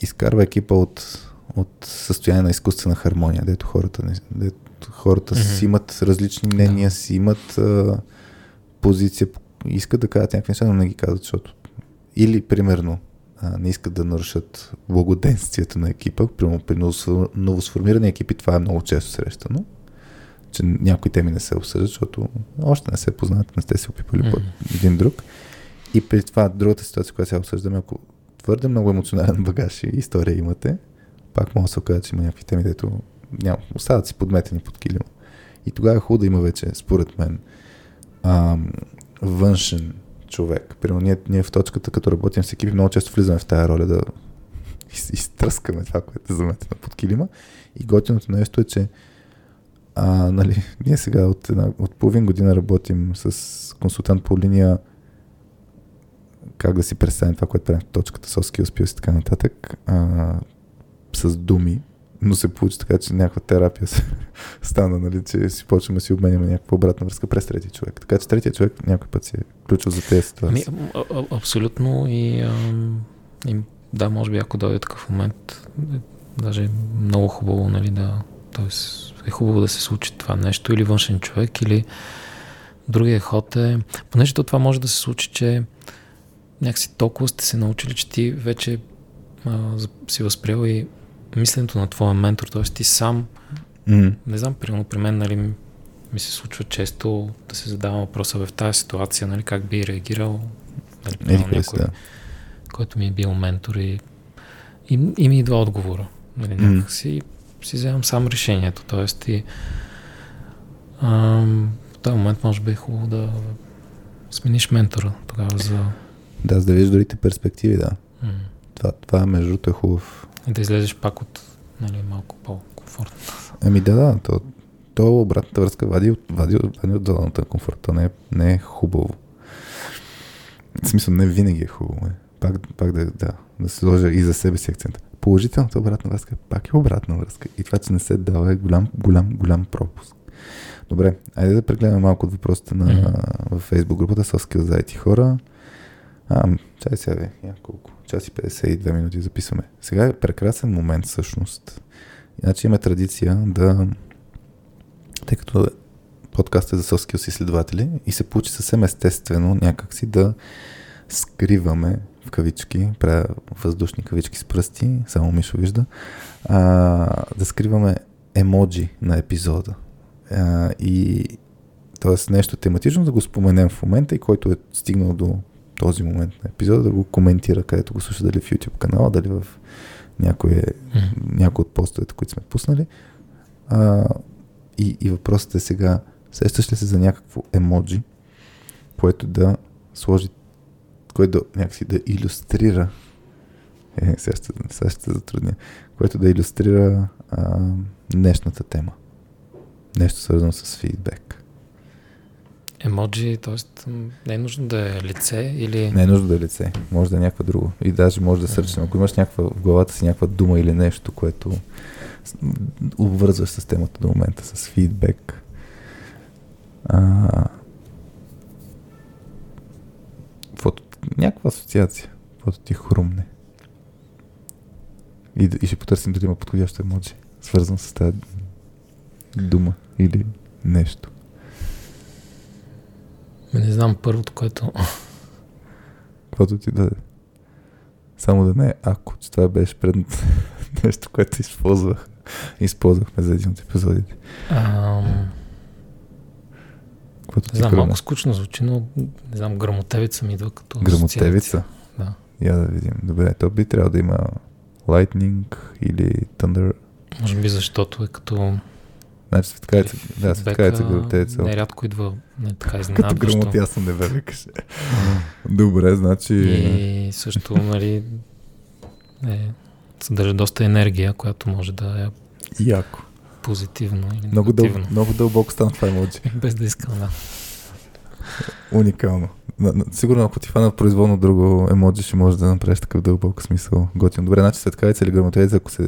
изкарва екипа от, от състояние на изкуствена хармония, дето хората, дето хората mm-hmm. си имат различни мнения, да. си имат а, позиция, искат да кажат някакви неща, но не ги казват, защото или, примерно, а, не искат да нарушат благоденствието на екипа. Примерно при новосформирани екипи това е много често срещано, че някои теми не се обсъждат, защото още не се познават, не сте се опипали mm-hmm. по един друг. И при това другата ситуация, която сега обсъждаме, ако твърде много емоционален багаж и история имате, пак може да се окаже, че има някакви теми, дето няма, остават си подметени под килима. И тогава е хубаво да има вече, според мен, ам, външен човек. Примерно ние, ние в точката, като работим с екипи, много често влизаме в тази роля да <laughs> из, изтръскаме това, което е заметено под килима. И готиното нещо е, че а, нали, ние сега от, една, от половин година работим с консултант по линия как да си представим това, което правим в точката, soft skills, и така нататък, а, с думи, но се получи така, че някаква терапия се <laughs> стана, нали, че си почваме си обменяме някаква обратна връзка през третия човек. Така че третия човек някой път си е ключов за тези ситуации. Ами, а, а, абсолютно и, а, и да, може би ако дойде такъв момент, е, даже е много хубаво, нали, да, т.е. е хубаво да се случи това нещо или външен човек, или другия ход е, понеже то това може да се случи, че някакси толкова сте се научили, че ти вече а, си възприел и мисленето на твоя ментор, т.е. ти сам, mm. не знам, примерно при мен, нали, ми се случва често да се задава въпроса в тази ситуация, нали, как би реагирал нали, Еди, някой, да. който ми е бил ментор и, и, и ми идва отговора. Нали, някак си, си вземам сам решението. Тоест и ам, в този момент може би е хубаво да смениш ментора тогава за... Да, за да видиш другите перспективи, да. Mm. Това, това между другото е хубав. Да излезеш пак от нали, малко по-комфортно. Ами да, да, то, то обратната връзка вади, вади, вади от зоната на комфорта, не, не е хубаво. В смисъл, не винаги е хубаво. Е. Пак, пак да, да, да се сложа и за себе си акцент. Положителната обратна връзка пак е обратна връзка. И това, че не се дава е голям, голям, голям пропуск. Добре, айде да прегледаме малко от въпросите на, mm-hmm. в Facebook групата Соскил за IT хора. А, чай сега, бе, няколко. Час и 52 минути записваме. Сега е прекрасен момент всъщност. Иначе имаме традиция да, тъй като подкаст е за соски изследователи и се получи съвсем естествено някакси да скриваме в кавички, правя въздушни кавички с пръсти, само Мишо вижда, а, да скриваме емоджи на епизода. А, и т.е. нещо тематично да го споменем в момента и който е стигнал до този момент на епизода да го коментира, където го слуша, дали в YouTube канала, дали в някой, mm-hmm. някой от постовете, които сме пуснали. А, и, и въпросът е сега, сещаш ли се за някакво емоджи, което да сложи, което да някакси да иллюстрира е, сега ще, сега ще затрудня, което да иллюстрира а, днешната тема. Нещо свързано с фидбек. Емоджи, т.е. не е нужно да е лице или... Не е нужно да е лице, може да е някаква друго. И даже може да сърчим. Ако имаш някаква в главата си някаква дума или нещо, което обвързваш с темата до момента, с фидбек. А, фото, някаква асоциация, каквото ти хрумне. И, и ще потърсим дали има подходящо емоджи, свързан с тази дума или нещо. Не знам първото, което... Каквото ти даде. Само да не ако, че това беше пред <laughs> нещо, което използвах. Използвахме за един от епизодите. Ам... не знам, малко скучно звучи, но не знам, грамотевица ми идва като Грамотевица? Да. Я да видим. Добре, то би трябвало да има Lightning или Thunder. Може би защото е като Значи светкавица, да, светкавица грамотевица. Нерядко идва не така изненадващо. Като грамот ясно не бе викаш. Добре, значи... И също, нали, е, съдържа доста енергия, която може да е Яко. позитивно или много, дъл, много дълбоко стана това емоджи. Без да искам, да. Уникално. Сигурно ако ти фана произволно друго емоджи, ще може да направиш такъв дълбок смисъл. Готин. Добре, значи светкавица или грамотевица, ако се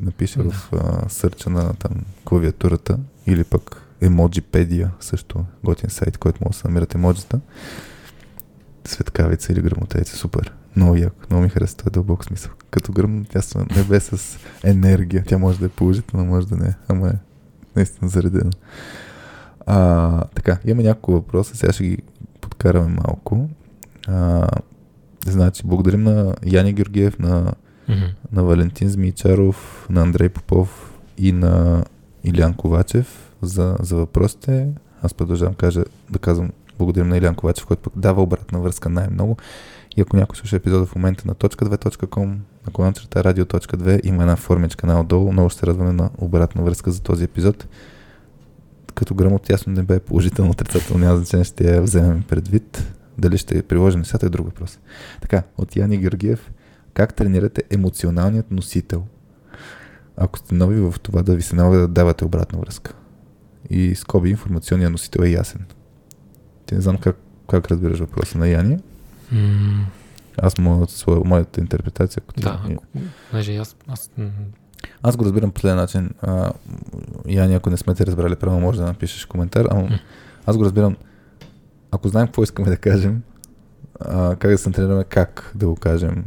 напише да. в а, сърча на там клавиатурата или пък емоджипедия, също готин сайт, който може да се намирате емоджите. Светкавица или грамотевица, супер. Много яко, много ми харесва този дълбок смисъл. Като гръм, тя не бе с енергия. Тя може да е положителна, може да не, ама е наистина заредена. А, така, има няколко въпроса, сега ще ги подкараме малко. А, значи, благодарим на Яни Георгиев, на, mm-hmm. на Валентин Змичаров, на Андрей Попов и на Илян Ковачев за, за въпросите. Аз продължавам кажа, да казвам благодарим на Илян Ковачев, който пък дава обратна връзка най-много. И ако някой слуша епизода в момента на .2.com, на колончерта radio.2, има една формичка надолу. Много ще се радваме на обратна връзка за този епизод като грамот ясно не бе положително отрицателно, няма значение, ще я вземем предвид. Дали ще приложим нещата е друг въпрос. Така, от Яни Георгиев, как тренирате емоционалният носител, ако сте нови в това да ви се налага да давате обратна връзка? И скоби информационният носител е ясен. Ти не знам как, как разбираш въпроса на Яни. Mm. Аз своя, моята интерпретация. Ако да, понеже аз, аз аз го разбирам по следния начин. А, Яни, ако не сме те разбрали правилно, може да напишеш коментар. Ама аз го разбирам. Ако знаем какво искаме да кажем, а, как да се тренираме, как да го кажем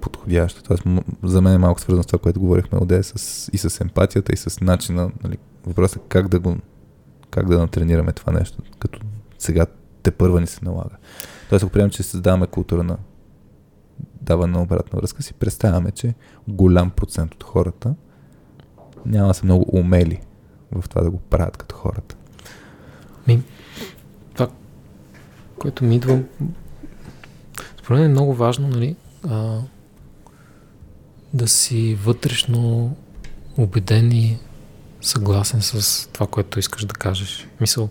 подходящо. Тоест, за мен е малко свързано с това, което говорихме от с, и с емпатията, и с начина. Нали, въпросът е как да го как да натренираме това нещо, като сега те първа ни се налага. Тоест, ако приемем, че създаваме култура на дава на обратна връзка, си представяме, че голям процент от хората няма да са много умели в това да го правят като хората. Ми, това, което ми идва, според мен е много важно, нали, а, да си вътрешно убеден и съгласен с това, което искаш да кажеш. Мисъл,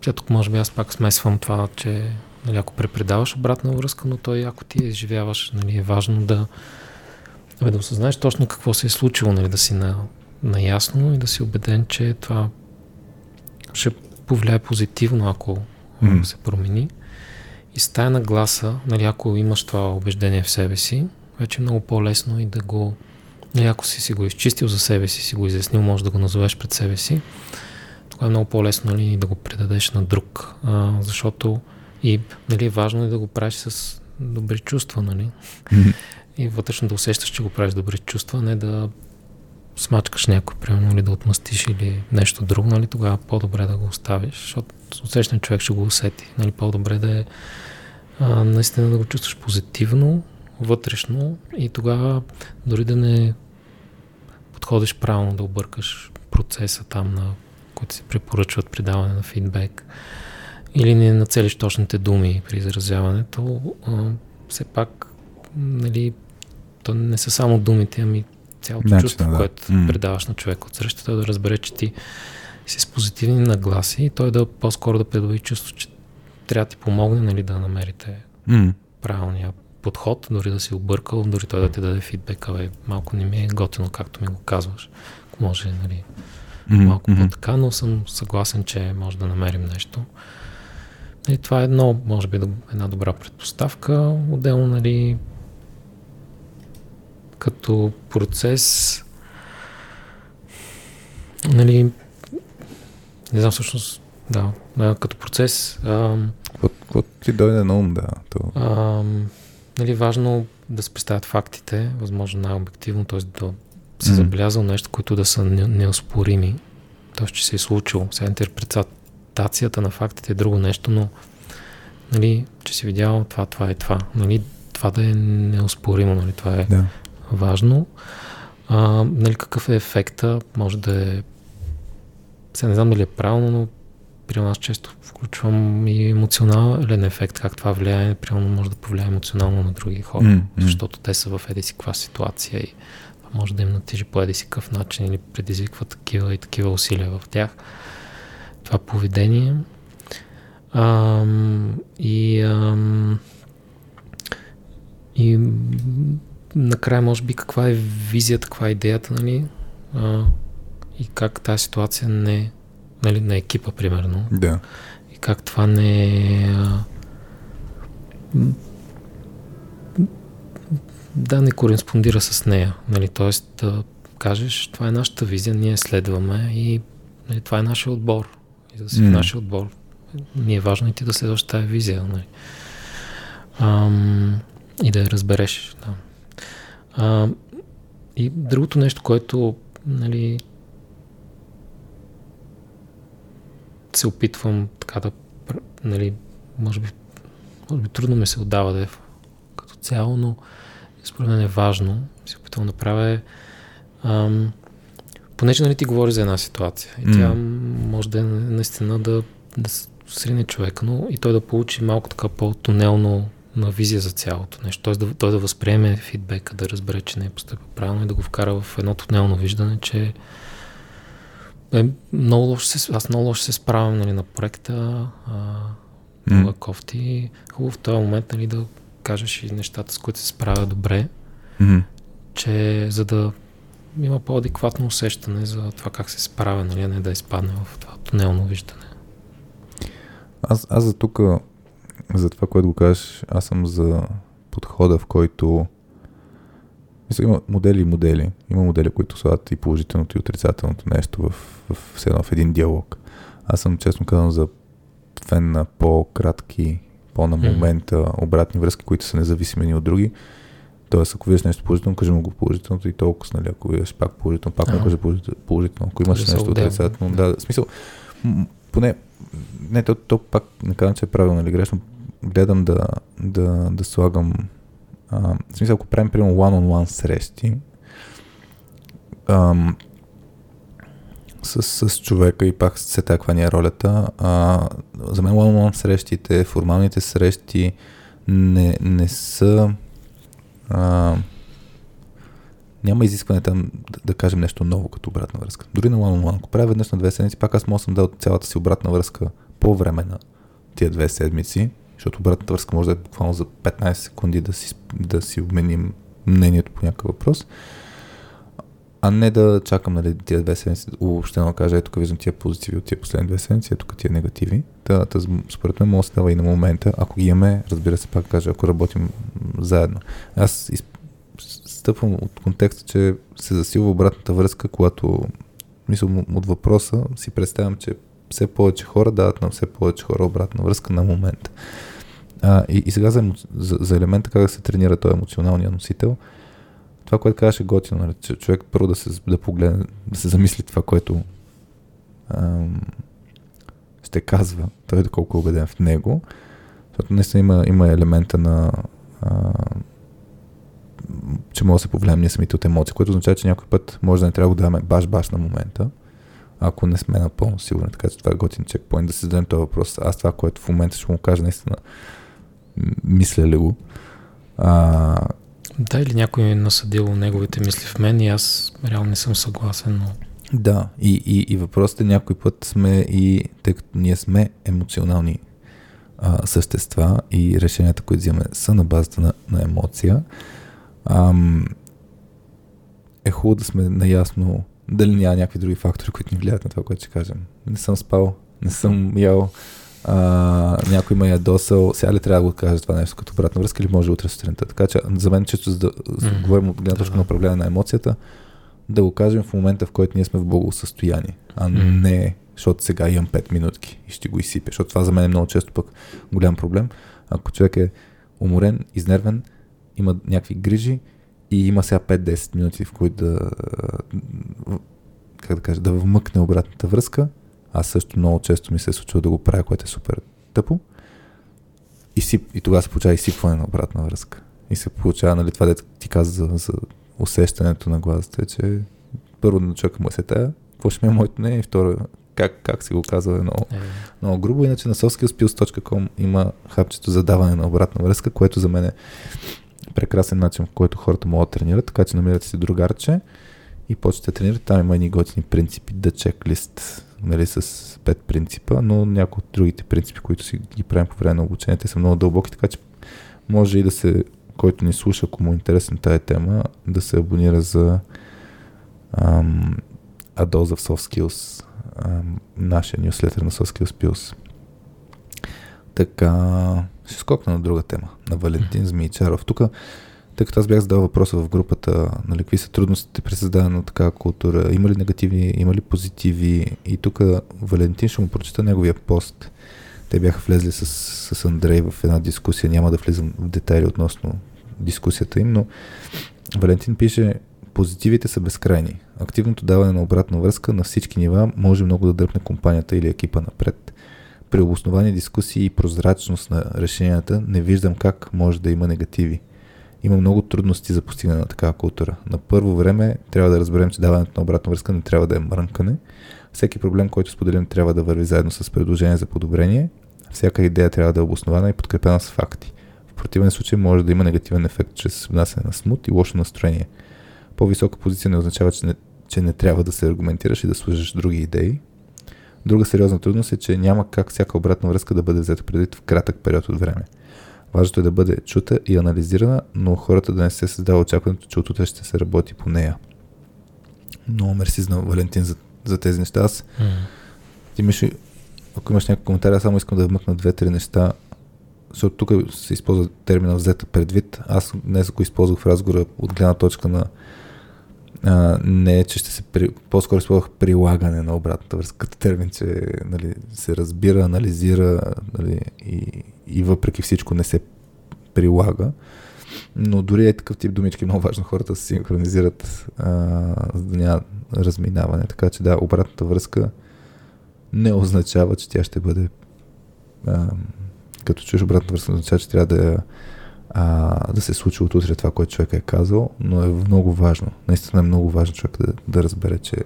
тя тук може би аз пак смесвам това, че нали, ако препредаваш обратна връзка, но той ако ти изживяваш, нали, е важно да, да осъзнаеш точно какво се е случило, нали, да си на, наясно и да си убеден, че това ще повлияе позитивно, ако mm. се промени. И с тая нагласа, нали, ако имаш това убеждение в себе си, вече е много по-лесно и да го, нали, ако си си го изчистил за себе си, си го изяснил, може да го назовеш пред себе си, тогава е много по-лесно нали, да го предадеш на друг. А, защото и нали, е важно е да го правиш с добри чувства, нали? Mm-hmm. И вътрешно да усещаш, че го правиш добри чувства, не да смачкаш някой, примерно, или да отмъстиш или нещо друго, нали, тогава по-добре да го оставиш, защото усещан човек ще го усети. Нали, по-добре да е а, наистина да го чувстваш позитивно, вътрешно и тогава дори да не подходиш правилно, да объркаш процеса там, на който се препоръчват при даване на фидбек или не нацелиш точните думи при изразяването, а, все пак нали, то не са само думите, ами цялото Начин, чувство, да. което mm. предаваш на човек от той да разбере, че ти си с позитивни нагласи и той да по-скоро да придоби чувство, че трябва да ти помогне нали, да намерите mm. правилния подход, дори да си объркал, дори той да ти даде фидбек, бе, малко не ми е готино, както ми го казваш. Ако може, нали, mm-hmm. малко по-така, но съм съгласен, че може да намерим нещо. И това е едно, може би, една добра предпоставка. Отделно, нали, като процес, нали, не знам всъщност, да, като процес. Какво ти дойде на ум, да? То... А, нали, важно да се представят фактите, възможно най-обективно, т.е. да се mm. забелязал нещо, които да са неоспорими, т.е. че се е случило. Сега интерпретацията на фактите е друго нещо, но нали, че си видял това, това и това. Нали, това да е неоспоримо, нали, това е да важно. А, нали, какъв е ефекта? Може да е... Сега не знам дали е правилно, но при нас често включвам и емоционален ефект, как това влияе, примерно може да повлияе емоционално на други хора, mm-hmm. защото те са в еди си каква ситуация и може да им натижи по еди си какъв начин или предизвиква такива и такива усилия в тях. Това поведение. Ам, и, ам, и накрая, може би, каква е визията, каква е идеята, нали? А, и как тази ситуация не нали, на екипа, примерно. Да. И как това не е... Да, не кореспондира с нея. Нали? Тоест да кажеш, това е нашата визия, ние следваме и нали, това е нашия отбор. И да си mm. в нашия отбор. Ни е важно и ти да следваш тази визия. Нали? Ам, и да я разбереш. Да. А, и другото нещо, което нали, се опитвам така да, нали, може би, може би трудно ми се отдава да е като цяло, но според мен е важно, се опитвам да правя ам, понеже нали ти говори за една ситуация и mm. тя може да е наистина да, да срине човека, но и той да получи малко така по-тунелно на визия за цялото нещо. Тоест да, той да възприеме фидбека, да разбере, че не е поступил правилно и да го вкара в едно тунелно виждане, че е, много лошо се, аз много лошо се справям нали, на проекта, а, много mm. кофти. Хубаво в този момент нали, да кажеш и нещата, с които се справя добре, mm. че за да има по-адекватно усещане за това как се справя, нали, а не да изпадне в това тунелно виждане. Аз, аз за тук за това, което го кажеш, аз съм за подхода, в който мисля, има модели и модели. Има модели, които слагат и положителното и отрицателното нещо в, в, в, едно, в един диалог. Аз съм, честно казвам, за фен на по-кратки, по-на момента обратни връзки, които са независими от други. Тоест, ако виждаш нещо положително, кажи му го положителното и толкова, нали, ако виждаш пак положително, пак му кажи положително. Ако имаш нещо отрицателно, да, в смисъл, поне, не, то, то пак не казвам, че е правилно или грешно, гледам да, да, да слагам. А, в смисъл, ако правим, примерно, one-on-one срещи, ам, с, с човека и пак се таква ни е ролята. А, за мен one срещите, формалните срещи не, не са а, няма изискване там да, да кажем нещо ново като обратна връзка. Дори на one on ако правя веднъж на две седмици, пак аз мога съм дал цялата си обратна връзка по време на тия две седмици, защото обратната връзка може да е буквално за 15 секунди да си, да си обменим мнението по някакъв въпрос а не да чакам нали, тия две седмици, въобще да кажа, ето тук виждам тия позитиви от тия последни две седмици, ето тук тия негативи. Та, та, според мен може да става и на момента, ако ги имаме, разбира се, пак кажа, ако работим заедно. Аз из... стъпвам от контекста, че се засилва обратната връзка, когато мисля от въпроса си представям, че все повече хора дават на все повече хора обратна връзка на момента. А, и, и сега за, за, за елемента как да се тренира този емоционалния носител – това, което казваше готино, нали, човек първо да се, да погледне, да се замисли това, което ам, ще казва, той доколко е убеден в него, защото наистина има, има елемента на а, че може да се повлияем ние самите от емоции, което означава, че някой път може да не трябва да даваме баш-баш на момента, ако не сме напълно сигурни. Така че това е готин чекпоинт да си зададем този въпрос. Аз това, което в момента ще му кажа, наистина мисля ли го. А, да, или някой е насъдил неговите мисли в мен и аз реално не съм съгласен, но... Да, и, и, и въпросът е някой път сме и, тъй като ние сме емоционални а, същества и решенията, които взимаме са на базата на, на емоция, ам, е хубаво да сме наясно дали няма някакви други фактори, които ни влияят на това, което ще кажем. Не съм спал, не съм ял, а, някой ме ядосал, сега ли трябва да го кажа това нещо като обратна връзка или може утре сутринта. Така че за мен, често за да mm-hmm. говорим от гледна точка на управление на емоцията, да го кажем в момента, в който ние сме в благосъстояние, а mm-hmm. не защото сега имам 5 минутки и ще го изсипя, защото това за мен е много често пък голям проблем. Ако човек е уморен, изнервен, има някакви грижи и има сега 5-10 минути, в които да, как да кажа, да вмъкне обратната връзка, аз също много често ми се е случва да го правя, което е супер тъпо. И, си, и тогава се получава изсипване на обратна връзка. И се получава, нали, това дето ти каза за, за усещането на глазата, че първо на човека му е се тая, какво ще ми е моето не, и второ, как, как си го казва е много, е. много грубо. Иначе на soskillspills.com има хапчето за даване на обратна връзка, което за мен е прекрасен начин, в който хората могат да тренират, така че намирате си другарче и почвате да тренирате. Там има едни готини принципи, да чеклист, нали, с пет принципа, но някои от другите принципи, които си ги правим по време на обучението, са много дълбоки, така че може и да се, който ни слуша, ако му е интересна тая тема, да се абонира за ам, A Dose of Soft Skills, ам, нашия нюслетър на Soft Skills Pills. Така, ще скокна на друга тема, на Валентин Змийчаров. Тук тъй като аз бях задал въпроса в групата, нали, какви са трудностите при създаване на такава култура, има ли негативни, има ли позитиви и тук Валентин ще му прочета неговия пост. Те бяха влезли с, с Андрей в една дискусия, няма да влизам в детайли относно дискусията им, но Валентин пише, позитивите са безкрайни. Активното даване на обратна връзка на всички нива може много да дръпне компанията или екипа напред. При обосновани дискусии и прозрачност на решенията не виждам как може да има негативи има много трудности за постигане на такава култура. На първо време трябва да разберем, че даването на обратна връзка не трябва да е мрънкане. Всеки проблем, който споделим, трябва да върви заедно с предложение за подобрение. Всяка идея трябва да е обоснована и подкрепена с факти. В противен случай може да има негативен ефект чрез внасяне на смут и лошо настроение. По-висока позиция не означава, че не, че не трябва да се аргументираш и да служиш други идеи. Друга сериозна трудност е, че няма как всяка обратна връзка да бъде взета предвид в кратък период от време. Важното е да бъде чута и анализирана, но хората да не се създава очакването, че от утре ще се работи по нея. Много мерси на Валентин за, за тези неща. Аз, mm. ти миши, ако имаш някакви коментари, аз само искам да вмъкна две-три неща, защото тук се използва термина взета предвид. Аз днес го използвах в разговора от гледна точка на а, не е, че ще се при... по-скоро използвах прилагане на обратната връзка като термин, че нали, се разбира, анализира нали, и, и въпреки всичко не се прилага. Но дори е такъв тип думички много важно хората да се синхронизират, а, за да няма разминаване. Така че да, обратната връзка не означава, че тя ще бъде а, като чуеш обратната връзка, означава, че трябва да а, да се случи от утре това, което човек е казал, но е много важно. Наистина е много важно човек да, да разбере, че,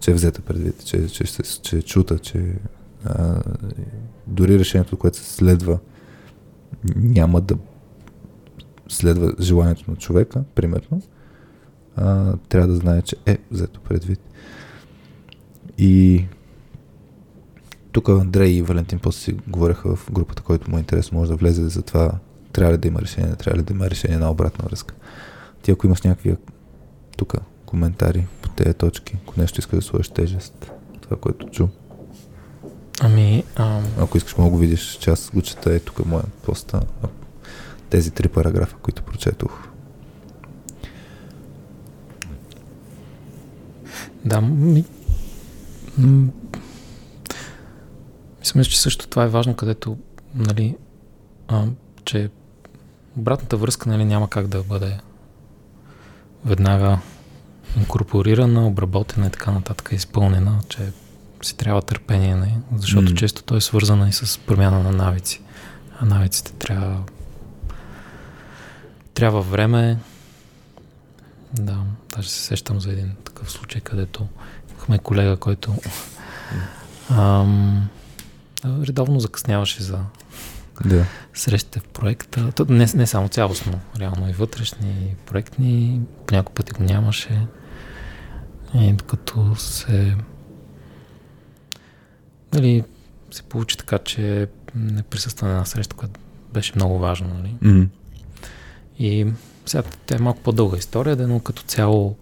че е взета предвид, че, че, че, че е чута, че а, дори решението, което се следва, няма да следва желанието на човека, примерно, а, трябва да знае, че е взето предвид. И тук Андрей и Валентин после си говореха в групата, който му е интересно, може да влезе за това трябва ли да има решение, трябва ли да има решение на обратна връзка. Ти ако имаш някакви тук коментари по тези точки, ако нещо искаш да сложиш тежест, това, което чу. Ами, ам... Ако искаш, мога видиш, че аз го чета е тук моя поста. Тези три параграфа, които прочетох. Да, ми... Мисля, че също това е важно, където, нали, а, че обратната връзка, нали, няма как да бъде веднага инкорпорирана, обработена и така нататък, изпълнена, че си трябва търпение, не? защото mm. често то е свързано и с промяна на навици. А навиците трябва трябва време. Да, даже се сещам за един такъв случай, където имахме колега, който ам, редовно закъсняваше за да. срещите в проекта. Не, не само цялостно, реално и вътрешни, и проектни. По някой пъти го нямаше. И докато се нали, се получи така, че не присъства на една среща, която беше много важна. Нали? Mm-hmm. И сега тя е малко по-дълга история, но като цяло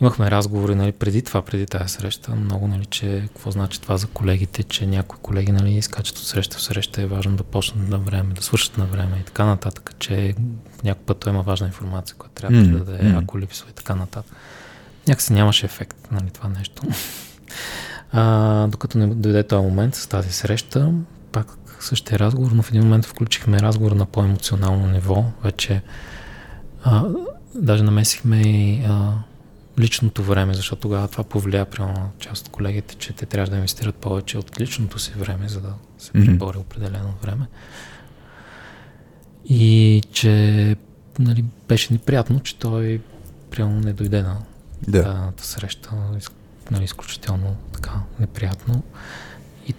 имахме разговори нали, преди това, преди тази среща, много, нали, че какво значи това за колегите, че някои колеги нали, скачат от среща в среща, е важно да почнат на време, да свършат на време и така нататък, че някой път има важна информация, която трябва mm-hmm. да даде, ако липсва и така нататък. Някакси нямаше ефект, нали, това нещо. <laughs> А, докато не дойде този момент с тази среща, пак същия разговор, но в един момент включихме разговор на по-емоционално ниво. Вече а, даже намесихме и а, личното време, защото тогава това повлия на част от колегите, че те трябва да инвестират повече от личното си време, за да се прибори mm-hmm. определено време. И че нали, беше неприятно, че той прямо не дойде на да. тази среща нали, изключително така неприятно. И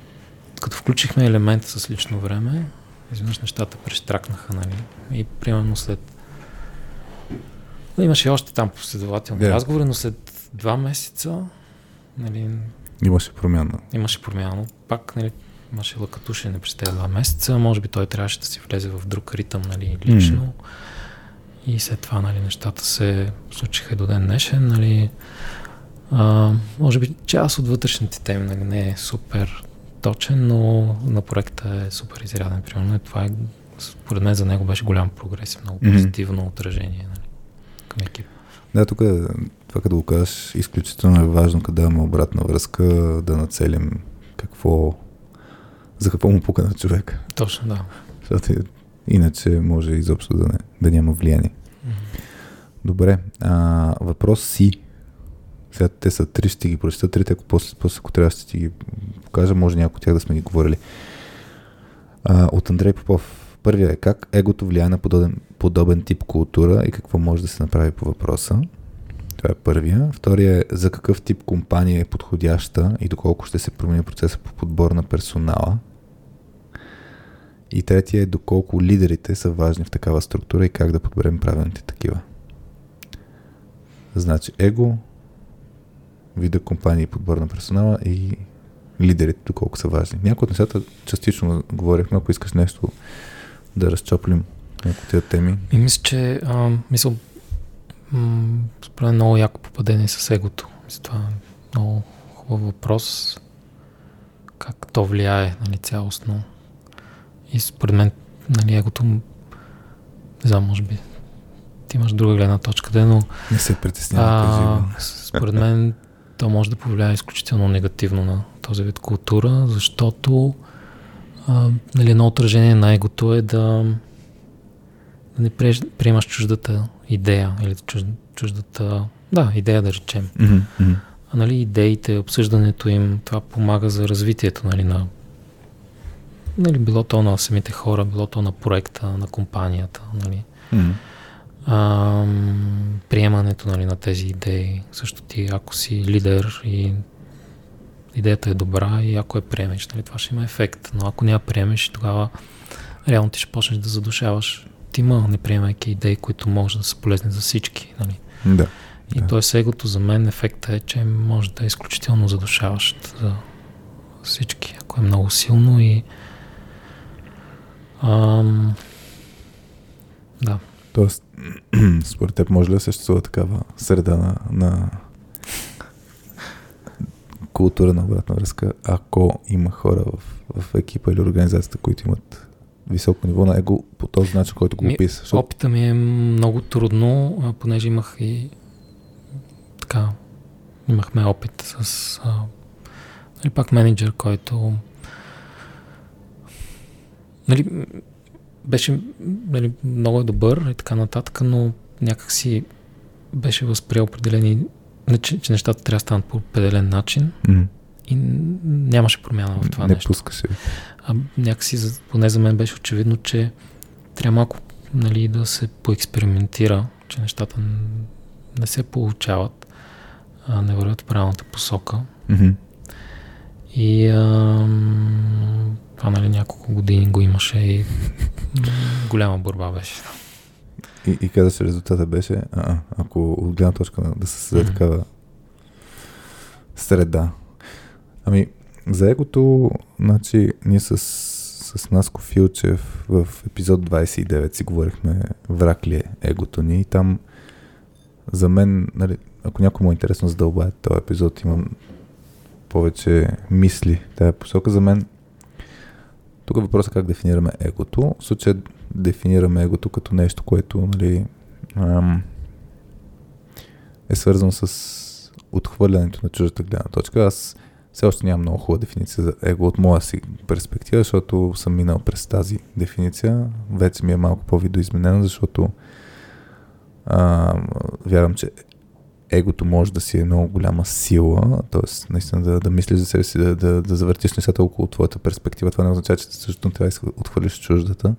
като включихме елемента с лично време, изведнъж нещата прещракнаха, нали? И примерно след... Имаше още там последователни yeah. разговори, но след два месеца нали, Имаше промяна. Имаше промяна. Пак нали, имаше лъкатушене през тези два месеца. Може би той трябваше да си влезе в друг ритъм нали, лично. Mm. И след това нали, нещата се случиха и до ден днешен. Нали, а, може би част от вътрешните теми нали, не е супер точен, но на проекта е супер изряден. Примерно това е, според мен за него беше голям прогрес и много позитивно mm-hmm. отражение нали, към екипа. Да, тук е, това като го кажеш, изключително е важно, да имаме обратна връзка, да нацелим какво, за какво му пука на човек. Точно, да. Защото иначе може изобщо да, не, да няма влияние. Mm-hmm. Добре, а, въпрос си сега те са три, ще ги прочета трите, ако после, после ако трябва ще ти ги покажа, може някои от тях да сме ги говорили. А, от Андрей Попов. Първият е как егото влияе на подобен, подобен тип култура и какво може да се направи по въпроса. Това е първия. Втория е за какъв тип компания е подходяща и доколко ще се промени процеса по подбор на персонала. И третия е доколко лидерите са важни в такава структура и как да подберем правилните такива. Значи его, вида компании, подбор на персонала и лидерите, доколко са важни. Някои от нещата частично говорихме, ако искаш нещо да разчоплим някои тези теми. И мисля, че а, мисля, м- според много яко попадение с егото. Мисля, това е много хубав въпрос. Как то влияе нали, цялостно. И според мен нали, егото не знам, може би ти имаш друга гледна точка, де, но... Не се притеснява, Според мен то може да повлияе изключително негативно на този вид култура, защото а, нали, едно отражение на егото е да, да не приемаш чуждата идея или чуж, чуждата да, идея да речем. Mm-hmm. А нали, идеите, обсъждането им, това помага за развитието нали, на нали, било то на самите хора, било то на проекта, на компанията. Нали. Mm-hmm а, приемането нали, на тези идеи. Също ти, ако си лидер и идеята е добра и ако я приемеш, нали, това ще има ефект. Но ако не я приемеш, тогава реално ти ще почнеш да задушаваш тима, не приемайки идеи, които може да са полезни за всички. Нали. Да. И да. т.е. егото за мен ефекта е, че може да е изключително задушаващ за всички, ако е много силно и ам, да. Тоест, <clears throat> според теб може ли да съществува такава среда на, на култура на обратна връзка, ако има хора в, в екипа или организацията, които имат високо ниво на его по този начин, който го описа? Защото... Опита ми е много трудно, понеже имах и така, имахме опит с а, нали, пак менеджер, който нали, беше нали, много е добър и така нататък, но някак си беше възприел определени, че, че нещата трябва да станат по определен начин М, и нямаше промяна в това не нещо. пускаше. А някакси, поне за мен беше очевидно, че трябва малко нали, да се поекспериментира, че нещата не се получават, а не вървят в правилната посока. Мгм. И ам, това нали, няколко години го имаше и голяма борба беше. И, и каза, че резултата беше, а, ако от гледна точка да се създаде такава среда. Ами, за егото, значи, ние с, с Наско Филчев в епизод 29 си говорихме враг ли е егото ни и там за мен, нали, ако някой му е интересно задълбая този епизод, имам повече мисли тази посока. За мен тук е как дефинираме егото. В случая дефинираме егото като нещо, което нали, ам, е свързано с отхвърлянето на чуждата гледна точка. Аз все още нямам много хубава дефиниция за его от моя си перспектива, защото съм минал през тази дефиниция. Вече ми е малко по-видоизменена, защото а, вярвам, че егото може да си е много голяма сила, т.е. наистина да, да мислиш за себе си, да, да, да завъртиш нещата около твоята перспектива. Това не означава, че също трябва да отхвърлиш чуждата.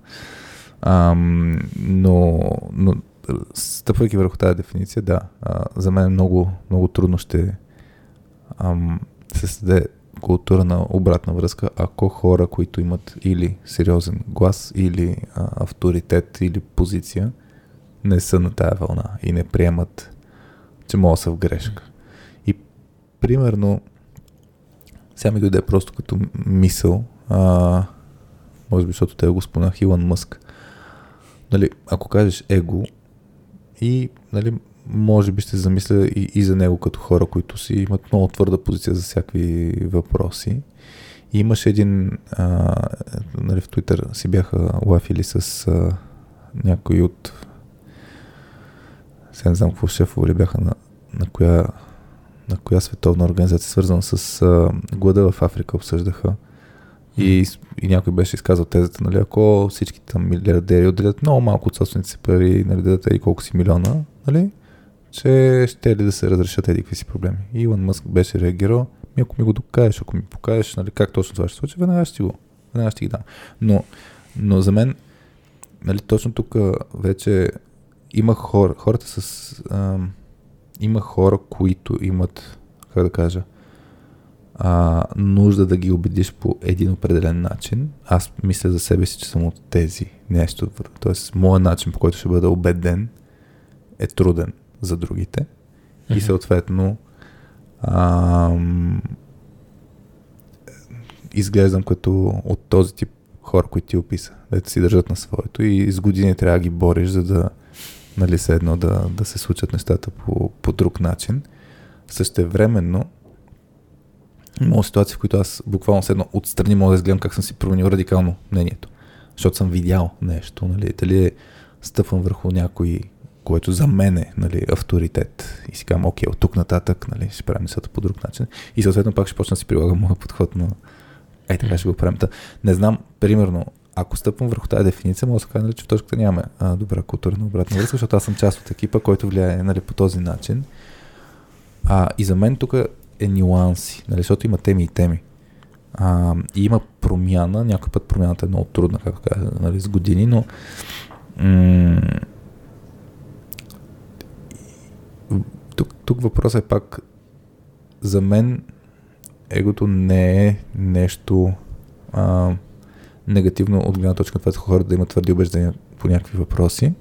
Ам, но, но стъпвайки върху тази дефиниция, да, а, за мен много, много трудно ще ам, се създаде култура на обратна връзка, ако хора, които имат или сериозен глас, или а, авторитет, или позиция, не са на тая вълна и не приемат, че могат да са в грешка. И примерно, сега ми дойде просто като мисъл, а, може би, защото те го споменах, Илон Мъск. Нали, ако кажеш его и нали, може би ще замисля и, и за него като хора, които си имат много твърда позиция за всякакви въпроси. И имаше един, а, нали, в Twitter си бяха лафили с а, някои от сега не знам какво шефове ли бяха на, на коя на коя световна организация, свързана с а, глада в Африка, обсъждаха. И, и някой беше изказал тезата, нали, ако всички там милиардери отделят много малко от собствените си пари, нали, дадат еди колко си милиона, нали, че ще ли да се разрешат еди какви си проблеми. И Илон Мъск беше реагирал, ми ако ми го докажеш, ако ми покажеш, нали, как точно това ще случи, веднага ще го, веднага ще ги дам. Но, но за мен, нали, точно тук вече има хора, хората с... Ам, има хора, които имат, как да кажа, а, нужда да ги убедиш по един определен начин. Аз мисля за себе си, че съм от тези нещо. Тоест, моят начин, по който ще бъда убеден, е труден за другите. И съответно, ам, изглеждам като от този тип хора, които ти описа, дето си държат на своето и с години трябва да ги бориш, за да нали, се едно да, да се случат нещата по, по друг начин. Същевременно, има ситуации, в които аз буквално с едно отстрани мога да изгледам как съм си променил радикално мнението. Защото съм видял нещо, нали, дали е стъпвам върху някой, който за мен е нали, авторитет и си казвам, окей, от тук нататък нали, ще правим нещата по друг начин. И съответно пак ще почна да си прилагам моя подход на ей така ще го правим. Не знам, примерно, ако стъпвам върху тази дефиниция, мога да се кажа, нали, че в точката нямаме а, добра култура на обратна връзка, защото аз съм част от екипа, който влияе нали, по този начин. А, и за мен тук е нюанси, нали, защото има теми и теми. А, и има промяна, някой път промяната е много трудна, както кажа, нали, с години, но м- тук, тук въпросът е пак за мен егото не е нещо а, негативно от гледна точка на това, хората да имат твърди убеждения по някакви въпроси.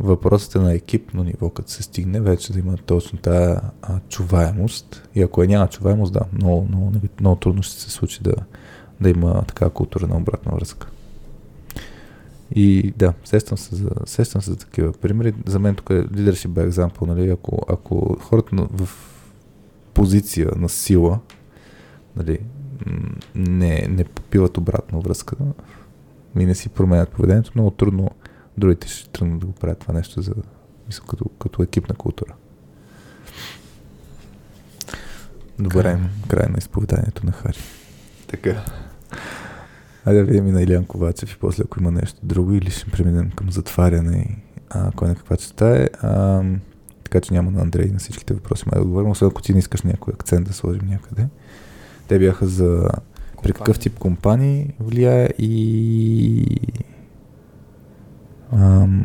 Въпросът е на екипно ниво, като се стигне, вече да има точно тази а, чуваемост. И ако е няма чуваемост, да, много, много, много, трудно ще се случи да, да има така култура на обратна връзка. И да, сещам се за, сещам се за такива примери. За мен тук е leadership by example, нали? Ако, ако хората в позиция на сила, нали, не, не попиват обратна връзка и не си променят поведението, много трудно другите ще тръгнат да го правят това нещо за, мисля, като, като екипна култура. Добре, край на изповеданието на Хари. Така. Айде да видим и на Илян Ковачев и после ако има нещо друго или ще преминем към затваряне и а, кой на каква чета е. А, така че няма на Андрей на всичките въпроси май да отговорим, освен ако ти не искаш някой акцент да сложим някъде. Те бяха за при какъв тип компании влияе и ам,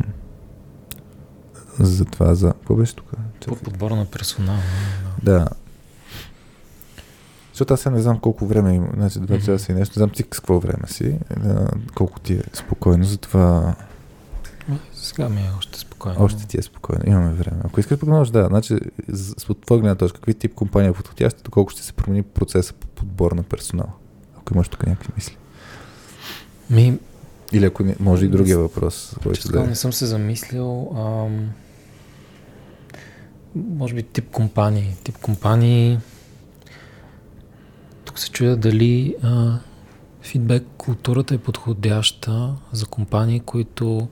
за това, за... Какво беше тук? По подбора на персонал. Да. Защото аз не знам колко време има. Значи два mm-hmm. часа и нещо. Не знам ти с какво време си. Колко ти е спокойно. Затова... Сега ми е още спокойно. Още ти е спокойно. Имаме време. Ако искаш пък да. Значи, от твоя гледна точка, какви тип компания е подходяща, доколко ще се промени процеса по подбор на персонал? Ако имаш тук някакви мисли. Ми, Или ако не, може и другия въпрос. Който да е. не съм се замислил. Ам... Може би тип компании. Тип компании тук се чуя дали а, фидбек културата е подходяща за компании, които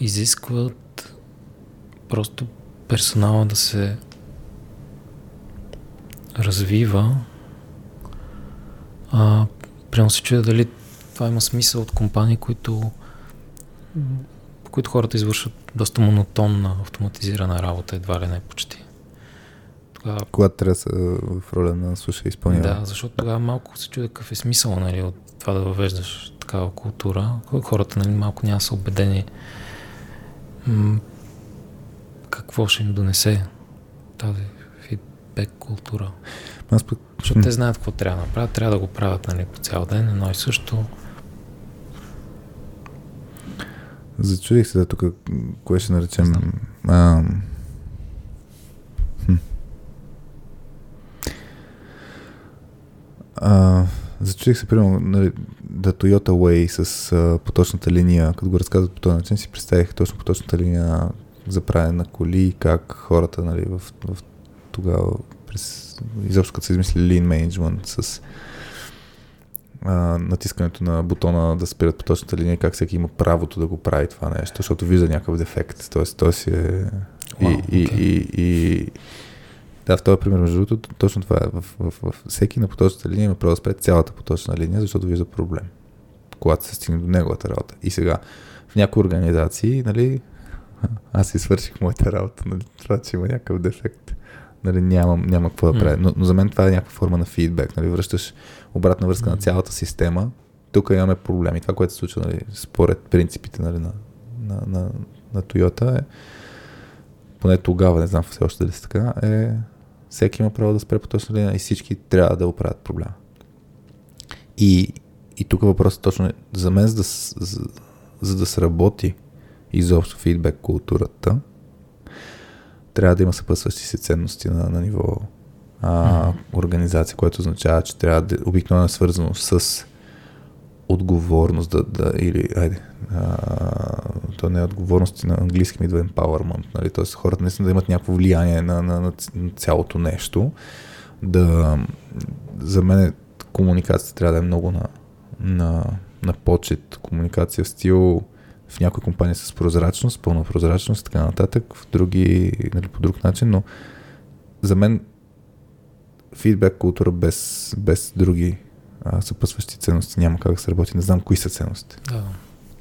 изискват просто персонала да се развива. А, прямо се чуя дали това има смисъл от компании, които, които хората извършват доста монотонна автоматизирана работа, едва ли не почти. Тогава... Когато трябва да са в роля на слуша изпълнява. Да, защото тогава малко се чуде какъв е смисъл нали, от това да въвеждаш такава култура. Хората нали, малко няма са убедени какво ще им донесе тази фидбек култура. Аз пък... Защото те знаят какво трябва да направят, трябва да го правят нали, по цял ден, едно и също. Зачудих се да тук, кое ще наречем... А, А, зачудих се, примерно, нали, да Toyota Way с а, поточната линия, като го разказват по този начин, си представих точно поточната линия за правене на коли, как хората нали, в, в тогава, през, изобщо като са измислили Lean Management с а, натискането на бутона да спират по точната линия, как всеки има правото да го прави това нещо, защото вижда някакъв дефект. Тоест, той си е... Wow, и, okay. и, и, и, да, в този пример, между другото, точно това е. В, в, в, в всеки на поточната линия има право да спре цялата поточна линия, защото вижда проблем, когато се стигне до неговата работа. И сега, в някои организации, нали, <laughs> аз си свърших моята работа, нали, това, че има някакъв дефект. Нали, нямам, няма какво да правя. Но, но, за мен това е някаква форма на фидбек. Нали, връщаш обратна връзка на цялата система. Тук имаме проблеми. Това, което се случва нали, според принципите нали, на, на, на, на Toyota е поне тогава, не знам все още дали са така, е всеки има право да спре по точна линия и всички трябва да оправят проблема. И, и тук въпросът точно е, за мен, за да, за, за да сработи изобщо фидбек културата, трябва да има съпътстващи си ценности на, на ниво а, mm-hmm. организация, което означава, че трябва да обикновено е свързано с отговорност да, да или, айде, а, то не е отговорност, на английски ми идва empowerment, нали, т.е. хората наистина да имат някакво влияние на, на, на, на цялото нещо, да, за мен комуникацията трябва да е много на, на, на почет, комуникация в стил в някои компании с прозрачност, пълна прозрачност така нататък, в други, нали, по друг начин, но за мен фидбек култура без, без други а, съпъсващи ценности няма как да се работи. Не знам кои са ценности. Да.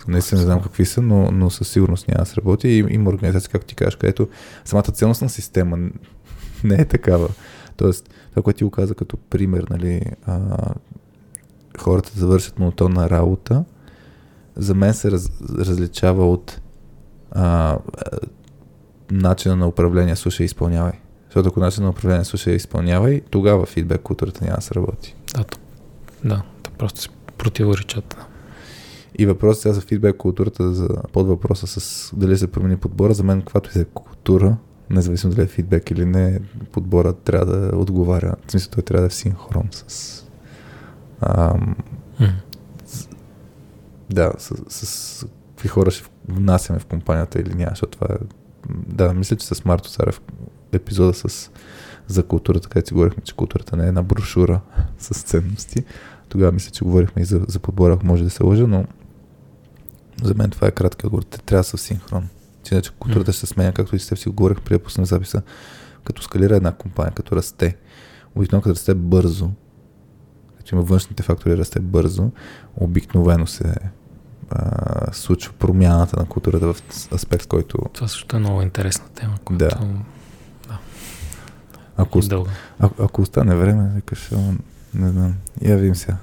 Наистина не знам какви са, но, но със сигурност няма да се работи. И има организация, както ти кажеш, където самата ценностна система <laughs> не е такава. Тоест, това, което ти го каза като пример, нали, а, хората да вършат монотонна работа, за мен се раз, различава от а, начина на управление, слушай, изпълнявай. Защото ако начин на управление слушай и изпълнявай, тогава фидбек културата няма да се работи. Да, да, то просто се противоречат. И въпросът сега за фидбек културата, за под въпроса с дали се промени подбора, за мен каквато и да е култура, независимо дали е фидбек или не, подбора трябва да отговаря. В смисъл, той трябва да е в синхрон с... Ам, М. да, с, с какви хора ще внасяме в компанията или няма, защото това е... Да, мисля, че с Марто Царев епизода с, за културата, където си говорихме, че културата не е една брошура <laughs> с ценности. Тогава мисля, че говорихме и за, за подбора, може да се лъжа, но за мен това е кратки отговор. Те трябва да са в синхрон. Че иначе културата ще се сменя, както и с теб си говорих да пуснем записа, като скалира една компания, като расте. Обикновено като расте бързо, като има външните фактори, расте бързо, обикновено се а, случва промяната на културата в аспект, който Това също е много интересна тема, която Да. ако, е дълга. а, ако остане време, викаш, ама, не знам, я видим сега.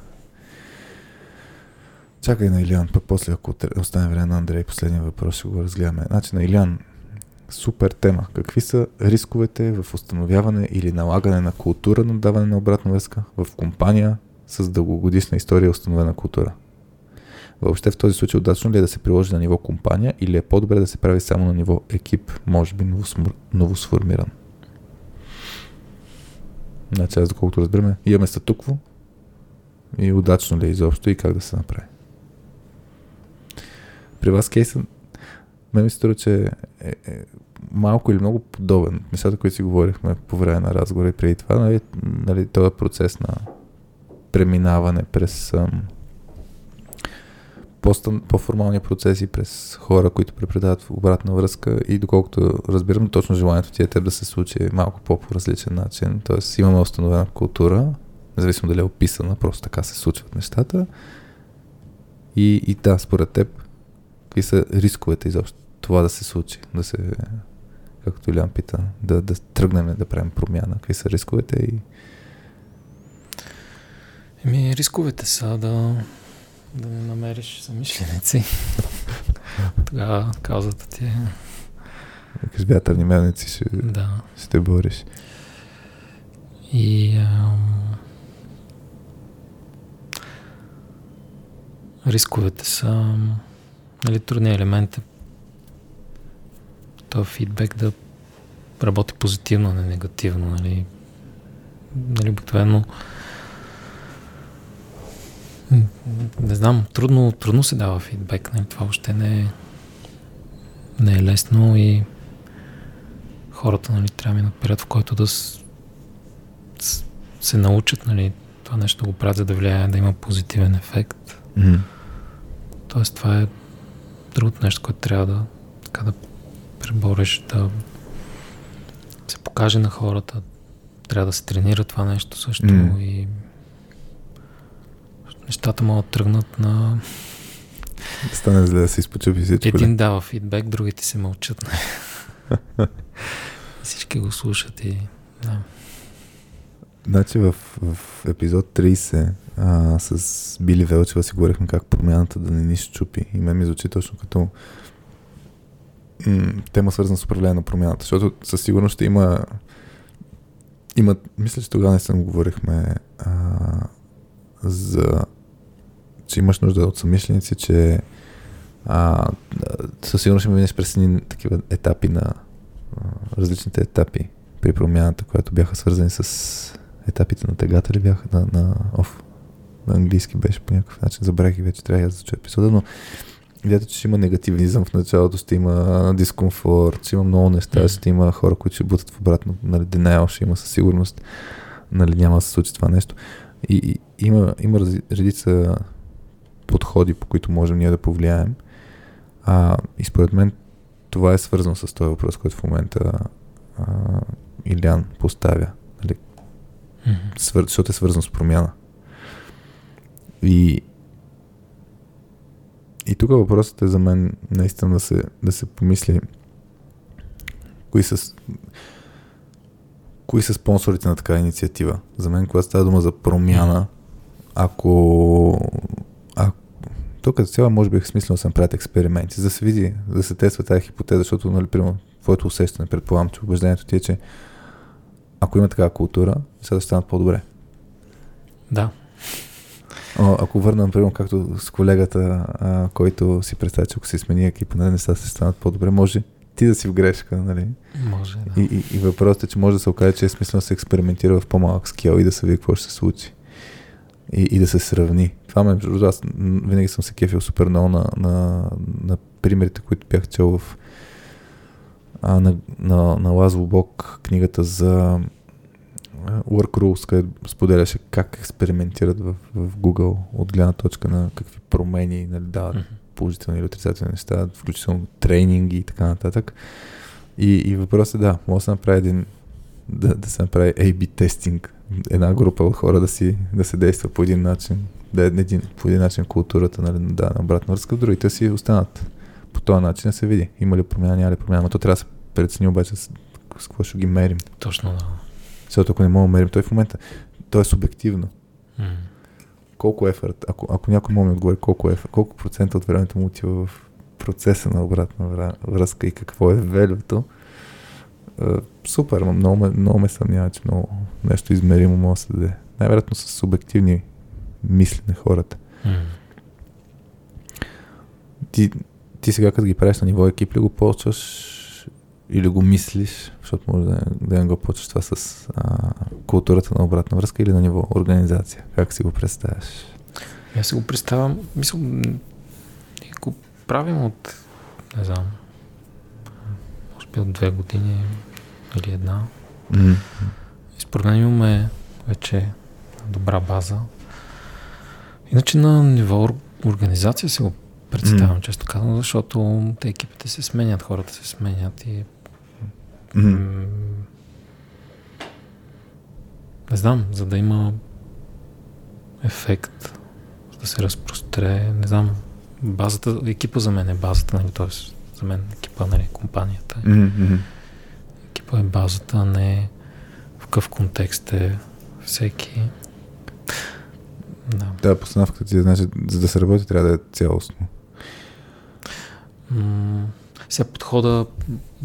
Чакай на Илян, пък после, ако остане време на Андрей, последния въпрос ще го разгледаме. Значи на Илян, супер тема. Какви са рисковете в установяване или налагане на култура на даване на обратна връзка в компания с дългогодишна история установена култура? Въобще в този случай удачно ли е да се приложи на ниво компания или е по-добре да се прави само на ниво екип, може би новосформиран? Значи аз доколкото разбираме, имаме статукво и удачно ли е изобщо и как да се направи. При вас кейсът ме ми струва, че е, е малко или много подобен. Мисълта, които си говорихме по време на разговора и преди това, нали, нали, този процес на преминаване през ам, по-формални процеси, през хора, които препредават обратна връзка и доколкото разбирам, точно желанието ти е теб да се случи малко по-различен начин. Тоест имаме установена култура, независимо дали е описана, просто така се случват нещата. И, и да, според теб, какви са рисковете изобщо това да се случи, да се, както Илян пита, да, да тръгнем да правим промяна, какви са рисковете и Еми, рисковете са да, да не намериш самишленици. Тогава каузата ти е викаш вятърни мелници ще, да. ще бориш. И ам, рисковете са нали, трудният елемент е този фидбек да работи позитивно, не негативно. Нали, нали, обикновено м, не знам, трудно, трудно се дава фидбек. Нали, това въобще не е, не е лесно и хората нали, трябва да минат период, в който да с, с, се научат нали, това нещо го правят, за да влияе, да има позитивен ефект. Mm. Тоест, това е другото нещо, което трябва да, така да пребореш, да се покаже на хората. Трябва да се тренира това нещо също М. и нещата могат да тръгнат на... Да стане зле да се изпочупи всичко. Един ли? дава фидбек, другите се мълчат. И Всички го слушат и... Да. Значи в, в епизод 30 а, с Били Велчева си говорихме как промяната да не ни щупи. И мен ми звучи точно като м- тема свързана с управление на промяната. Защото със сигурност ще има има, мисля, че тогава не съм говорихме а, за че имаш нужда от самишленици, че а, със сигурност ще минеш през едни такива етапи на а, различните етапи при промяната, която бяха свързани с етапите на тегата ли бяха на, на, оф, на английски беше по някакъв начин, забравих и вече трябва да зачуя епизода, но идеята, че ще има негативизъм в началото, ще има дискомфорт, ще има много неща, Мгм. ще има хора, които ще бутат в обратно, нали, denial ще има със сигурност, нали, няма да се случи това нещо. И, и има, има редица подходи, по които можем ние да повлияем. А, и според мен това е свързано с този въпрос, който в момента а, Илян поставя, нали, Мгм. свър... защото е свързано с промяна. И, и тук въпросът е за мен наистина да се, да се помисли кои са, кои са спонсорите на такава инициатива. За мен, когато става дума за промяна, ако, ако тук като цяло може би е смислено да се правят експерименти, за да се види, да се тества тази хипотеза, защото, нали, примерно, твоето усещане, предполагам, че убеждението ти е, че ако има такава култура, нещата ще станат по-добре. Да. О, ако върна, например, както с колегата, а, който си представя, че ако се смени екипа, нали, нещата ще станат по-добре, може ти да си в грешка, нали? Може, да. И, и, и въпросът е, че може да се окаже, че е смислено да се експериментира в по-малък скил и да се види какво ще се случи. И, и да се сравни. Това ме, между аз винаги съм се кефил супер много на, на, на примерите, които бях чел в а, на, на, на Лазло Бог книгата за Work Rules, където споделяше как експериментират в, в Google от гледна точка на какви промени нали, дават mm-hmm. положителни или отрицателни неща, включително тренинги и така нататък. И, и въпросът е да, може да се направи един да, да се направи A-B тестинг. Една група от хора да, си, да се действа по един начин, да е един, по един начин културата нали, да, на обратна връзка, другите си останат по този начин се види. Има ли промяна, няма ли промяна. Но то трябва да се прецени обаче с, с какво ще ги мерим. Точно, да. Защото ако не мога да мерим, той в момента, то е субективно. Mm. Колко ефорт, ако, ако някой може да отговори колко, ефорт, колко процента от времето му отива в процеса на обратна връзка и какво е велюто, супер, но много, много ме съмнява, че много нещо измеримо може да се даде. Най-вероятно са субективни мисли на хората. Mm. Ти, ти сега като ги правиш на ниво екип ли го почваш или го мислиш, защото може да, да не го почваш това с а, културата на обратна връзка или на ниво организация? Как си го представяш? Аз си го представям, мисля, го правим от, не знам, може би от две години или една. Mm-hmm. И според мен имаме вече добра база. Иначе на ниво организация си го представям, mm. често казвам, защото те екипите се сменят, хората се сменят и Mm-hmm. Не знам, за да има ефект, да се разпростре, не знам, базата, екипа за мен е базата, нали, т.е. за мен екипа, нали, компанията. Mm-hmm. Екипа е базата, не в какъв контекст е всеки. Да. Да, постановката ти, значи, за да се работи, трябва да е цялостно. М- сега подхода,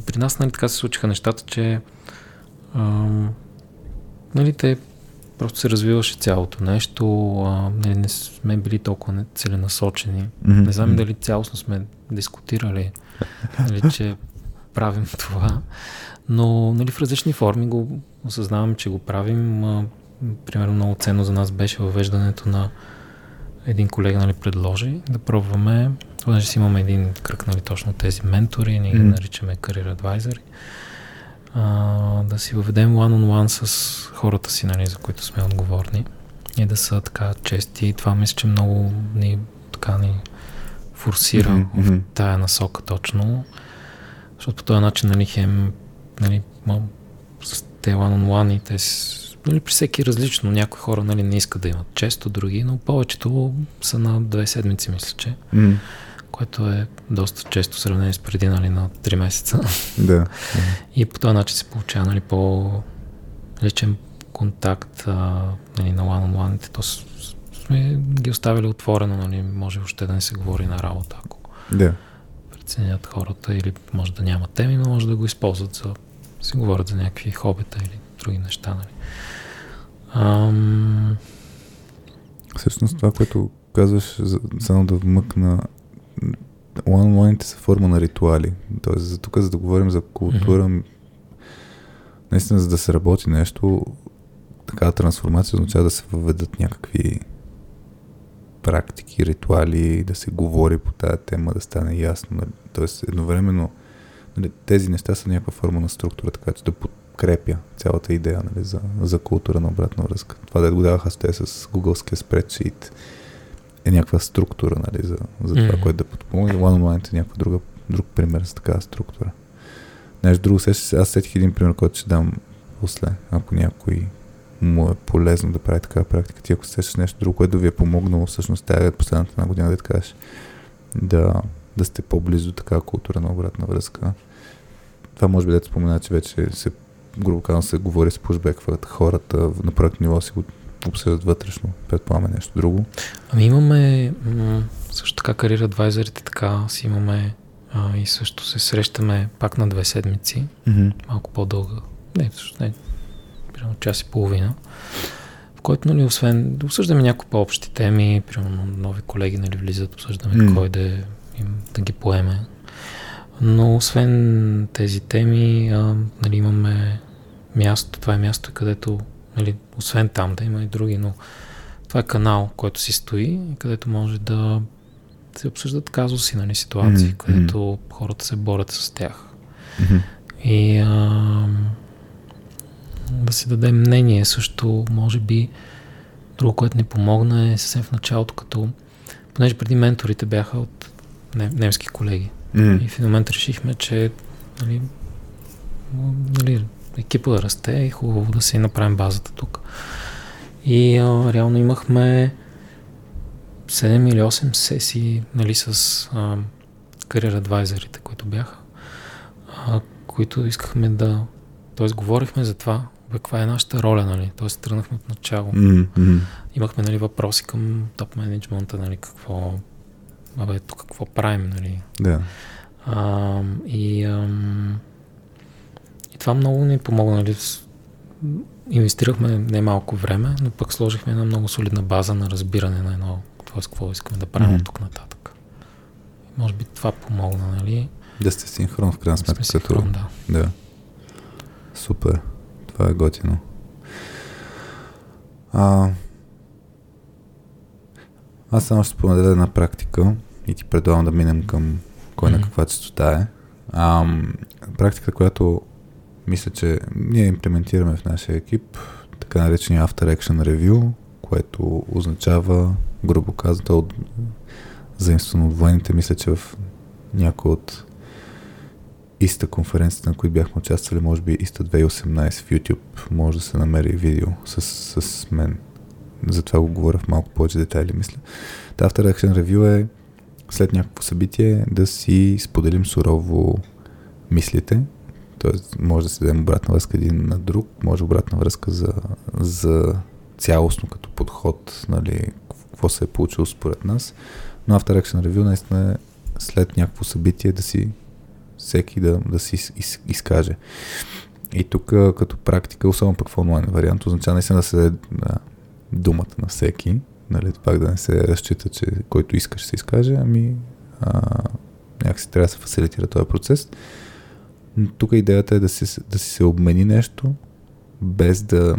при нас нали, така се случиха нещата, че ам, нали, те просто се развиваше цялото нещо, а, нали, не сме били толкова целенасочени. Mm-hmm. Не знам дали цялостно сме дискутирали, <laughs> нали, че правим това, но нали, в различни форми го осъзнавам, че го правим. А, примерно много ценно за нас беше въвеждането на един колега нали, предложи да пробваме понеже си имаме един кръг, нали, точно тези ментори, ние ги mm. наричаме career advisor, а, да си въведем one-on-one с хората си, нали, за които сме отговорни и да са така чести. Това мисля, че много ни, така ни форсира mm-hmm. в тая насока точно, защото по този начин, нали, хем, нали, с те one-on-one и те нали, при всеки различно. Някои хора нали, не искат да имат често, други, но повечето са на две седмици, мисля, че. Mm което е доста често сравнение с преди нали, на 3 месеца. <laughs> Да. И по този начин се получава нали, по-личен контакт а, нали, на one-on-one. То сме ги оставили отворено, нали, може още да не се говори на работа, ако да. преценят хората или може да няма теми, но може да го използват за си говорят за някакви хобита или други неща. Нали. Ам... Всъщност това, което казваш, само да вмъкна онлайните са форма на ритуали. Тоест, за тук, за да говорим за култура, mm-hmm. наистина, за да се работи нещо, такава трансформация означава да се въведат някакви практики, ритуали, да се говори по тази тема, да стане ясно. Нали? Тоест, едновременно нали, тези неща са някаква форма на структура, така че да подкрепя цялата идея нали, за, за култура на обратна връзка. Това да го даваха с те с гугълския спредшит, е някаква структура, нали, за, за това, mm-hmm. което да подпомогне. One-on-one е някаква друга, друг пример за такава структура. Нещо друго, аз сетих един пример, който ще дам после, ако някой му е полезно да прави такава практика. Ти ако сещаш нещо друго, което ви е помогнало, всъщност тази последната една година, да кажеш, да, да сте по-близо до такава култура на обратна връзка. Това може би да спомена, че вече се грубо казвам се говори с пушбекват хората на проект ниво си го обсъждат вътрешно. Предполагаме нещо друго. Ами имаме м- също така кариера адвайзерите, така си имаме а, и също се срещаме пак на две седмици. Mm-hmm. Малко по-дълга. Не, също не. примерно час и половина, в който, нали, освен да обсъждаме някои по-общи теми, примерно нови колеги, нали, влизат, обсъждаме mm. кой да, им, да ги поеме. Но освен тези теми, а, нали, имаме място, това е място, където, нали, освен там да има и други, но това е канал, който си стои, където може да се обсъждат казуси, нали, ситуации, mm-hmm. където хората се борят с тях. Mm-hmm. И а, да си дадем мнение също, може би, друго, което ни помогна е съвсем в началото, като, понеже преди менторите бяха от немски колеги. Mm-hmm. И в един момент решихме, че нали, нали, екипа да расте и хубаво да си направим базата тук. И а, реално имахме 7 или 8 сесии нали, с а, кариер адвайзерите, които бяха, а, които искахме да... т.е. говорихме за това, каква е нашата роля, нали? т.е. тръгнахме от начало. Mm-hmm. Имахме нали, въпроси към топ менеджмента, нали, какво, абе, тук какво правим, нали? Да. А, и, ам, и това много ни помогна, нали? Инвестирахме немалко време, но пък сложихме една много солидна база на разбиране на едно т.е. какво искаме да правим mm-hmm. тук нататък. Може би това помогна, нали? Да сте синхрон в крайна сметка. Да синхрон, да. да. Супер. Това е готино. А, аз само ще споделя една практика и ти предлагам да минем към кой mm-hmm. на каква частота е. А, практика, която мисля, че ние имплементираме в нашия екип, така наречения After Action Review, което означава, грубо казано, от, заимствано от военните, мисля, че в някои от Иста конференцията, на които бяхме участвали, може би Иста 2018 в YouTube, може да се намери видео с, с мен. Затова го говоря в малко повече детайли, мисля. Та After Action Review е след някакво събитие да си споделим сурово мислите, т.е. може да се дадем обратна връзка един на друг, може обратна връзка за, за цялостно като подход, нали, какво се е получило според нас. Но After Action Review наистина е след някакво събитие да си всеки да, да си из, из, изкаже. И тук като практика, особено пък в онлайн вариант, означава наистина да се да, думата на всеки, нали, пак да не се разчита, че който искаш се изкаже, ами а, някакси трябва да се фасилитира този процес. Но тук идеята е да си, да си се обмени нещо, без да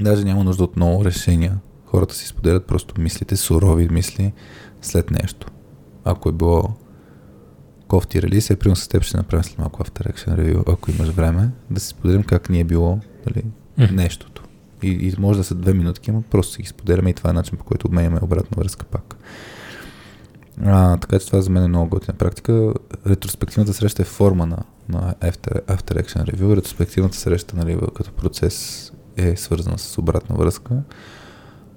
Даже няма нужда от много решения. Хората си споделят просто мислите, сурови мисли след нещо. Ако е било кофти релиз, е примерно с теб ще направим след малко After Action Review, ако имаш време, да си споделим как ни е било дали, mm. нещото. И, и може да са две минутки, но просто си ги споделяме и това е начин по който обменяме обратна връзка пак. А, така че това за мен е много готина практика. Ретроспективната среща е форма на, на After, After Action Review. Ретроспективната среща нали, като процес е свързана с обратна връзка,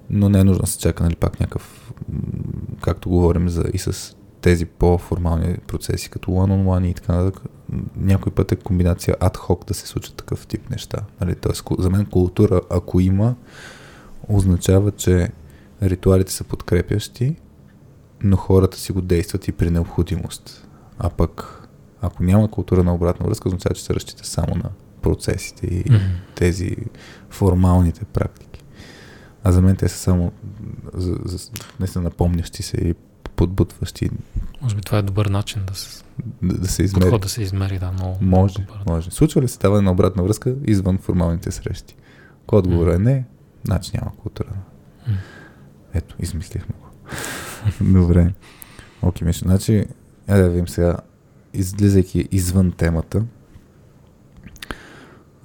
но не е нужно да се чака, нали, пак някакъв, както говорим за и с тези по-формални процеси, като one-on-one и така нататък, някой път е комбинация ад-хок да се случат такъв тип неща. Нали? Тоест, за мен култура, ако има, означава, че ритуалите са подкрепящи, но хората си го действат и при необходимост. А пък, ако няма култура на обратна връзка, означава, че се разчита само на процесите и mm-hmm. тези формалните практики. А за мен те са само за, за, наистина напомнящи се и подбутващи. Може би това е добър начин да се, да, да се измери. Подход да се измери, да, много. Може, добър, може. Случва ли се даване на обратна връзка извън формалните срещи? Ако отговора е не, значи няма култура. Mm. Ето, измислихме го. <laughs> Добре. Окей, Миша. Значи, е да видим сега, излизайки извън темата,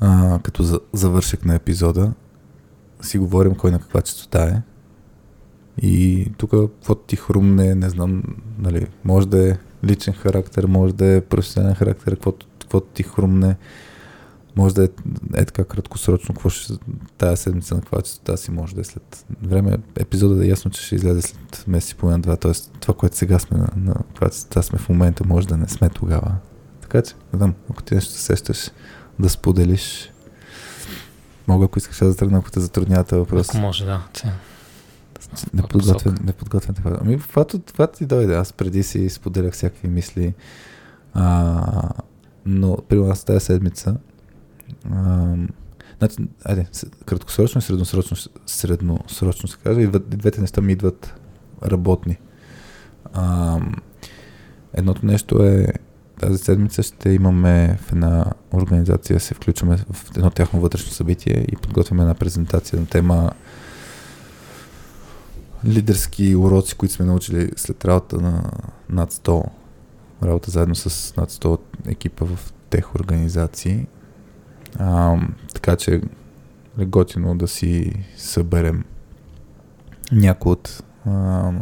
а, като за, завършек на епизода, си говорим кой на каква частота е. И тук какво ти хрумне, не знам, нали, може да е личен характер, може да е професионален характер, каквото, ти хрумне, може да е, е така краткосрочно, какво ще тази седмица на каква си може да е след време. Епизодът е ясно, че ще излезе след месец и половина два, т.е. това, което сега сме на, на каква сме в момента, може да не сме тогава. Така че, не знам, ако ти нещо сещаш, да споделиш. Мога, ако искаш да тръгна, ако те затруднява въпрос. Ако може, да. Неподготвен, неподготвен така. Ами, това, това ти дойде. Аз преди си споделях всякакви мисли. А, но при нас тази седмица а, Значи, айде, краткосрочно и средносрочно, средносрочно се казва. И двете неща ми идват работни. А, едното нещо е тази седмица ще имаме в една организация, се включваме в едно тяхно вътрешно събитие и подготвяме една презентация на тема лидерски уроци, които сме научили след работа на над 100 работа заедно с над 100 екипа в тех организации. А, така че е готино да си съберем някои от а,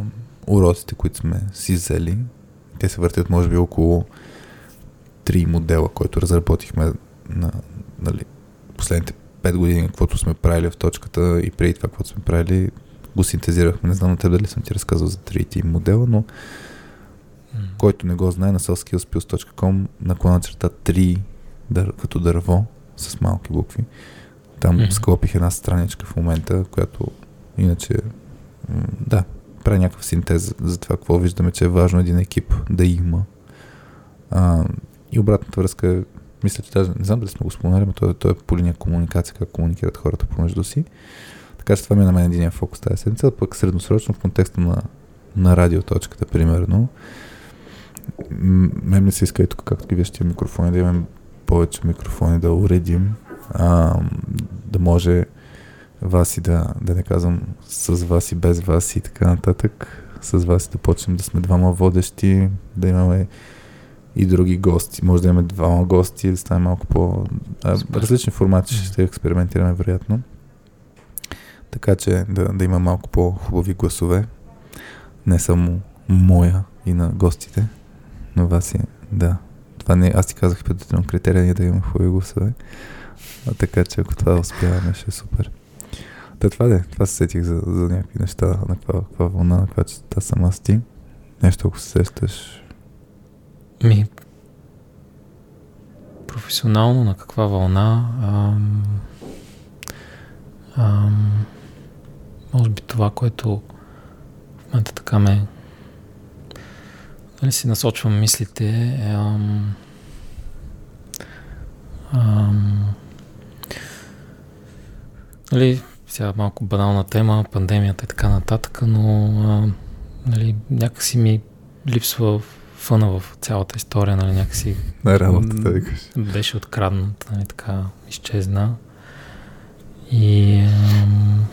уроците, които сме си взели. Те се въртят може би около три модела, който разработихме на нали, последните 5 години, каквото сме правили в точката и преди това, каквото сме правили, го синтезирахме. Не знам на теб дали съм ти разказал за трите модела, но който не го знае на sellskillspills.com наклона черта 3 дър, като дърво с малки букви. Там mm-hmm. склопих една страничка в момента, която иначе да, прави някакъв синтез за това какво виждаме, че е важно един екип да има. А, и обратната връзка е, мисля, че даже не знам дали сме го споменали, но то, то е по линия комуникация, как комуникират хората помежду си. Така че това ми е на мен един фокус тази седмица, пък средносрочно в контекста на, на радиоточката, примерно. Мен ми се иска и тук, както ги виждате микрофони, да имаме повече микрофони да уредим, а, да може вас и да, да не казвам с вас и без вас и така нататък. С вас да почнем да сме двама водещи, да имаме и други гости. Може да имаме двама гости, да стане малко по... А, различни формати ще експериментираме, вероятно. Така че да, да има малко по-хубави гласове. Не само моя и на гостите, но вас е, да. Това не, аз ти казах предварително критерия ние да имаме хубави гласове. А, така че ако това успяваме, ще е супер. Та това де, това се сетих за, за някакви неща, на каква, вълна, на каква частота съм аз ти. Нещо, ако се сещаш, ми, професионално на каква вълна? Ам, ам, може би това, което в момента така ме нали си насочвам мислите ам, ам, нали, сега малко банална тема, пандемията и така нататък, но а, нали, някакси ми липсва фъна в цялата история, нали, някакси... На работата, да Беше откраднат, нали, така изчезна. И, ам...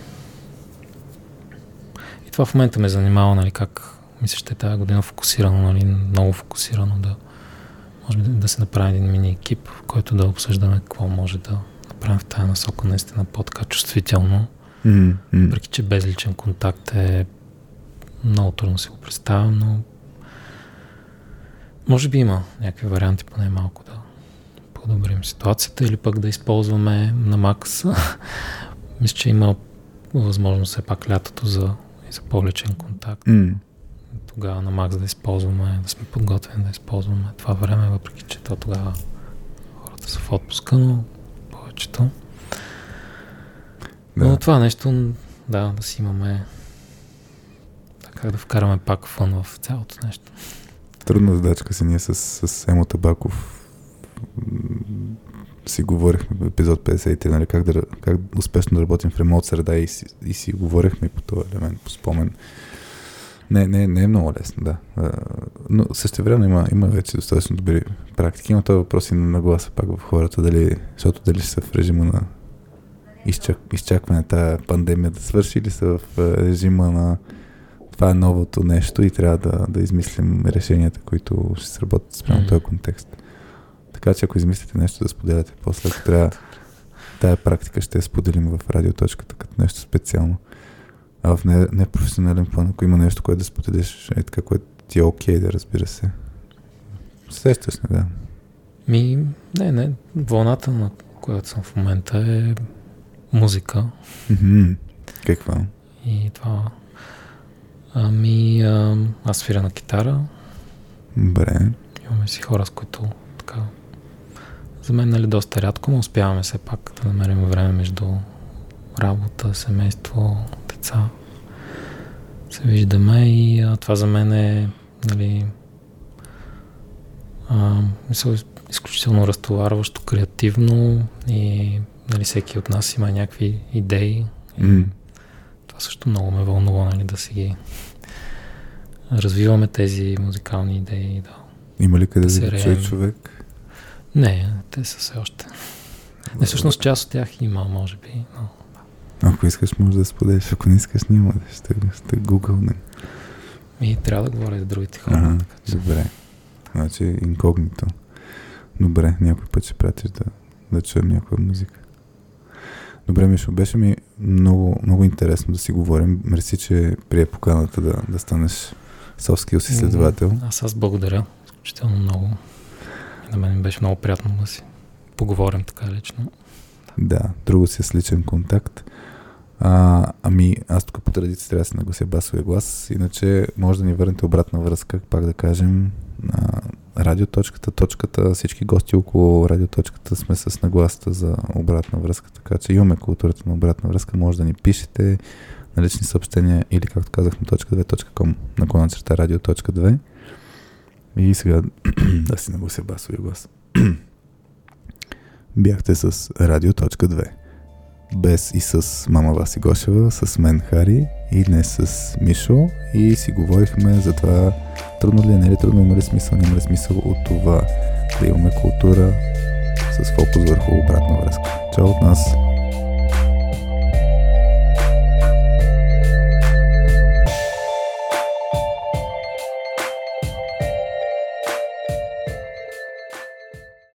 това в момента ме занимава, нали, как мисля, ще е тази година фокусирано, нали, много фокусирано да може би да се направи един мини екип, в който да обсъждаме какво може да направим в тази насока наистина по-така чувствително. Mm-hmm. Въпреки, че безличен контакт е много трудно си го представям, но може би има някакви варианти, поне малко да подобрим ситуацията или пък да използваме на макс. <laughs> Мисля, че има възможност все пак лятото за, и за по-личен контакт. Mm. Тогава на макс да използваме, да сме подготвени да използваме това време, въпреки че то тогава хората са в отпуска, но повечето. Да. Но това нещо, да, да си имаме как да вкараме пак фън в цялото нещо трудна задачка си ние с, с Емо Табаков си говорихме в епизод 53, нали, как, да, как успешно да работим в ремонт среда и си, и си говорихме по този елемент, по спомен. Не, не, не е много лесно, да. Но също време има, има вече достатъчно добри практики. Има този въпрос и на нагласа пак в хората, дали, защото дали са в режима на изчак, изчакване тази пандемия да свърши или са в режима на това е новото нещо и трябва да, да измислим решенията, които ще сработят спрямо mm-hmm. този контекст. Така че ако измислите нещо да споделяте после, трябва тая практика ще я споделим в радиоточката като нещо специално. А в непрофесионален не план, ако има нещо, което да споделиш, е така, което ти е окей okay, да разбира се. Сещаш не, да. Ми, не, не. Вълната, на която съм в момента е музика. Mm-hmm. Каква? И това Ами, аз свиря на китара. Добре. Имаме си хора, с които. За мен, нали, доста рядко, но успяваме все пак да намерим време между работа, семейство, деца. Се виждаме и а, това за мен е, нали, а, мисля, изключително разтоварващо, креативно и нали, всеки от нас има някакви идеи. Mm. Това също много ме вълнува, нали, да си ги развиваме тези музикални идеи. Да. Има ли къде Да да, се човек? Не, те са все още. Не, всъщност част от тях има, може би. Но... Ако искаш, може да споделиш. Ако не искаш, няма да ще, ще гугълне. И трябва да говоря за другите хора. Ага, така че- добре. Значи инкогнито. Добре, някой път ще пратиш да, да чуем някоя музика. Добре, Мишо, беше ми много, много интересно да си говорим. Мерси, че прие поканата да, да станеш skills изследовател. Аз аз благодаря изключително много. На мен беше много приятно да си поговорим така лично. Да, друго си е с личен контакт. А, ами, аз тук по традиция трябва да се наглася басовия глас, иначе може да ни върнете обратна връзка, пак да кажем, на радиоточката, точката, всички гости около радиоточката сме с нагласата за обратна връзка, така че имаме културата на обратна връзка, може да ни пишете на лични съобщения или, както казах, на .2.com, наклона черта радио.2 и сега <clears throat> да си наглася басовия глас. <clears throat> Бяхте с Радио.2. Без и с мама Васи Гошева, с мен Хари и днес с Мишо и си говорихме за това трудно ли е, не ли трудно, има ли смисъл, няма ли смисъл от това да имаме култура с фокус върху обратна връзка. Чао от нас!